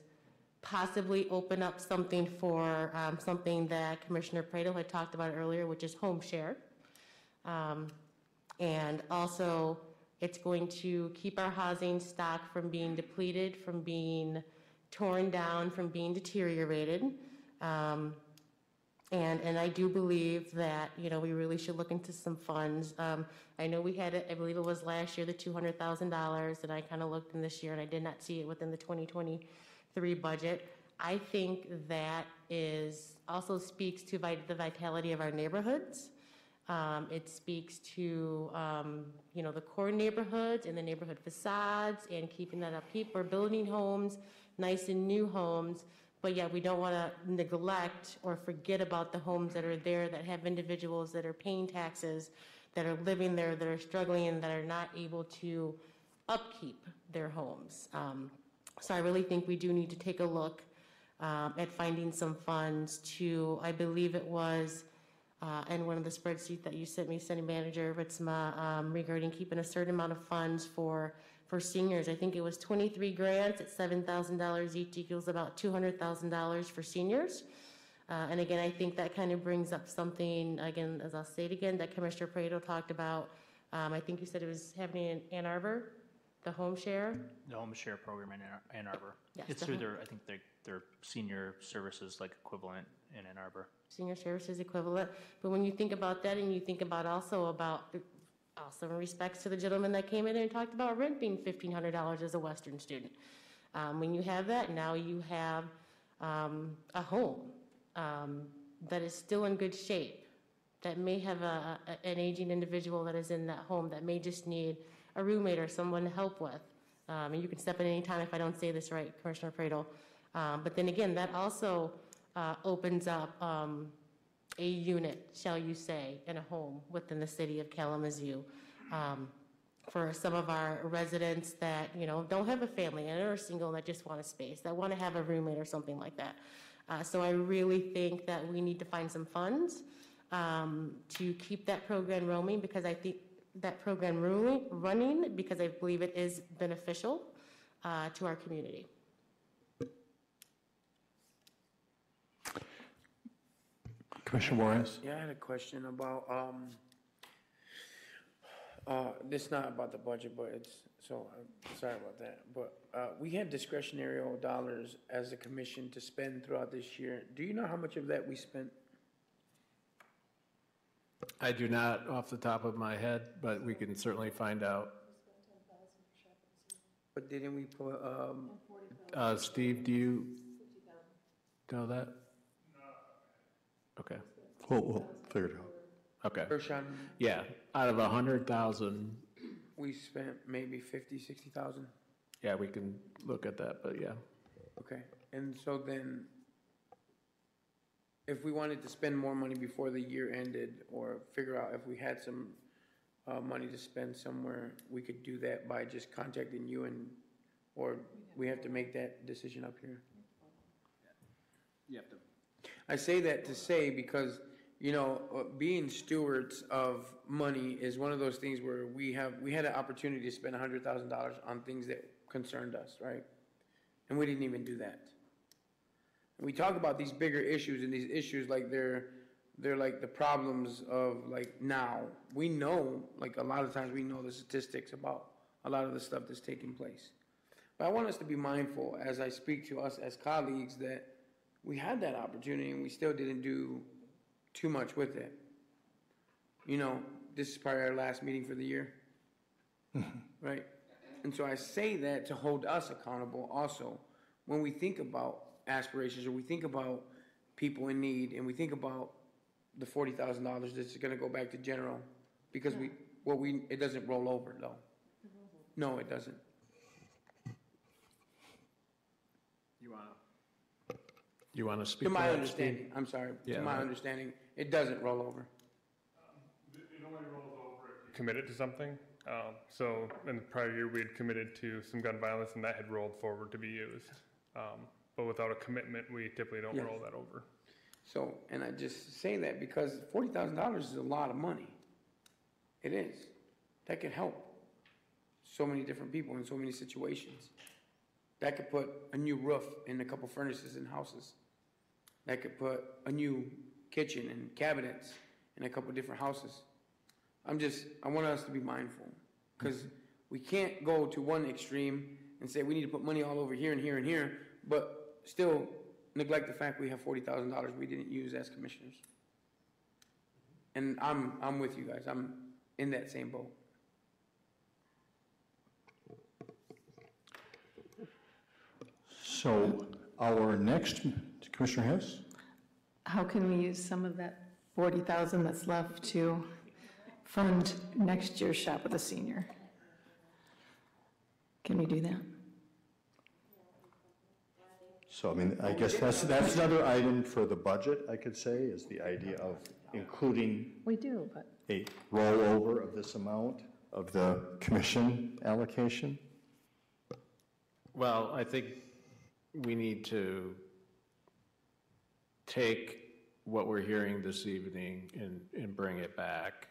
Speaker 21: possibly open up something for, um, something that Commissioner Praedel had talked about earlier, which is home share. Um, and also, it's going to keep our housing stock from being depleted, from being torn down, from being deteriorated. Um, and, and I do believe that, you know, we really should look into some funds. Um, I know we had, it- I believe it was last year, the $200,000, and I kind of looked in this year, and I did not see it within the 2023 budget. I think that is, also speaks to the vitality of our neighborhoods. Um, It speaks to, um, you know, the core neighborhoods and the neighborhood facades and keeping that up. Keep, we're building homes, nice and new homes, But yet we don't want to neglect or forget about the homes that are there that have individuals that are paying taxes, that are living there, that are struggling, and that are not able to upkeep their homes. Um, So I really think we do need to take a look um, at finding some funds to, I believe it was, uh, in one of the spreadsheets that you sent me, City Manager Ritsema, um, regarding keeping a certain amount of funds for, for seniors. I think it was 23 grants at $7,000 each equals about $200,000 for seniors. Uh, And again, I think that kind of brings up something, again, as I'll say it again, that Commissioner Praedel talked about. Um, I think you said it was happening in Ann Arbor, the home share?
Speaker 4: The home share program in Ann- Ann Arbor.
Speaker 21: Yes,
Speaker 4: It's
Speaker 21: the
Speaker 4: through their, I think their, their senior services like equivalent in Ann Arbor.
Speaker 21: senior services equivalent. But when you think about that and you think about also about, also in respects to the gentleman that came in and talked about rent being fifteen hundred dollars as a Western student. Um, when you have that, now you have, um, a home, um, that is still in good shape, that may have a, a- an aging individual that is in that home that may just need a roommate or someone to help with. Um, and you can step in anytime if I don't say this right, Commissioner Praedel. Um, but then again, that also, uh, opens up, um, a unit, shall you say, in a home within the city of Kalamazoo. Um, for some of our residents that, you know, don't have a family and are single and that just want a space, that want to have a roommate or something like that. Uh, so I really think that we need to find some funds, um, to keep that program roaming because I think that program running, because I believe it is beneficial, uh, to our community.
Speaker 1: Commissioner Juarez?
Speaker 24: Yeah, I had a question about, um, uh, this not about the budget, but it's, so, I'm sorry about that. But, uh, we had discretionary dollars as a commission to spend throughout this year. Do you know how much of that we spent?
Speaker 16: I do not off the top of my head, but we can certainly find out.
Speaker 24: But didn't we put, um,
Speaker 16: Uh, Steve, do you know that? Okay.
Speaker 1: We'll, we'll figure it out.
Speaker 16: Okay.
Speaker 24: Gershon,
Speaker 16: Yeah, out of a hundred thousand,
Speaker 24: we spent maybe fifty, sixty thousand?
Speaker 16: yeah, we can look at that, but yeah.
Speaker 24: Okay, and so then, if we wanted to spend more money before the year ended, or figure out if we had some, uh, money to spend somewhere, we could do that by just contacting you and, or we have to make that decision up here?
Speaker 16: You have to.
Speaker 24: I say that to say because, you know, uh, being stewards of money is one of those things where we have, we had an opportunity to spend a hundred thousand dollars on things that concerned us, right? And we didn't even do that. And we talk about these bigger issues and these issues like they're, they're like the problems of like now. We know, like a lot of times we know the statistics about a lot of the stuff that's taking place. But I want us to be mindful as I speak to us as colleagues that we had that opportunity and we still didn't do too much with it. You know, this is probably our last meeting for the year, right? And so I say that to hold us accountable also. When we think about aspirations or we think about people in need and we think about the forty thousand dollars that's gonna go back to general, because we, well, we, it doesn't roll over though. No, it doesn't.
Speaker 16: You wanna? You wanna speak
Speaker 24: To
Speaker 16: to
Speaker 24: my
Speaker 16: that,
Speaker 24: understanding,
Speaker 16: Steve?
Speaker 24: I'm sorry,
Speaker 16: Yeah,
Speaker 24: to my
Speaker 16: right.
Speaker 24: understanding, it doesn't roll over.
Speaker 22: It only rolls over if you committed to something. Um, so in the prior year, we had committed to some gun violence and that had rolled forward to be used. Um, but without a commitment, we typically don't
Speaker 24: Yes.
Speaker 22: roll that over.
Speaker 24: So, and I just say that because forty thousand dollars is a lot of money. It is. That could help so many different people in so many situations. That could put a new roof and a couple furnaces in houses. That could put a new kitchen and cabinets in a couple different houses. I'm just, I want us to be mindful, because we can't go to one extreme and say we need to put money all over here and here and here, but still neglect the fact we have forty thousand dollars we didn't use as commissioners. And I'm, I'm with you guys, I'm in that same boat.
Speaker 1: So our next, Commissioner Hess?
Speaker 23: How can we use some of that 40,000 that's left to fund next year's Shop with a Senior? Can we do that?
Speaker 1: So, I mean, I guess that's, that's another item for the budget, I could say, is the idea of including
Speaker 23: We do, but.
Speaker 1: a rollover of this amount of the commission allocation.
Speaker 16: Well, I think we need to take what we're hearing this evening and, and bring it back,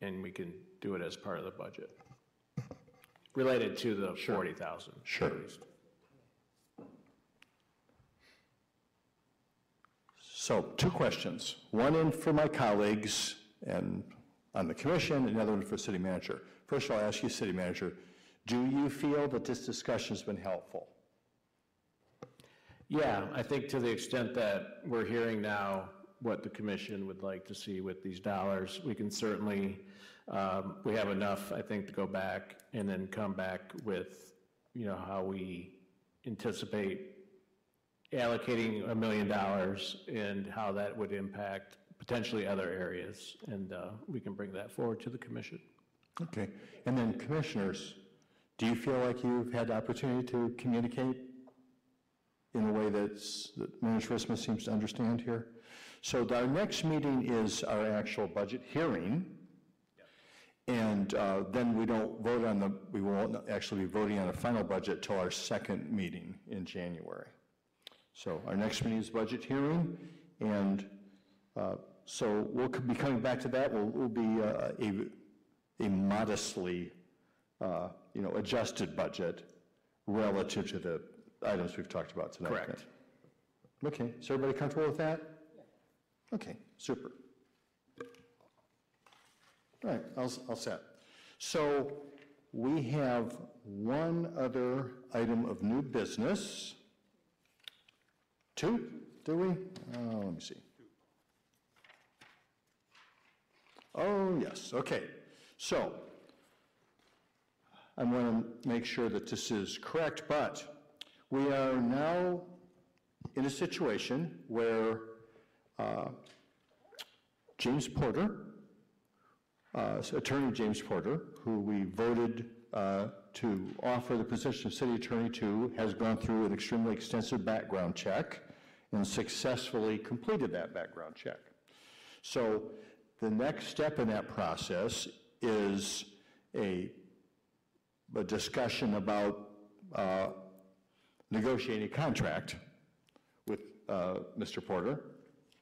Speaker 16: and we can do it as part of the budget, related to the 40,000.
Speaker 1: Sure. So, two questions. One in for my colleagues and on the commission, and the other one for city manager. First, of all, I'll ask you, city manager, do you feel that this discussion's been helpful?
Speaker 16: Yeah, I think to the extent that we're hearing now what the commission would like to see with these dollars, we can certainly, um, we have enough, I think, to go back and then come back with, you know, how we anticipate allocating a million dollars and how that would impact potentially other areas. And uh, we can bring that forward to the commission.
Speaker 1: Okay. And then commissioners, do you feel like you've had the opportunity to communicate in a way that's, that Manager Ritsema seems to understand here? So our next meeting is our actual budget hearing. And uh, then we don't vote on the, we won't actually be voting on a final budget till our second meeting in January. So our next meeting is budget hearing, and uh, so we'll be coming back to that. We'll, we'll be uh, a, a modestly, uh, you know, adjusted budget relative to the items we've talked about tonight.
Speaker 16: Correct.
Speaker 1: Okay, is everybody comfortable with that? Okay, super. All right, I'll, I'll set. So we have one other item of new business. Two, do we? Uh, let me see. Oh, yes, okay. So, I want to make sure that this is correct, but we are now in a situation where uh, James Porter, uh, Attorney James Porter, who we voted uh, to offer the position of city attorney to, has gone through an extremely extensive background check and successfully completed that background check. So the next step in that process is a, a discussion about uh, negotiating a contract with uh, Mr. Porter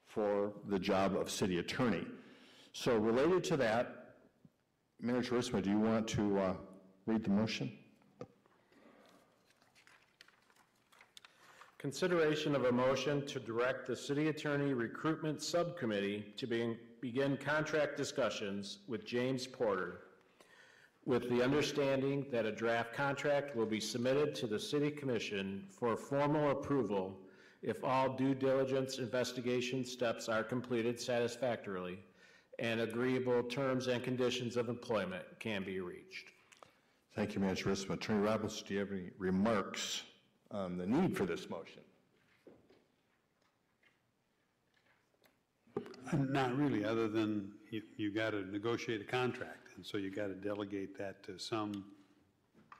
Speaker 1: for the job of city attorney. So related to that, Manager Ritsema, do you want to uh, read the motion?
Speaker 16: Consideration of a motion to direct the city attorney recruitment subcommittee to be- begin contract discussions with James Porter with the understanding that a draft contract will be submitted to the city commission for formal approval if all due diligence investigation steps are completed satisfactorily and agreeable terms and conditions of employment can be reached.
Speaker 1: Thank you, Manager Ritsema. Attorney Robbins, do you have any remarks on the need for this motion?
Speaker 18: Not really, other than you, you got to negotiate a contract, and so you got to delegate that to some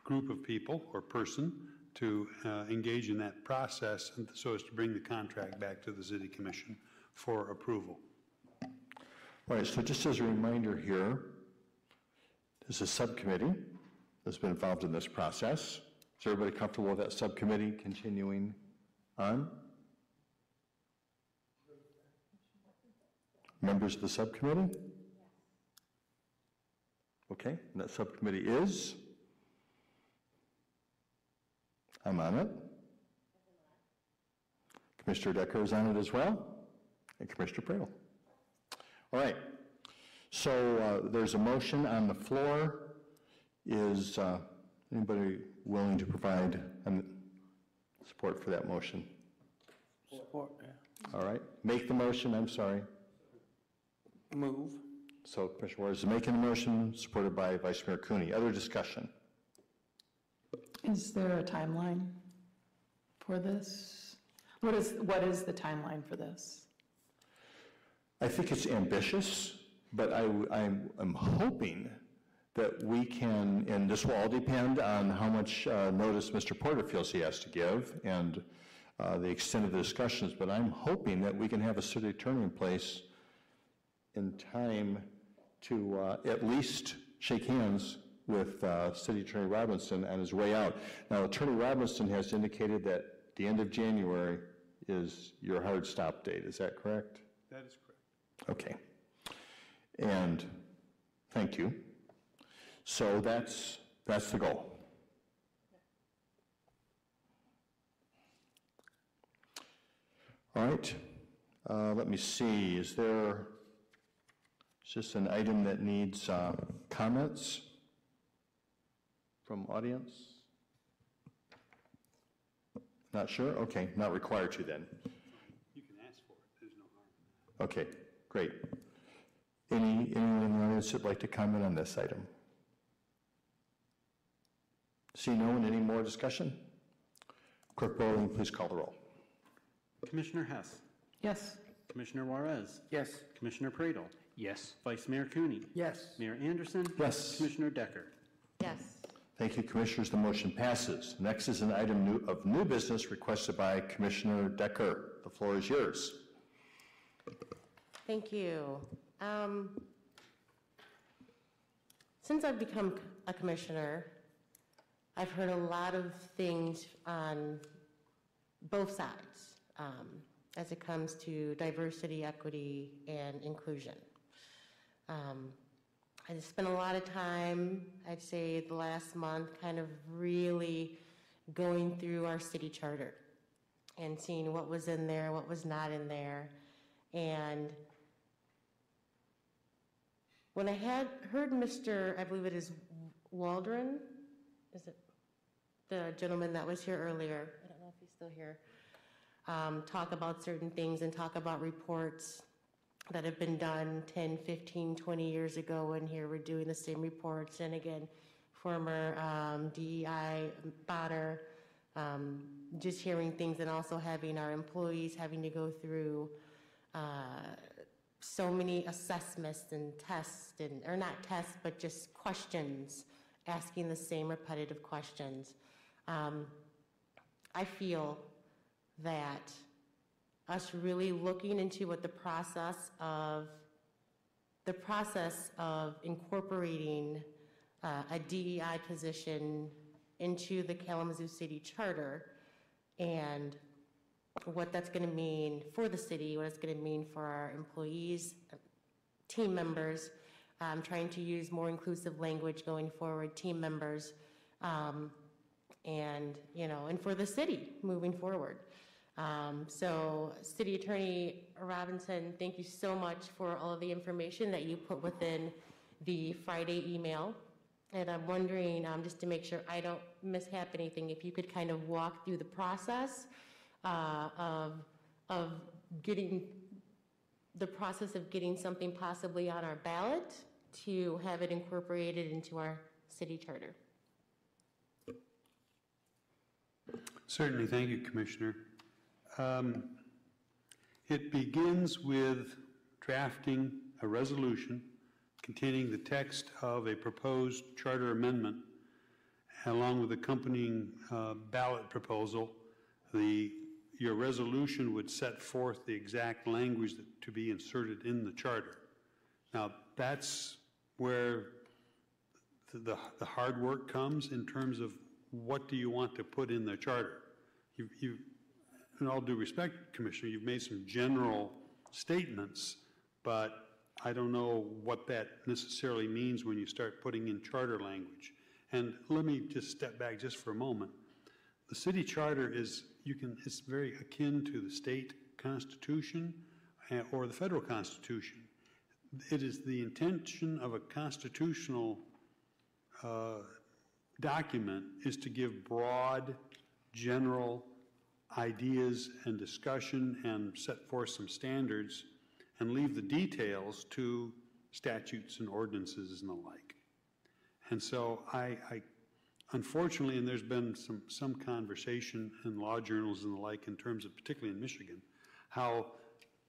Speaker 18: group of people or person to uh, engage in that process, so as to bring the contract back to the city commission for approval.
Speaker 1: All right, so just as a reminder here, there's a subcommittee that's been involved in this process. Is everybody comfortable with that subcommittee continuing on? Members of the subcommittee? Okay, and that subcommittee is? I'm on it. Commissioner Decker is on it as well, and Commissioner Praedel. All right, so uh, there's a motion on the floor. Is uh, anybody willing to provide support for that motion?
Speaker 24: Support, yeah.
Speaker 1: All right, make the motion, I'm sorry.
Speaker 24: Move.
Speaker 1: So Commissioner Waters is making the motion, supported by Vice Mayor Cooney. Other discussion?
Speaker 23: Is there a timeline for this? What is, what is the timeline for this?
Speaker 1: I think it's ambitious, but I, am I'm hoping that we can, and this will all depend on how much uh, notice Mr. Porter feels he has to give, and uh, the extent of the discussions, but I'm hoping that we can have a city attorney in place in time to uh, at least shake hands with uh, City Attorney Robinson on his way out. Now, Attorney Robinson has indicated that the end of January is your hard stop date. Is that correct?
Speaker 18: That is correct.
Speaker 1: Okay. And, thank you. So that's, that's the goal. All right, uh, let me see, is there, is this an item that needs uh, comments from audience? Not sure? Okay, not required to then.
Speaker 18: You can ask for it, there's no harm.
Speaker 1: Okay, great. Any, anyone in the audience that'd like to comment on this item? See no one, any more discussion? Clerk Borling, please call the roll.
Speaker 2: Commissioner Hess,
Speaker 23: Yes.
Speaker 2: Commissioner Juarez,
Speaker 24: Yes.
Speaker 2: Commissioner Praedel,
Speaker 4: Yes.
Speaker 2: Vice Mayor Cooney,
Speaker 24: Yes.
Speaker 2: Mayor Anderson.
Speaker 1: Yes.
Speaker 2: Commissioner Decker.
Speaker 21: Yes.
Speaker 1: Thank you, Commissioners. The motion passes. Next is an item new- of new business requested by Commissioner Decker. The floor is yours.
Speaker 21: Thank you. Um, Since I've become a commissioner, I've heard a lot of things on both sides um, as it comes to diversity, equity, and inclusion. Um, I spent a lot of time, I'd say the last month, kind of really going through our city charter and seeing what was in there, what was not in there. And when I had heard Mr., I believe it is Waldron, is it the gentleman that was here earlier? I don't know if he's still here. Um, talk about certain things and talk about reports that have been done 10, 15, 20 years ago, and here we're doing the same reports. And again, former um, DEI Bonner, um, just hearing things and also having our employees having to go through uh, so many assessments and tests, and, or not tests, but just questions, asking the same repetitive questions. Um, I feel that us really looking into what the process of, the process of incorporating uh, a DEI position into the Kalamazoo City Charter and what that's going to mean for the city, what it's going to mean for our employees, team members, um, trying to use more inclusive language going forward, team members, um, and, you know, and for the city moving forward. Um, so, City Attorney Robinson, thank you so much for all of the information that you put within the Friday email. And I'm wondering, um, just to make sure I don't mishap anything, if you could kind of walk through the process uh, of, of getting, the process of getting something possibly on our ballot to have it incorporated into our city charter.
Speaker 18: Certainly, thank you, Commissioner. Um, It begins with drafting a resolution containing the text of a proposed charter amendment along with accompanying uh, ballot proposal. The, your resolution would set forth the exact language that- to be inserted in the charter. Now, that's where the- the, hard work comes in terms of what do you want to put in the charter? You, you, in all due respect, Commissioner, you've made some general statements, but I don't know what that necessarily means when you start putting in charter language. And let me just step back just for a moment. The city charter is, you can, it's very akin to the state constitution uh, or the federal constitution. It is the intention of a constitutional uh, document is to give broad, general ideas and discussion and set forth some standards and leave the details to statutes and ordinances and the like. And so I, I unfortunately, and there's been some, some conversation in law journals and the like in terms of, particularly in Michigan, how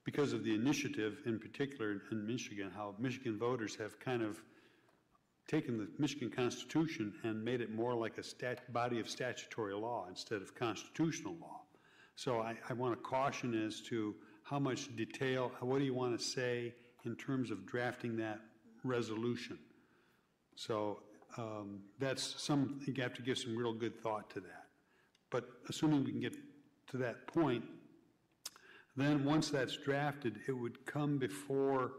Speaker 18: because of the initiative in particular in Michigan, how Michigan voters have kind of taken the Michigan Constitution and made it more like a stat, body of statutory law instead of constitutional law. So I, I want to caution as to how much detail, what do you want to say in terms of drafting that resolution? So um, that's some, you have to give some real good thought to that. But assuming we can get to that point, then once that's drafted, it would come before,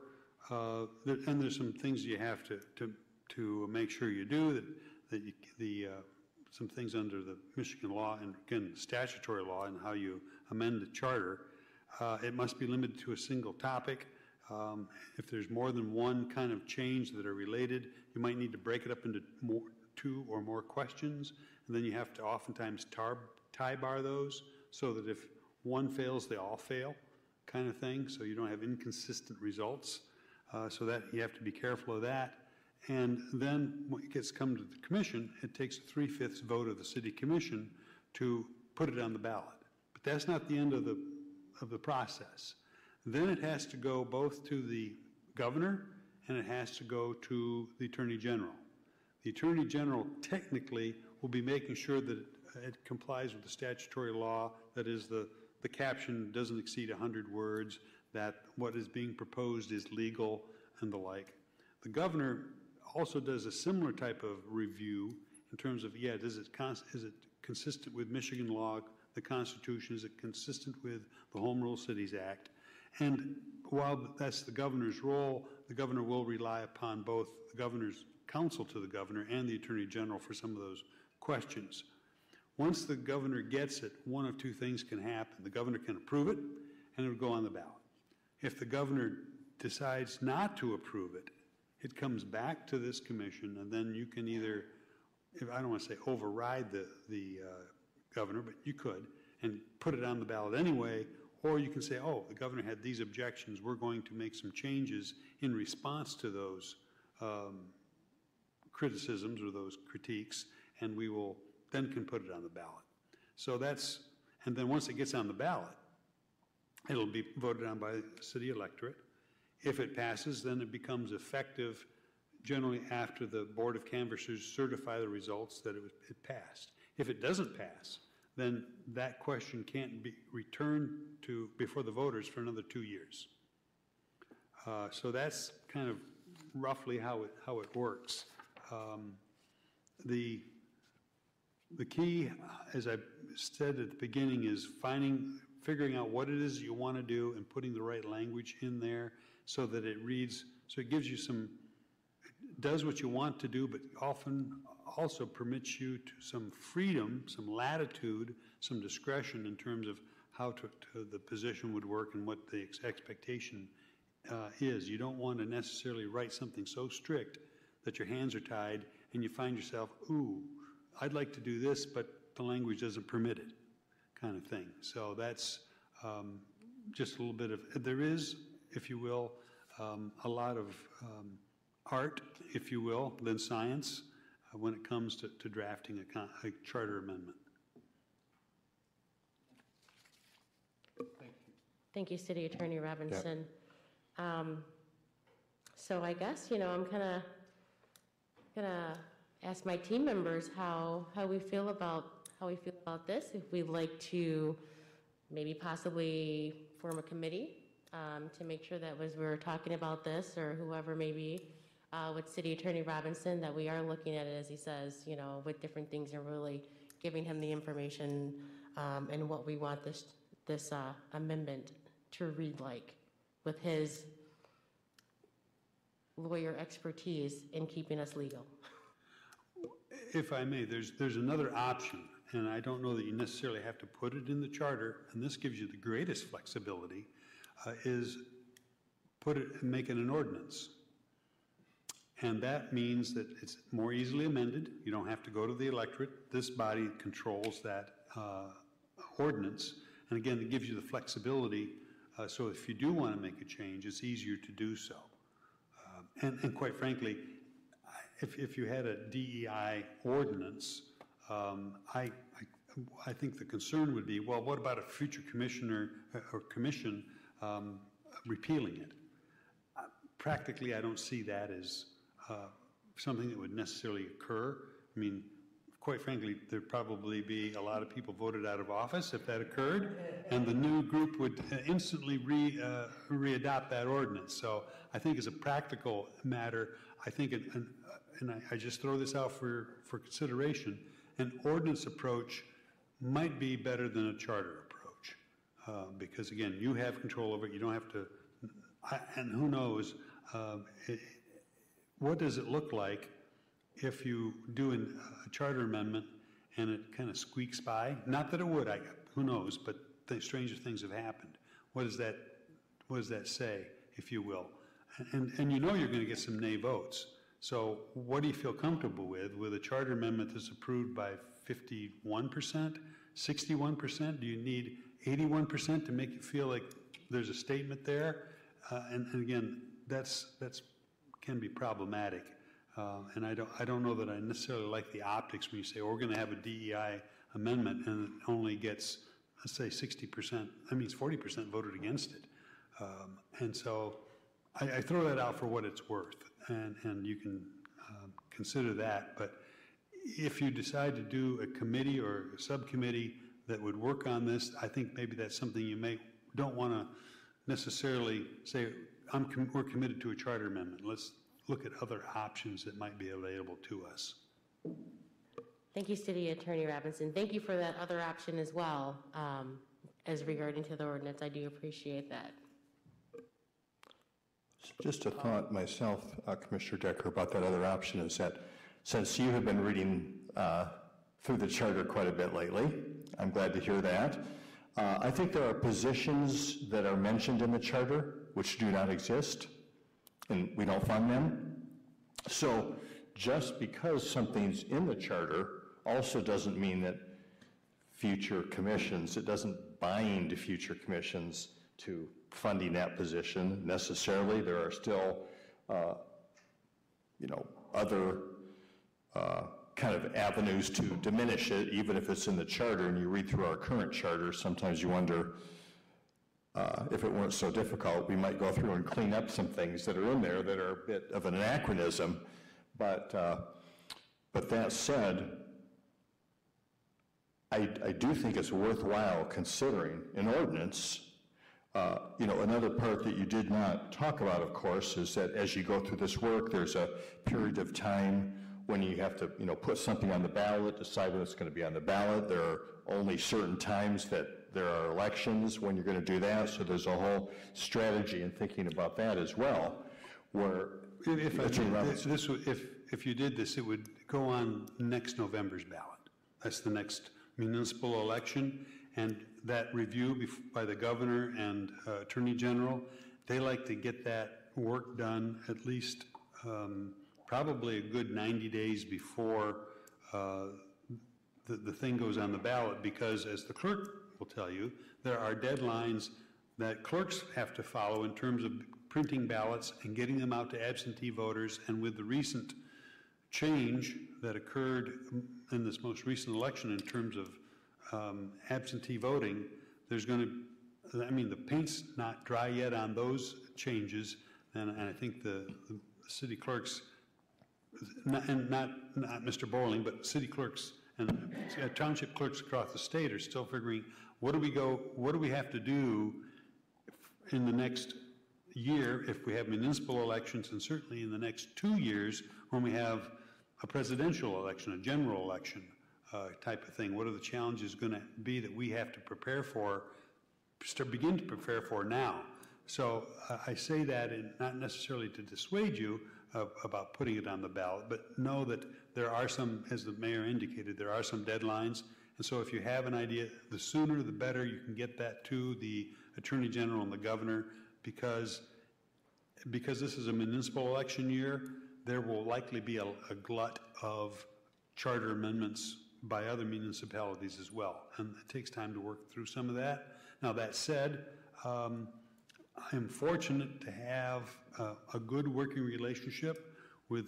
Speaker 18: uh, and there's some things you have to, to, to make sure you do, that, that you, the, uh, some things under the Michigan law and again statutory law and how you amend the charter. Uh, It must be limited to a single topic. Um, If there's more than one kind of change that are related, you might need to break it up into more, two or more questions, and then you have to oftentimes tar, tie bar those, so that if one fails, they all fail, kind of thing, so you don't have inconsistent results. Uh, So that, you have to be careful of that. And then when it gets come to the commission, it takes a three-fifths vote of the city commission to put it on the ballot. But that's not the end of the, of the process. Then it has to go both to the governor and it has to go to the attorney general. The attorney general technically will be making sure that it complies with the statutory law, that is, the, the caption doesn't exceed 100 words, that what is being proposed is legal, and the like. The governor also does a similar type of review in terms of, yeah, does it, is it consistent with Michigan law, the Constitution, is it consistent with the Home Rule Cities Act? And while that's the governor's role, the governor will rely upon both the governor's counsel to the governor and the attorney general for some of those questions. Once the governor gets it, one of two things can happen. The governor can approve it, and it will go on the ballot. If the governor decides not to approve it, it comes back to this commission, and then you can either, if, I don't want to say override the, the uh, governor, but you could, and put it on the ballot anyway, or you can say, oh, the governor had these objections, we're going to make some changes in response to those um, criticisms or those critiques, and we will, then can put it on the ballot. So that's, and then once it gets on the ballot, it'll be voted on by the city electorate. If it passes, then it becomes effective generally after the Board of Canvassers certify the results that it was, it passed. If it doesn't pass, then that question can't be returned to, before the voters for another two years. Uh, So that's kind of roughly how it, how it works. Um, The, the key, as I said at the beginning, is finding, figuring out what it is you want to do and putting the right language in there so that it reads, so it gives you some, does what you want to do, but often also permits you to some freedom, some latitude, some discretion in terms of how to, to the position would work and what the ex- expectation uh, is. You don't want to necessarily write something so strict that your hands are tied and you find yourself, ooh, I'd like to do this, but the language doesn't permit it, kind of thing. So that's um, just a little bit of, there is, if you will, um, a lot of um, art, if you will, than science uh, when it comes to, to drafting a, con- a charter amendment.
Speaker 21: Thank you, City Attorney Robinson. Um, So I guess, you know, I'm kind of gonna ask my team members how, how we feel about, how we feel about this. If we'd like to maybe possibly form a committee um, to make sure that as we're talking about this, or whoever maybe, uh, with City Attorney Robinson, that we are looking at it, as he says, you know, with different things and really giving him the information um, and what we want this, this uh, amendment to read like, with his lawyer expertise in keeping us legal.
Speaker 18: If I may, there's, there's another option, and I don't know that you necessarily have to put it in the charter, and this gives you the greatest flexibility, uh, is put it, and make it an ordinance. And that means that it's more easily amended, you don't have to go to the electorate, this body controls that uh, ordinance, and again, it gives you the flexibility, uh, so if you do want to make a change, it's easier to do so. Uh, And, and quite frankly, if, if you had a DEI ordinance, um, I, I, I think the concern would be, well, what about a future commissioner uh, or commission um, repealing it? Uh, Practically, I don't see that as uh, something that would necessarily occur. I mean, quite frankly, there'd probably be a lot of people voted out of office if that occurred, and the new group would instantly re, uh, re-adopt that ordinance. So I think as a practical matter, I think, an- an- and I, I just throw this out for, for consideration, an ordinance approach might be better than a charter. Uh, Because again, you have control over it, you don't have to, I- and who knows, um, it- what does it look like if you do an- a charter amendment and it kind of squeaks by? Not that it would, I, who knows, but th- stranger things have happened. What does that, what does that say, if you will? And, and you know you're going to get some nay votes. So what do you feel comfortable with, with a charter amendment that's approved by 51%, 61%? Do you need 81% to make you feel like there's a statement there? Uh, And, and again, that's, that's, can be problematic. Uh, And I don't, I don't know that I necessarily like the optics when you say, oh, we're going to have a DEI amendment and it only gets, let's say 60%, that means 40% voted against it. Um, And so I, I throw that out for what it's worth, and, and you can um, consider that. But if you decide to do a committee or a subcommittee that would work on this, I think maybe that's something you may, don't want to necessarily say, I'm, com- we're committed to a charter amendment. Let's look at other options that might be available to us.
Speaker 21: Thank you, City Attorney Robinson. Thank you for that other option as well, um, as regarding to the ordinance. I do appreciate that.
Speaker 1: Just a thought myself, uh, Commissioner Decker, about that other option is that since you have been reading uh, through the charter quite a bit lately, I'm glad to hear that. Uh, I think there are positions that are mentioned in the charter which do not exist, and we don't fund them. So just because something's in the charter also doesn't mean that future commissions, it doesn't bind future commissions to funding that position necessarily. There are still, uh, you know, other uh, kind of avenues to diminish it, even if it's in the charter, and you read through our current charter, sometimes you wonder, uh, if it weren't so difficult, we might go through and clean up some things that are in there that are a bit of an anachronism. But, uh, but that said, I, I do think it's worthwhile considering an ordinance. Uh, You know, another part that you did not talk about, of course, is that as you go through this work, there's a period of time when you have to, you know, put something on the ballot, decide when it's going to be on the ballot. There are only certain times that there are elections when you're going to do that, so there's a whole strategy in thinking about that as well, where.
Speaker 18: If, I
Speaker 1: Attorney
Speaker 18: did
Speaker 1: Robinson.
Speaker 18: this, if, if you did this, it would go on next November's ballot. That's the next municipal election, and that review by the governor and uh, attorney general, they like to get that work done at least um, probably a good 90 days before uh, the, the thing goes on the ballot, because as the clerk will tell you, there are deadlines that clerks have to follow in terms of printing ballots and getting them out to absentee voters, and with the recent change that occurred in this most recent election in terms of um, absentee voting, there's going to, I mean, the paint's not dry yet on those changes, and and I think the the city clerks not- and not, not Mr. Borling, but city clerks and township clerks across the state are still figuring, what do we go, what do we have to do in the next year if we have municipal elections, and certainly in the next two years when we have a presidential election, a general election uh, type of thing? What are the challenges going to be that we have to prepare for, start, begin to prepare for now? So uh, I say that in, not necessarily to dissuade you of, about putting it on the ballot, but know that there are some, as the mayor indicated, there are some deadlines. And so if you have an idea, the sooner the better you can get that to the attorney general and the governor, because because this is a municipal election year, there will likely be a, a glut of charter amendments by other municipalities as well. And it takes time to work through some of that. Now, that said, um, I am fortunate to have uh, a good working relationship with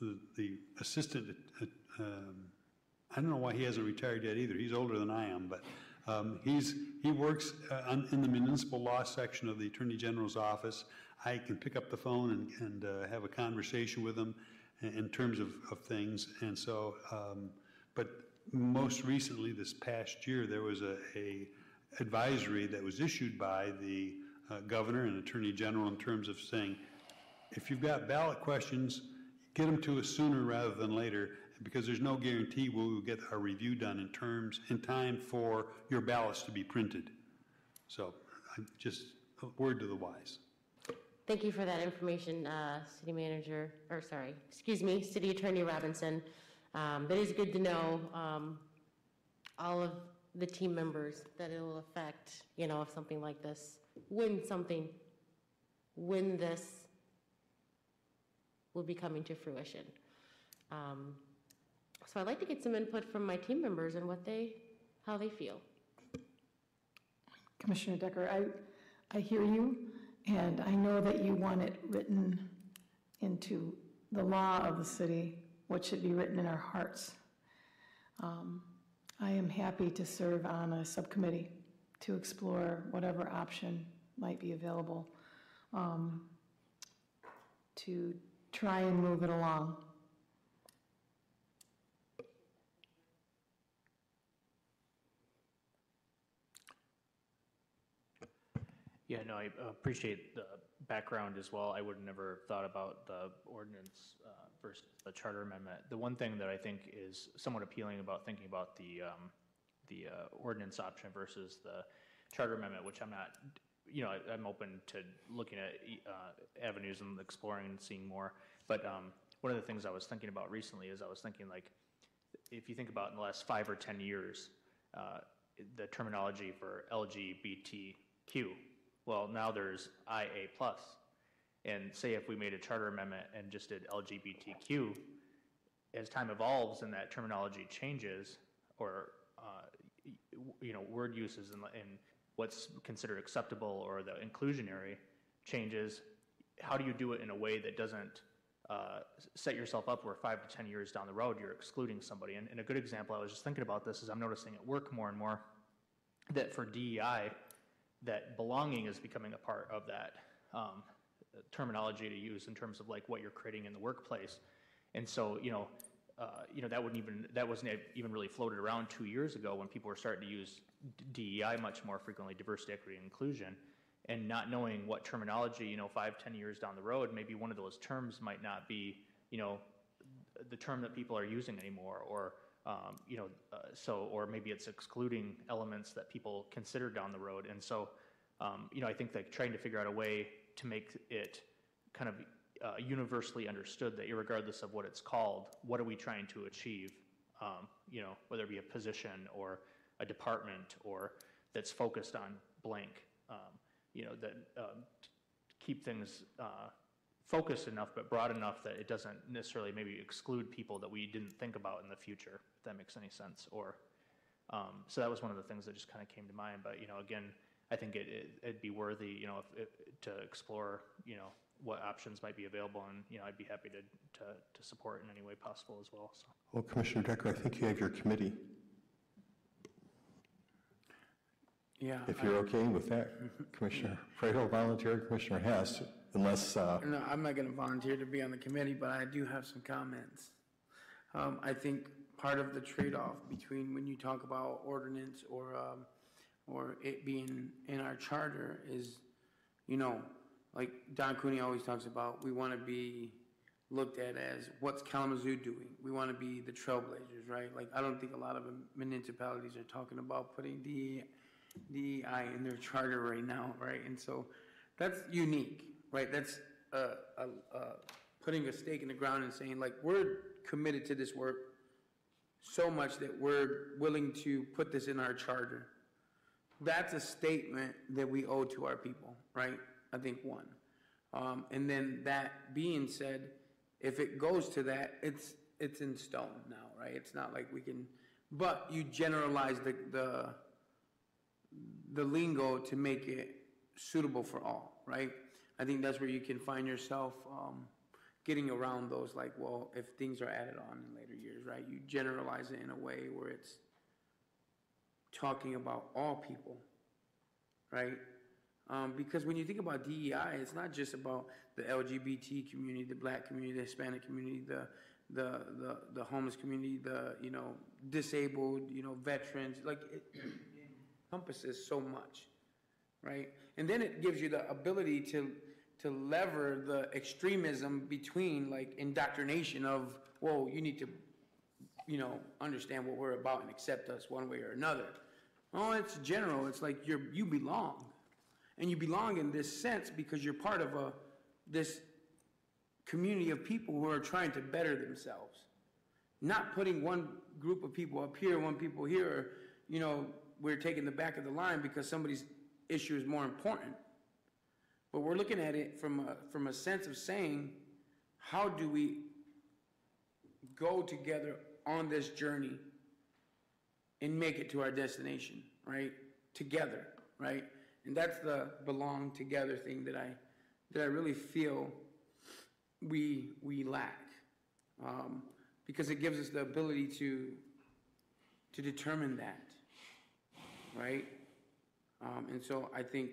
Speaker 18: the- the, assistant, uh, um, I don't know why he hasn't retired yet either. He's older than I am, but um, he's, he works uh, in the municipal law section of the Attorney General's office. I can pick up the phone and, and uh, have a conversation with him in terms of, of things. And so um, But most recently, this past year, there was a, a advisory that was issued by the uh, governor and attorney general in terms of saying, if you've got ballot questions, get them to us sooner rather than later, because there's no guarantee we will get our review done in terms, in time for your ballots to be printed. So, just a word to the wise.
Speaker 21: Thank you for that information, uh, City Manager, or sorry, excuse me, City Attorney Robinson. Um, it's good to know, um, all of the team members that it will affect, you know, if something like this, when something, when this will be coming to fruition. Um, So I'd like to get some input from my team members and what they, how they feel.
Speaker 23: Commissioner Decker, I, I hear you, and I know that you want it written into the law of the city, what should be written in our hearts. Um, I am happy to serve on a subcommittee to explore whatever option might be available um, to try and move it along.
Speaker 4: Yeah, no, I appreciate the background as well. I would have never thought about the ordinance uh, versus the charter amendment. The one thing that I think is somewhat appealing about thinking about the, um, the uh, ordinance option versus the charter amendment, which I'm not, you know, I- I'm open to looking at uh, avenues and exploring and seeing more. But um, one of the things I was thinking about recently is I was thinking like, if you think about in the last five or 10 years, uh, the terminology for LGBTQ, well, now there's IA plus. And say if we made a charter amendment and just did LGBTQ, as time evolves and that terminology changes, or, you know, word uses and, and what's considered acceptable or the inclusionary changes, how do you do it in a way that doesn't uh, set yourself up where five to 10 years down the road, you're excluding somebody? And, and a good example, I was just thinking about this, is I'm noticing at work more and more that for DEI, that belonging is becoming a part of that um, terminology to use in terms of like what you're creating in the workplace. And so, you know, you know that wouldn't even that wasn't even really floated around two years ago when people were starting to use DEI much more frequently, diversity, equity, and inclusion, and not knowing what terminology, you know, five, ten years down the road, maybe one of those terms might not be, you know, the term that people are using anymore, or um, you know, uh, so or maybe it's excluding elements that people consider down the road, and so um, you know, I think that trying to figure out a way to make it kind of uh, universally understood that, regardless of what it's called, what are we trying to achieve? Um, you know, whether it be a position or a department or that's focused on blank. Um, you know, that um, keep things uh, focused enough but broad enough that it doesn't necessarily maybe exclude people that we didn't think about in the future, if that makes any sense. Or um, so that was one of the things that just kind of came to mind. But you know, again, I think it, it, it'd be worthy, you know, if, if, to explore, you know, what options might be available, and you know, I'd be happy to to, to support in any way possible as well. So.
Speaker 1: Well, Commissioner Decker, I think you have your committee.
Speaker 24: Yeah.
Speaker 1: If you're okay with that, Commissioner Praedel volunteered, Commissioner Hess, unless, uh,
Speaker 24: No, I'm not going to volunteer to be on the committee, but I do have some comments. Um, I think part of the trade-off between when you talk about ordinance or, um, or it being in our charter is, you know, like Don Cooney always talks about, we want to be looked at as what's Kalamazoo doing? We want to be the trailblazers, right? Like, I don't think a lot of municipalities are talking about putting the DEI in their charter right now, right? And so that's unique, right? That's putting a stake in the ground and saying, like, we're committed to this work so much that we're willing to put this in our charter. That's a statement that we owe to our people, right? I think one. Um, and then that being said, if it goes to that, it's it's in stone now, right? It's not like we can, but you generalize the the the lingo to make it suitable for all, right? I think that's where you can find yourself um, getting around those, like, well, if things are added on in later years, right? You generalize it in a way where it's talking about all people, right? Um, because when you think about DEI, it's not just about the LGBT community, the black community, the Hispanic community, the the, the, the homeless community, the, you know, disabled, you know, veterans, like, it encompasses so much, right? And then it gives you the ability to, to lever the extremism between, like, indoctrination of, whoa, you need to, you know, understand what we're about and accept us one way or another. Oh, it's general, it's like you're, you belong. And you belong in this sense because you're part of a, this community of people who are trying to better themselves. Not putting one group of people up here, one people here, or, you know, we're taking the back of the line because somebody's issue is more important. But we're looking at it from a, from a sense of saying, how do we go together on this journey and make it to our destination, right? Together, right? And that's the belong together thing that I that I really feel we we lack, um, because it gives us the ability to to determine that, right? Um, and so I think,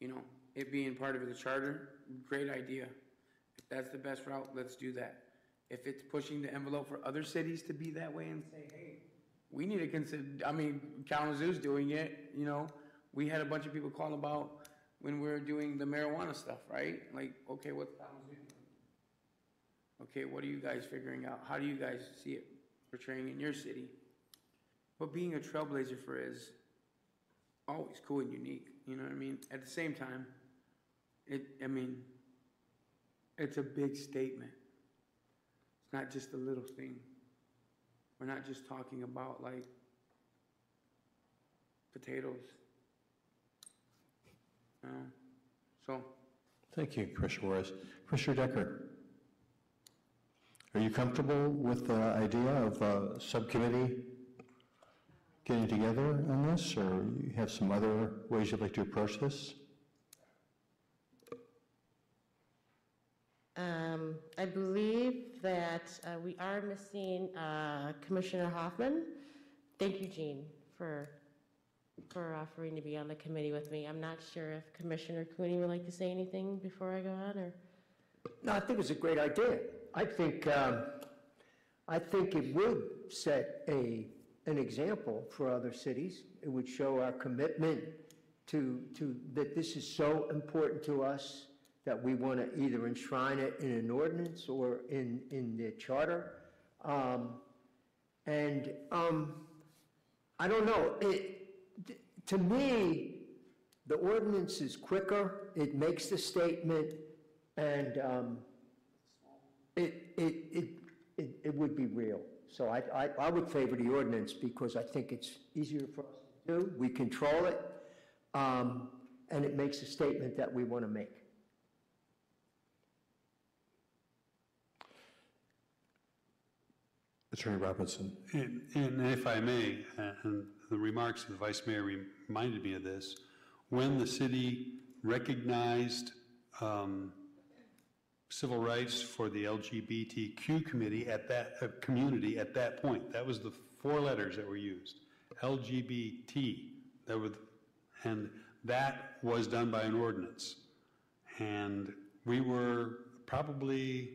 Speaker 24: you know, it being part of the charter, great idea. If that's the best route, let's do that. If it's pushing the envelope for other cities to be that way and say, hey, we need to consider, I mean, Kalamazoo's doing it, you know. We had a bunch of people call about when we were doing the marijuana stuff, right? Like, okay, doing? Okay, what are you guys figuring out? How do you guys see it portraying in your city? But being a trailblazer for is always cool and unique, you know what I mean? At the same time, it, I mean, it's a big statement. It's not just a little thing. We're not just talking about like potatoes. You? So,
Speaker 1: Thank you, Commissioner Juarez. Commissioner Decker, are you comfortable with the idea of a subcommittee getting together on this, or you have some other ways you'd like to approach this?
Speaker 21: Um, I believe that uh, we are missing uh, Commissioner Hoffman. Thank you, Jean, for, for offering to be on the committee with me. I'm not sure if Commissioner Cooney would like to say anything before I go on, or?
Speaker 20: No, I think it's a great idea. I think, um, I think it would set a, an example for other cities. It would show our commitment to, to, that this is so important to us that we want to either enshrine it in an ordinance or in, in the charter. Um, And um, I don't know, it, to me, the ordinance is quicker, it makes the statement, and um, it, it, it, it it would be real. So I, I, I would favor the ordinance because I think it's easier for us to do, we control it, um, and it makes a statement that we want to make.
Speaker 1: Attorney Robinson.
Speaker 18: And and if I may, uh, and the remarks of the Vice Mayor reminded me of this, when the city recognized um, civil rights for the LGBTQ committee at that, uh, community at that point, that was the four letters that were used, LGBT, that were, and that was done by an ordinance. And we were probably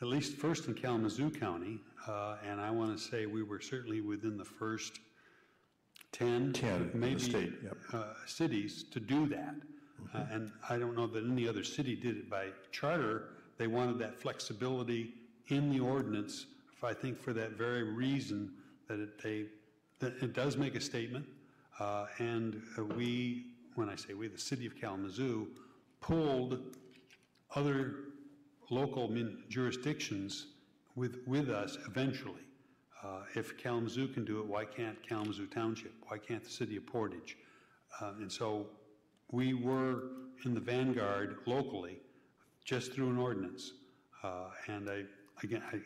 Speaker 18: at least first in Kalamazoo County, uh, and I want to say we were certainly within the first 10,
Speaker 1: 10 in the
Speaker 18: maybe
Speaker 1: state, yep.
Speaker 18: uh, cities to do that. Uh, And I don't know that any other city did it by charter. They wanted that flexibility in the ordinance, if I think for that very reason, that it, they, that it does make a statement. Uh, And uh, we, when I say we, the city of Kalamazoo, pulled other local min- jurisdictions with, with us eventually. Uh, If Kalamazoo can do it, why can't Kalamazoo Township? Why can't the city of Portage? Uh, And so we were in the vanguard locally, just through an ordinance. Uh, And I, again, I,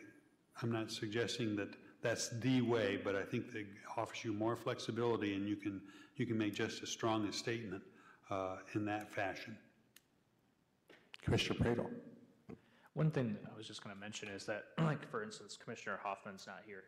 Speaker 18: I'm not suggesting that that's the way, but I think it offers you more flexibility and you can, you can make just as strong a statement uh, in that fashion.
Speaker 1: Commissioner Praedel.
Speaker 4: One thing that I was just going to mention is that, like, for instance, Commissioner Hoffman's not here.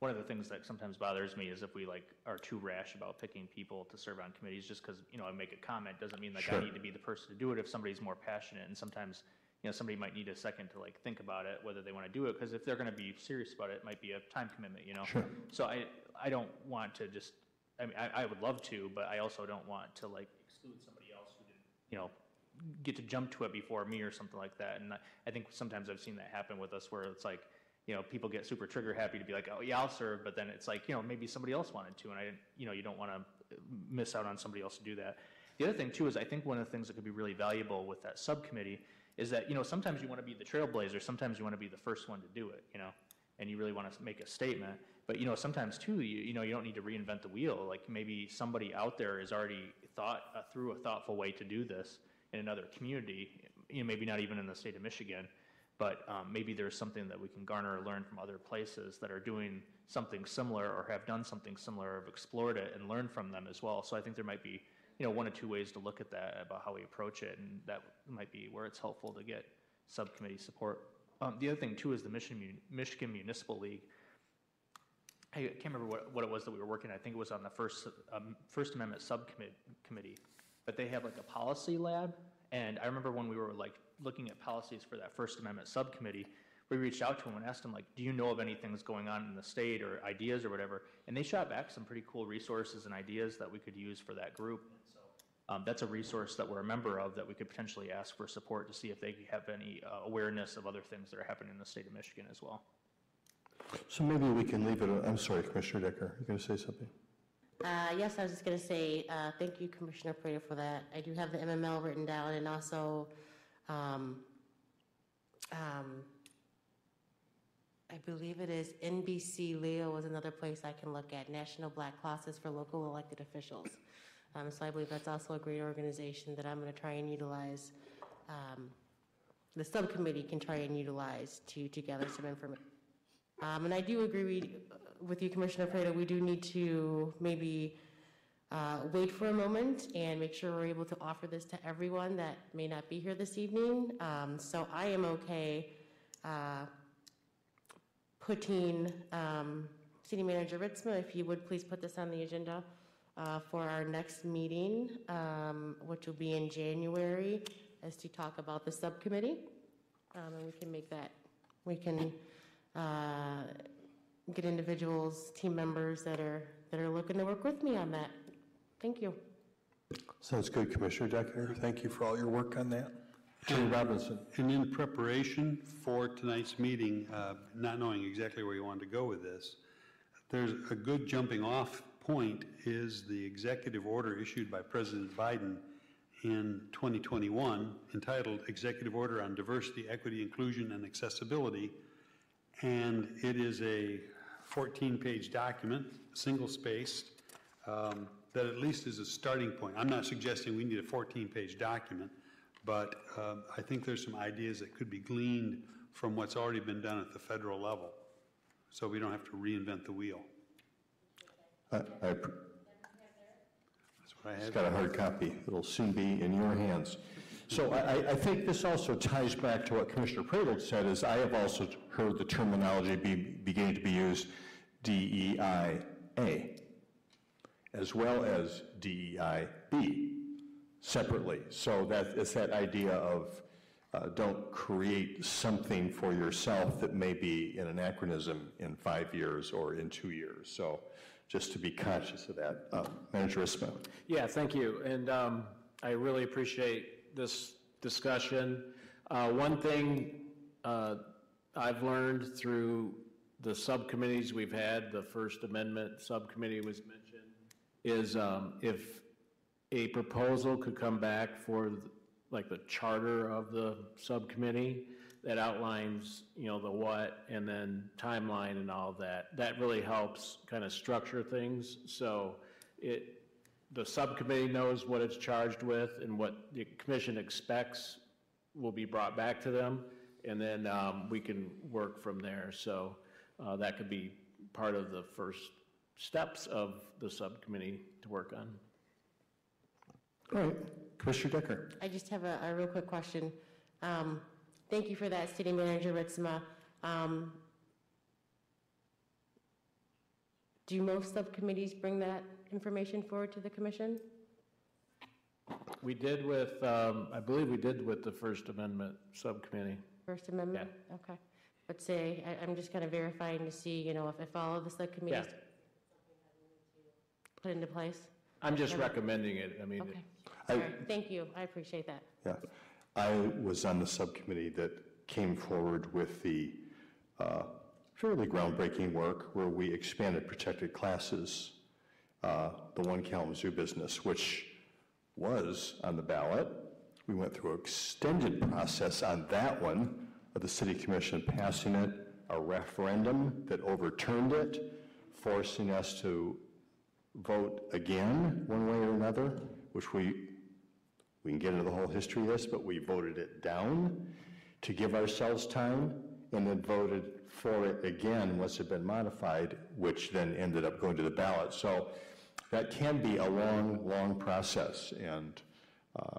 Speaker 4: One of the things that sometimes bothers me is if we like are too rash about picking people to serve on committees, just because, you know, I make a comment doesn't mean like I
Speaker 1: Sure.
Speaker 4: need to be the person to do it if somebody's more passionate. And sometimes, you know, somebody might need a second to like think about it, whether they want to do it, because if they're going to be serious about it, it might be a time commitment, you know?
Speaker 1: Sure.
Speaker 4: So I, I don't want to just, I mean, I, I would love to, but I also don't want to like exclude somebody else who didn't, you know, get to jump to it before me or something like that. And I, I think sometimes I've seen that happen with us where it's like, you know, people get super trigger happy to be like, oh yeah, I'll serve, but then it's like, you know, maybe somebody else wanted to, and I didn't, you know, you don't want to miss out on somebody else to do that. The other thing too is I think one of the things that could be really valuable with that subcommittee is that, you know, sometimes you want to be the trailblazer, sometimes you want to be the first one to do it, you know, and you really want to make a statement. But, you know, sometimes too, you, you know, you don't need to reinvent the wheel. Like maybe somebody out there has already thought uh, through a thoughtful way to do this in another community, you know, maybe not even in the state of Michigan, but um, maybe there's something that we can garner or learn from other places that are doing something similar or have done something similar or have explored it and learn from them as well. So I think there might be, you know, one or two ways to look at that about how we approach it, and that might be where it's helpful to get subcommittee support. Um, the other thing too is the Michigan, Michigan Municipal League. I can't remember what, what it was that we were working. On. I think it was on the first um, First Amendment subcommittee, committee, but they have like a policy lab. And I remember when we were like looking at policies for that First Amendment subcommittee, we reached out to them and asked them like, "Do you know of anything that's going on in the state or ideas or whatever?" And they shot back some pretty cool resources and ideas that we could use for that group. Um, that's a resource that we're a member of that we could potentially ask for support to see if they have any uh, awareness of other things that are happening in the state of Michigan as well.
Speaker 1: So maybe we can leave it, I'm sorry, Commissioner Decker, you're going to say something?
Speaker 21: Uh, yes, I was just going to say, uh, thank you, Commissioner Praedel, for that. I do have the MML written down and also, um, um, I believe it is NBC Leo is another place I can look at, National Black Caucus for Local Elected Officials. Um, so I believe that's also a great organization that I'm going to try and utilize. Um, the subcommittee can try and utilize to, to gather some information. Um, and I do agree with you, Commissioner Praedel, we do need to maybe uh, wait for a moment and make sure we're able to offer this to everyone that may not be here this evening. Um, So I am okay uh, putting, um, City Manager Ritsema, if you would please put this on the agenda uh, for our next meeting, um, which will be in January, as to talk about the subcommittee. Um, And we can make that, we can uh, get individuals, team members that are, that are looking to work with me on that. Thank you.
Speaker 1: Sounds good, Commissioner Decker. Thank you for all your work on that. Attorney Robinson.
Speaker 18: And in preparation for tonight's meeting, uh, not knowing exactly where you wanted to go with this, there's a good jumping off point is the executive order issued by President Biden in 2021 entitled Executive Order on Diversity, Equity, Inclusion, and Accessibility. And it is a 14-page document, single-spaced, um, that at least is a starting point. I'm not suggesting we need a 14-page document, but um, I think there's some ideas that could be gleaned from what's already been done at the federal level, so we don't have to reinvent the wheel.
Speaker 1: I- I
Speaker 18: That's what I
Speaker 1: It's got a hard copy. It'll soon be in your hands. So I, I- I think this also ties back to what Commissioner Praedel said, is I have also heard the terminology be, beginning to be used, DEIA, as well as DEIB separately. So that, it's that idea of, uh, don't create something for yourself that may be an anachronism in five years or in two years. So just to be conscious of that. Uh, Manager Ismail.
Speaker 16: Yeah, thank you. And um, I really appreciate this discussion. Uh, One thing uh, I've learned through the subcommittees we've had, the First Amendment Subcommittee was mentioned, is um, if a proposal could come back for like the charter of the subcommittee that outlines, you know, the what and then timeline and all that, that really helps kind of structure things. So it, the subcommittee knows what it's charged with and what the commission expects will be brought back to them, and then um, we can work from there. So uh, that could be part of the first steps of the subcommittee to work on.
Speaker 1: All right, Commissioner Decker.
Speaker 21: I just have a, a real quick question. Um, Thank you for that, City Manager Ritsema. Um, Do most subcommittees bring that information forward to the commission?
Speaker 16: We did with, um, I believe we did with the First Amendment Subcommittee.
Speaker 21: First Amendment? Okay. But say, I, I'm just kind of verifying to see, you know, if, if all of the subcommittees put into place?
Speaker 16: I'm just recommending it, I mean,
Speaker 21: Okay.
Speaker 1: I-
Speaker 21: All right, thank you, I appreciate that.
Speaker 1: Yeah. I was on the subcommittee that came forward with the uh, fairly groundbreaking work where we expanded protected classes, uh, the One Kalamazoo business, which was on the ballot. We went through an extended process on that one, of the city commission passing it, a referendum that overturned it, forcing us to vote again, one way or another, which we we can get into the whole history of this, but we voted it down to give ourselves time and then voted for it again once it had been modified, which then ended up going to the ballot. So that can be a long, long process and uh,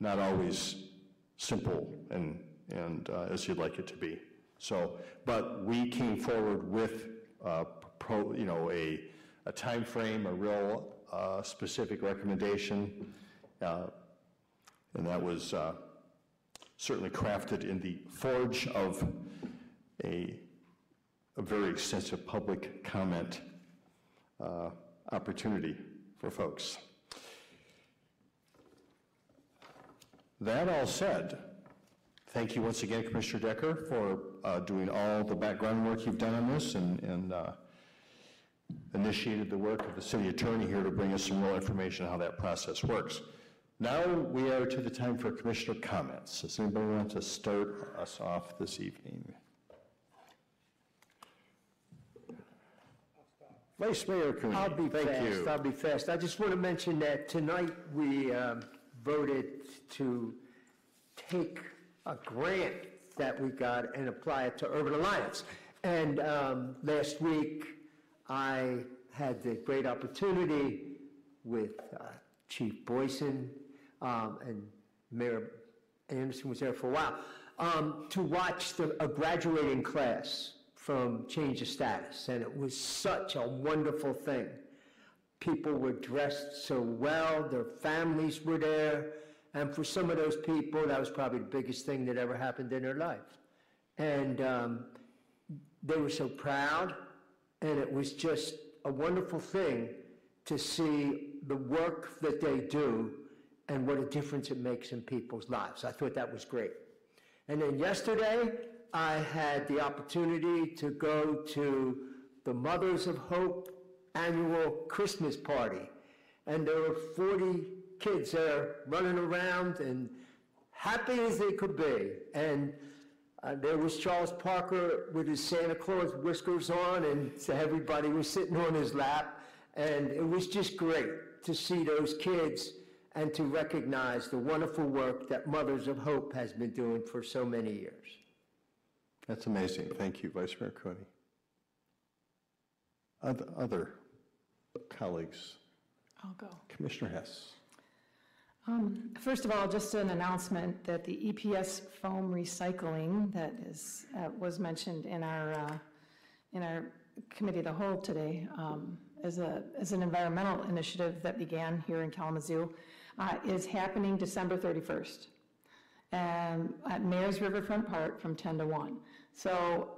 Speaker 1: not always simple and, and uh, as you'd like it to be. So, but we came forward with, uh, pro, you know, a, a timeframe, a real uh, specific recommendation. Uh, And that was uh, certainly crafted in the forge of a, a very extensive public comment uh, opportunity for folks. That all said, thank you once again, Commissioner Decker, for uh, doing all the background work you've done on this and, and uh, initiated the work of the city attorney here to bring us some real information on how that process works. Now we are to the time for commissioner comments. Does anybody want to start us off this evening? Vice Mayor Cooney.
Speaker 20: I'll be
Speaker 1: thank
Speaker 20: fast,
Speaker 1: you.
Speaker 20: I'll be fast. I just want to mention that tonight we um, voted to take a grant that we got and apply it to Urban Alliance. And um, last week, I had the great opportunity with uh, Chief Boysen um, and Mayor Anderson was there for a while, um, to watch the, a graduating class from Change of Status. And it was such a wonderful thing. People were dressed so well, their families were there, and for some of those people, that was probably the biggest thing that ever happened in their life. And um, they were so proud, and it was just a wonderful thing to see the work that they do and what a difference it makes in people's lives. I thought that was great. And then yesterday, I had the opportunity to go to the Mothers of Hope annual Christmas party. And there were 40 kids there running around and happy as they could be. And uh, there was Charles Parker with his Santa Claus whiskers on, and so everybody was sitting on his lap. And it was just great to see those kids and to recognize the wonderful work that Mothers of Hope has been doing for so many years.
Speaker 1: That's amazing. Thank you, Vice Mayor Cooney. Other, other colleagues,
Speaker 23: I'll go.
Speaker 1: Commissioner Hess.
Speaker 23: Um, First of all, just an announcement that the EPS foam recycling that is, uh, was mentioned in our, uh, in our committee of the whole today, um, as a, as an environmental initiative that began here in Kalamazoo, uh, is happening December 31st um, at Mayor's Riverfront Park from 10 to 1. So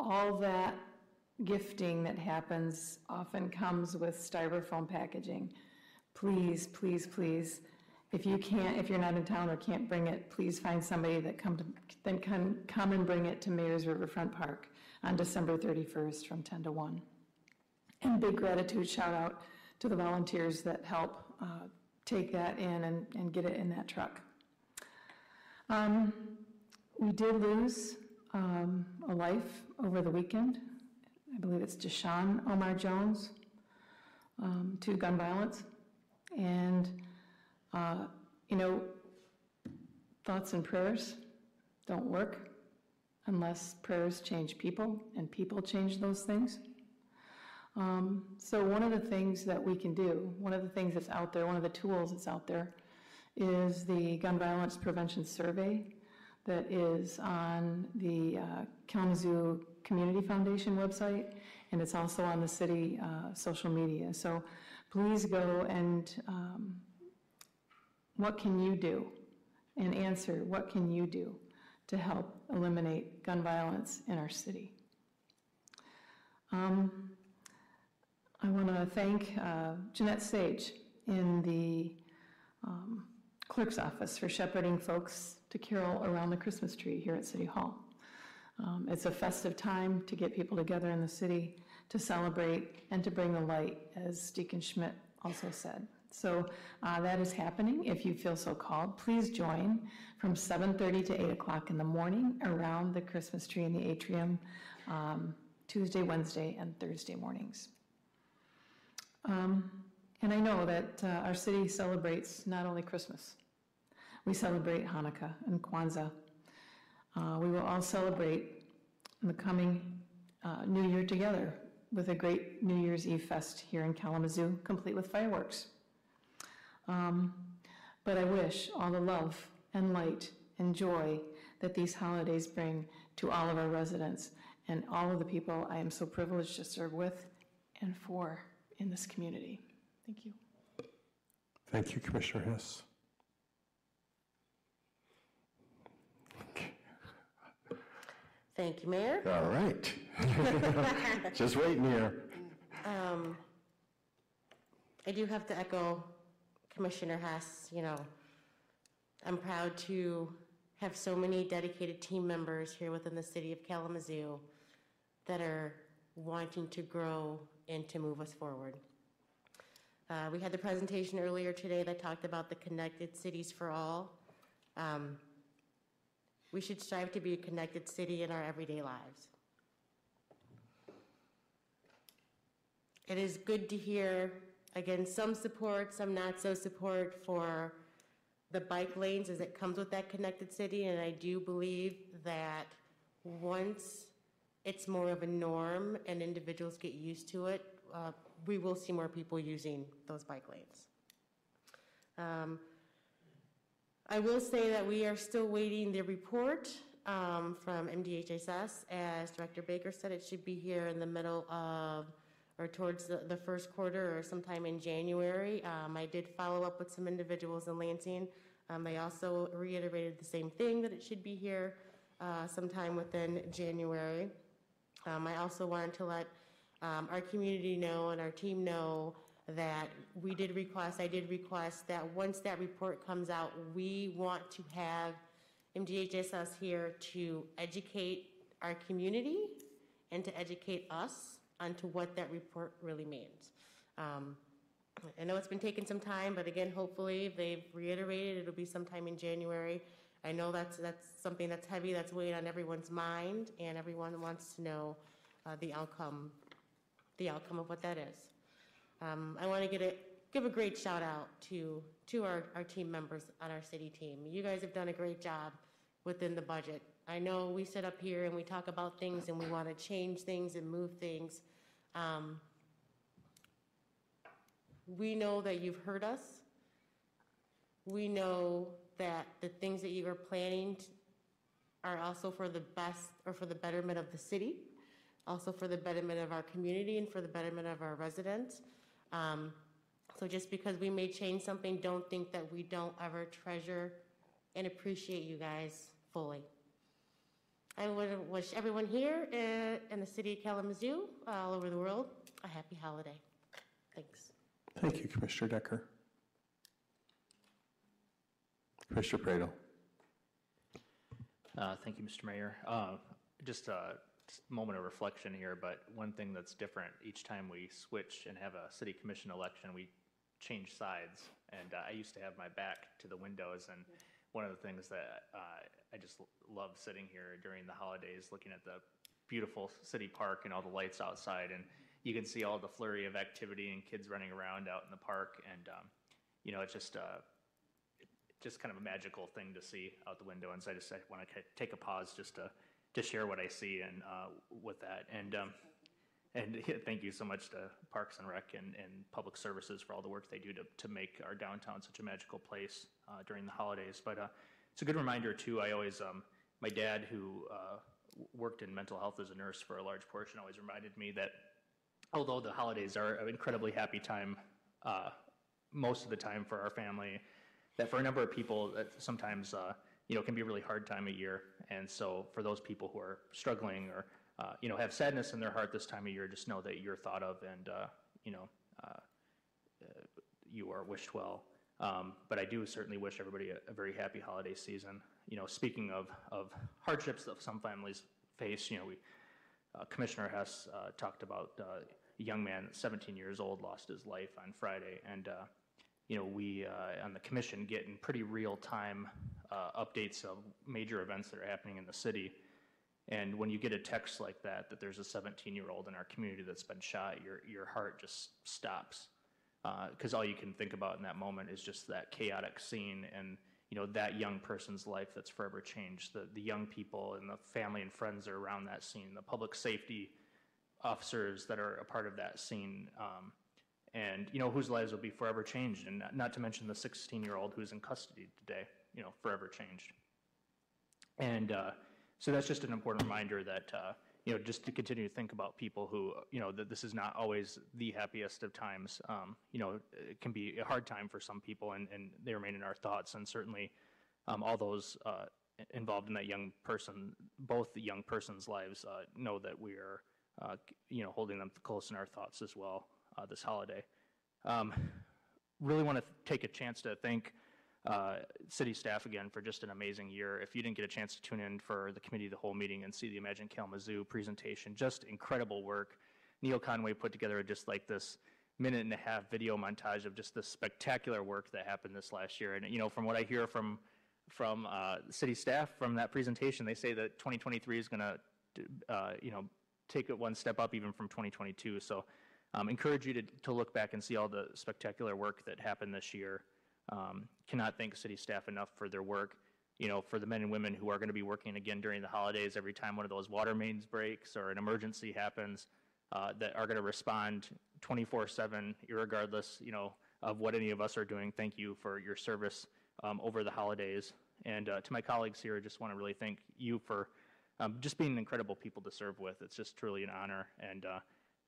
Speaker 23: all that gifting that happens often comes with styrofoam packaging. Please, please, please, if you can't, if you're not in town or can't bring it, please find somebody that come to, then come, come and bring it to Mayor's Riverfront Park on December 31st from 10 to 1. And big gratitude, shout out to the volunteers that help uh, take that in and, and get it in that truck. Um, We did lose um, a life over the weekend. I believe it's Deshaun Omar Jones um, to gun violence. And, uh, you know, thoughts and prayers don't work unless prayers change people and people change those things. Um, So one of the things that we can do, one of the things that's out there, one of the tools that's out there is the Gun Violence Prevention Survey that is on the uh, Kalamazoo Community Foundation website, and it's also on the city uh, social media. So please go and um, what can you do? And answer, what can you do to help eliminate gun violence in our city? Um, I want to thank uh, Jeanette Sage in the um, clerk's office for shepherding folks to carol around the Christmas tree here at City Hall. Um, It's a festive time to get people together in the city to celebrate and to bring the light, as Deacon Schmidt also said. So uh, that is happening. If you feel so called, please join from 7:30 to 8 o'clock in the morning around the Christmas tree in the atrium, um, Tuesday, Wednesday, and Thursday mornings. Um, And I know that uh, our city celebrates not only Christmas, we celebrate Hanukkah and Kwanzaa. Uh, We will all celebrate the coming uh, New Year together with a great New Year's Eve fest here in Kalamazoo, complete with fireworks. Um, But I wish all the love and light and joy that these holidays bring to all of our residents and all of the people I am so privileged to serve with and for in this community. Thank you.
Speaker 1: Thank you, Commissioner Hess.
Speaker 21: Thank you, Mayor.
Speaker 1: All right. Just waiting here.
Speaker 21: Um, I do have to echo Commissioner Hess, you know, I'm proud to have so many dedicated team members here within the city of Kalamazoo that are wanting to grow and to move us forward. Uh, we had the presentation earlier today that talked about the connected cities for all. Um, we should strive to be a connected city in our everyday lives. It is good to hear, again, some support, some not so support for the bike lanes as it comes with that connected city. And I do believe that once it's more of a norm and individuals get used to it, uh, we will see more people using those bike lanes. Um, I will say that we are still waiting the report um, from MDHHS. As Director Baker said, it should be here in the middle of, or towards the, the first quarter or sometime in January. Um, I did follow up with some individuals in Lansing. Um, They also reiterated the same thing, that it should be here uh, sometime within January. Um, I also wanted to let um, our community know and our team know that we did request, I did request that once that report comes out, we want to have MDHHS here to educate our community and to educate us onto what that report really means. Um, I know it's been taking some time, but again, hopefully they've reiterated it'll be sometime in January. I know that's that's something that's heavy, that's weighing on everyone's mind, and everyone wants to know uh, the outcome, the outcome of what that is. Um, I want to get a, give a great shout out to to our, our team members on our city team. You guys have done a great job within the budget. I know we sit up here and we talk about things and we want to change things and move things. Um, we know that you've heard us. We know that the things that you are planning are also for the best or for the betterment of the city, also for the betterment of our community and for the betterment of our residents. Um, so just because we may change something, don't think that we don't ever treasure and appreciate you guys fully. I would wish everyone here uh, in the city of Kalamazoo, all over the world, a happy holiday. Thanks.
Speaker 1: Thank you, Commissioner Decker. Commissioner Praedel.
Speaker 4: Uh, Thank you, Mr. Mayor. Uh, Just a just a moment of reflection here, but one thing that's different, each time we switch and have a city commission election, we change sides. And uh, I used to have my back to the windows, and one of the things that uh, I just love sitting here during the holidays, looking at the beautiful city park and all the lights outside, and you can see all the flurry of activity and kids running around out in the park, and, um, you know, it's just, uh, just kind of a magical thing to see out the window. And so I just want to take a pause just to, to share what I see and uh, with that. And um, and thank you so much to Parks and Rec and, and Public Services for all the work they do to, to make our downtown such a magical place uh, during the holidays. But uh, it's a good reminder too. I always um, my dad who uh, worked in mental health as a nurse for a large portion always reminded me that although the holidays are an incredibly happy time uh, most of the time for our family that for a number of people, that sometimes, uh, you know, can be a really hard time of year. And so for those people who are struggling or, uh, you know, have sadness in their heart this time of year, just know that you're thought of and, uh, you know, uh, uh, you are wished well. Um, but I do certainly wish everybody a, a very happy holiday season. You know, speaking of, of hardships that some families face, you know, we, uh, Commissioner Hess uh, talked about uh, a young man, 17 years old, lost his life on Friday. And, uh, you know, we uh, on the commission get in pretty real time uh, updates of major events that are happening in the city. And when you get a text like that, that there's a 17 year old in our community that's been shot, your, your heart just stops. Because all you can think about in that moment is just that chaotic scene and you know that young person's life that's forever changed. The the young people and the family and friends that are around that scene, the public safety officers that are a part of that scene, um, and you know whose lives will be forever changed. And not, not to mention the 16 year old who's in custody today, you know, forever changed. And uh, so that's just an important reminder that, uh, you know, just to continue to think about people who, you know, that this is not always the happiest of times. Um, you know, it can be a hard time for some people and, and they remain in our thoughts. And certainly um, all those uh, involved in that young person, both the young person's lives, uh, know that we are, uh, you know, holding them close in our thoughts as well uh, this holiday. Um, really want to take a chance to thank uh, city staff again for just an amazing year. If you didn't get a chance to tune in for the committee the whole meeting and see the Imagine Kalamazoo presentation, just incredible work. Neil Conway put together just like this minute and a half video montage of just the spectacular work that happened this last year. And you know, from what I hear from from uh, city staff from that presentation, they say that 2023 is going to, uh, you know, take it one step up even from 2022. So, um, encourage you to to look back and see all the spectacular work that happened this year. Um, cannot thank city staff enough for their work. You know, for the men and women who are going to be working again during the holidays, every time one of those water mains breaks or an emergency happens, uh, that are going to respond 24/7, regardless, you know, of what any of us are doing. Thank you for your service um, over the holidays. And uh, to my colleagues here, I just want to really thank you for um, just being incredible people to serve with. It's just truly an honor, and uh,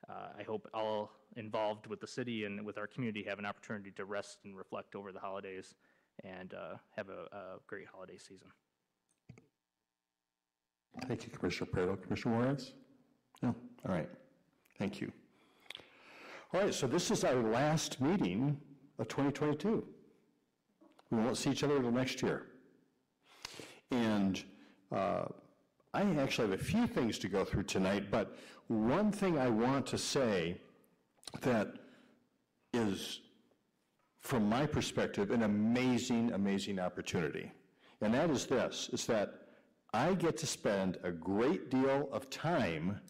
Speaker 4: uh, I hope all involved with the city and with our community have an opportunity to rest and reflect over the holidays and uh, have a, a great holiday season.
Speaker 1: Thank you, Commissioner Praedel. Commissioner Juarez? No? All right. Thank you. All right, so this is our last meeting of 2022. We won't see each other until next year. And uh, I actually have a few things to go through tonight, but one thing I want to say that is, from my perspective, an amazing, amazing opportunity. And that is this, is that I get to spend a great deal of time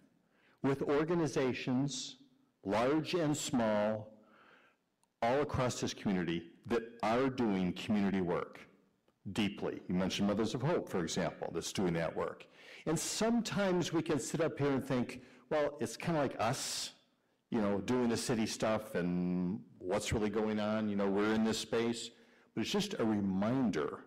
Speaker 1: with organizations, large and small, all across this community that are doing community work deeply. You mentioned Mothers of Hope, for example, that's doing that work. And sometimes we can sit up here and think, well, it's kind of like us, you know, doing the city stuff and what's really going on. You know, we're in this space. But it's just a reminder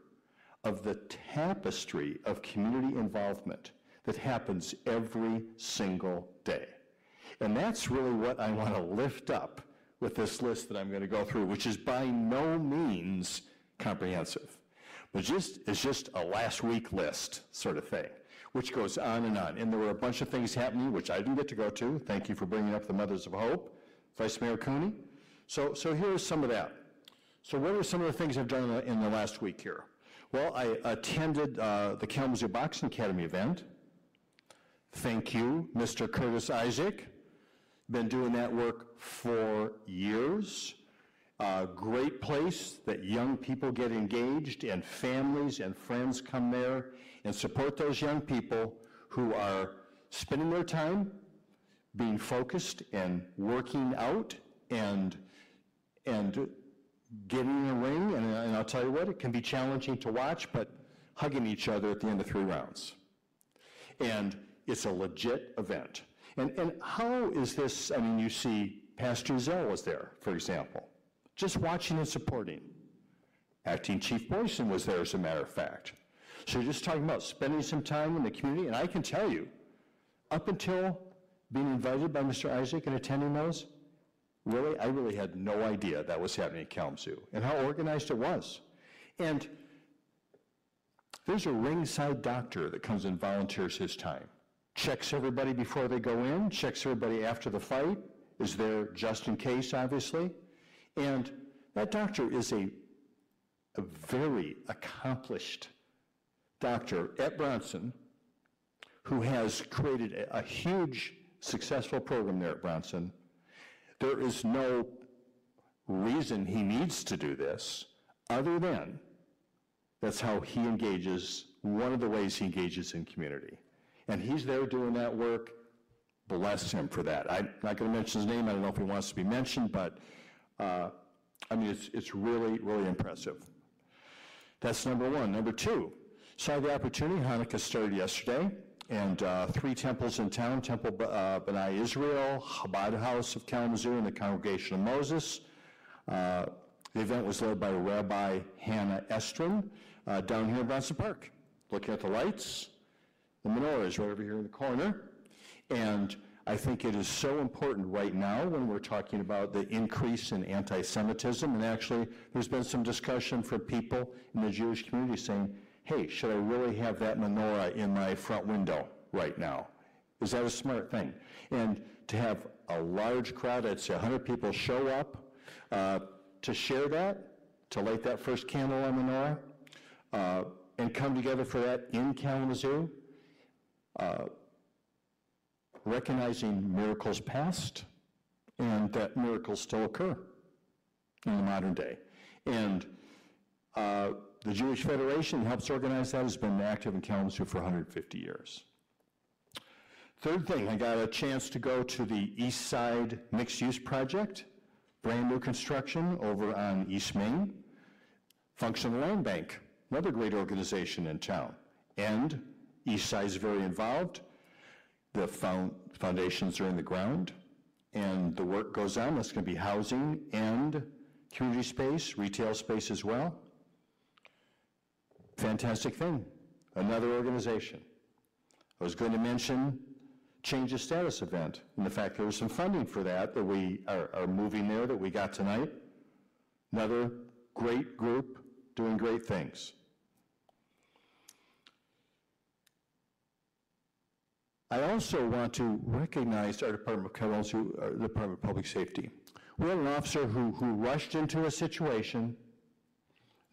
Speaker 1: of the tapestry of community involvement that happens every single day. And that's really what I want to lift up with this list that I'm going to go through, which is by no means comprehensive. But just it's just a last week list sort of thing, which goes on and on. And there were a bunch of things happening which I didn't get to go to. Thank you for bringing up the Mothers of Hope, Vice Mayor Cooney. So, so here's some of that. So what are some of the things I've done in the, in the last week here? Well, I attended uh, the Kalamazoo Boxing Academy event. Thank you, Mr. Curtis Isaac. Been doing that work for years. Uh, great place that young people get engaged and families and friends come there and support those young people who are spending their time being focused and working out and and getting in a ring and, and I'll tell you what it can be challenging to watch but hugging each other at the end of three rounds and it's a legit event and and how is this I mean you see Pastor Zell was there for example just watching and supporting. Acting Chief Boysen was there, as a matter of fact. So you're just talking about spending some time in the community, and I can tell you, up until being invited by Mr. Isaac and attending those, really, I really had no idea that was happening in Kalamazoo and how organized it was. And there's a ringside doctor that comes and volunteers his time, checks everybody before they go in, checks everybody after the fight, is there just in case, obviously. And that doctor is a, a very accomplished doctor at Bronson who has created a, a huge successful program there at Bronson. There is no reason he needs to do this other than that's how he engages, one of the ways he engages in community. And he's there doing that work. Bless him for that. I'm not going to mention his name. I don't know if he wants to be mentioned, but uh, I mean, it's, it's really, really impressive. That's number one. Number two, saw the opportunity. Hanukkah started yesterday, and uh, three temples in town Temple uh, B'nai Israel, Chabad House of Kalamazoo, and the Congregation of Moses. Uh, the event was led by Rabbi Hannah Estrin uh, down here in Bronson Park, looking at the lights. The menorah is right over here in the corner. And I think it is so important right now when we're talking about the increase in anti Semitism. And actually, there's been some discussion for people in the Jewish community saying, hey, should I really have that menorah in my front window right now? Is that a smart thing? And to have a large crowd, I'd say 100 people show up uh, to share that, to light that first candle on menorah, uh, and come together for that in Kalamazoo, uh, recognizing miracles past and that miracles still occur in the modern day. And uh, the Jewish Federation helps organize that, has been active in Kalamazoo for 150 years. Third thing, I got a chance to go to the East Side Mixed Use Project, brand new construction over on East Main. Functional Land Bank, another great organization in town. And East Side is very involved. The found, foundations are in the ground, and the work goes on. That's going to be housing and community space, retail space as well. Fantastic thing. Another organization. I was going to mention change of status event and the fact there was some funding for that that we are, are moving there that we got tonight. Another great group doing great things. I also want to recognize our Department of Kalamazoo, our Department of Public Safety. We had an officer who, who rushed into a situation,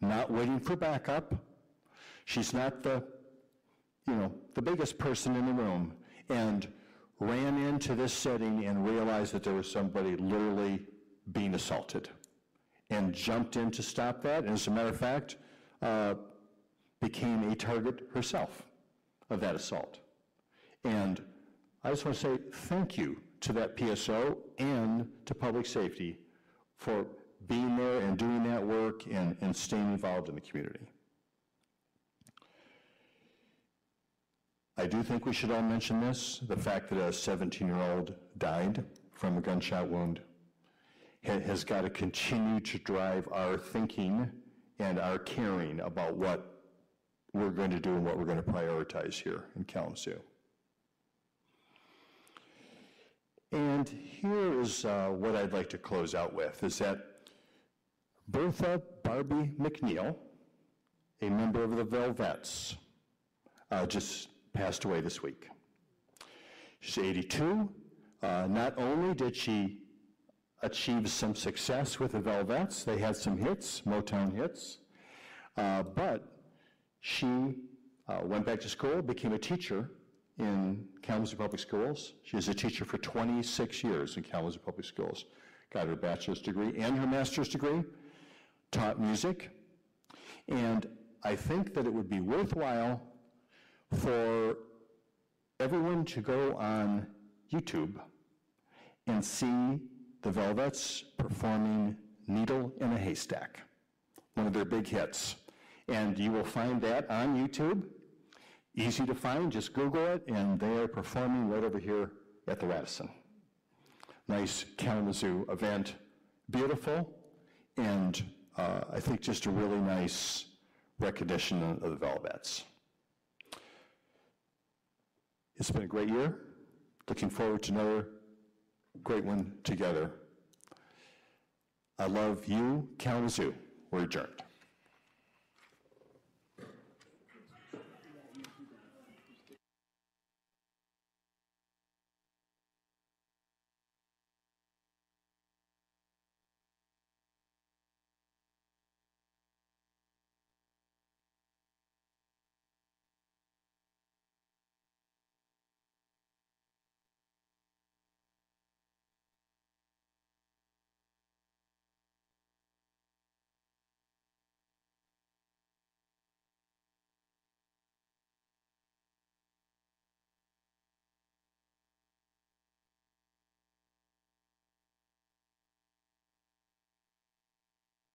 Speaker 1: not waiting for backup. She's not the, you know, the biggest person in the room, and ran into this setting and realized that there was somebody literally being assaulted, and jumped in to stop that. And as a matter of fact, uh, became a target herself of that assault. And I just want to say thank you to that PSO and to public safety for being there and doing that work and, and staying involved in the community. I do think we should all mention this, the fact that a 17-year-old died from a gunshot wound ha- has got to continue to drive our thinking and our caring about what we're going to do and what we're going to prioritize here in Kalamazoo. And here is uh, what I'd like to close out with, is that Bertha Barbee McNeal, a member of the Velvelettes, uh, just passed away this week. She's 82. Uh, not only did she achieve some success with the Velvelettes, they had some hits, Motown hits, uh, but she uh, went back to school, became a teacher in Kalamazoo Public Schools. She was a teacher for 26 years in Kalamazoo Public Schools. Got her bachelor's degree and her master's degree, taught music, and I think that it would be worthwhile for everyone to go on YouTube and see the Velvelettes performing Needle in a Haystack, one of their big hits. And you will find that on YouTube. Easy to find, just Google it, and they are performing right over here at the Radisson. Nice Kalamazoo event, beautiful, and uh, I think just a really nice recognition of the Velvelettes. It's been a great year. Looking forward to another great one together. I love you, Kalamazoo. We're adjourned.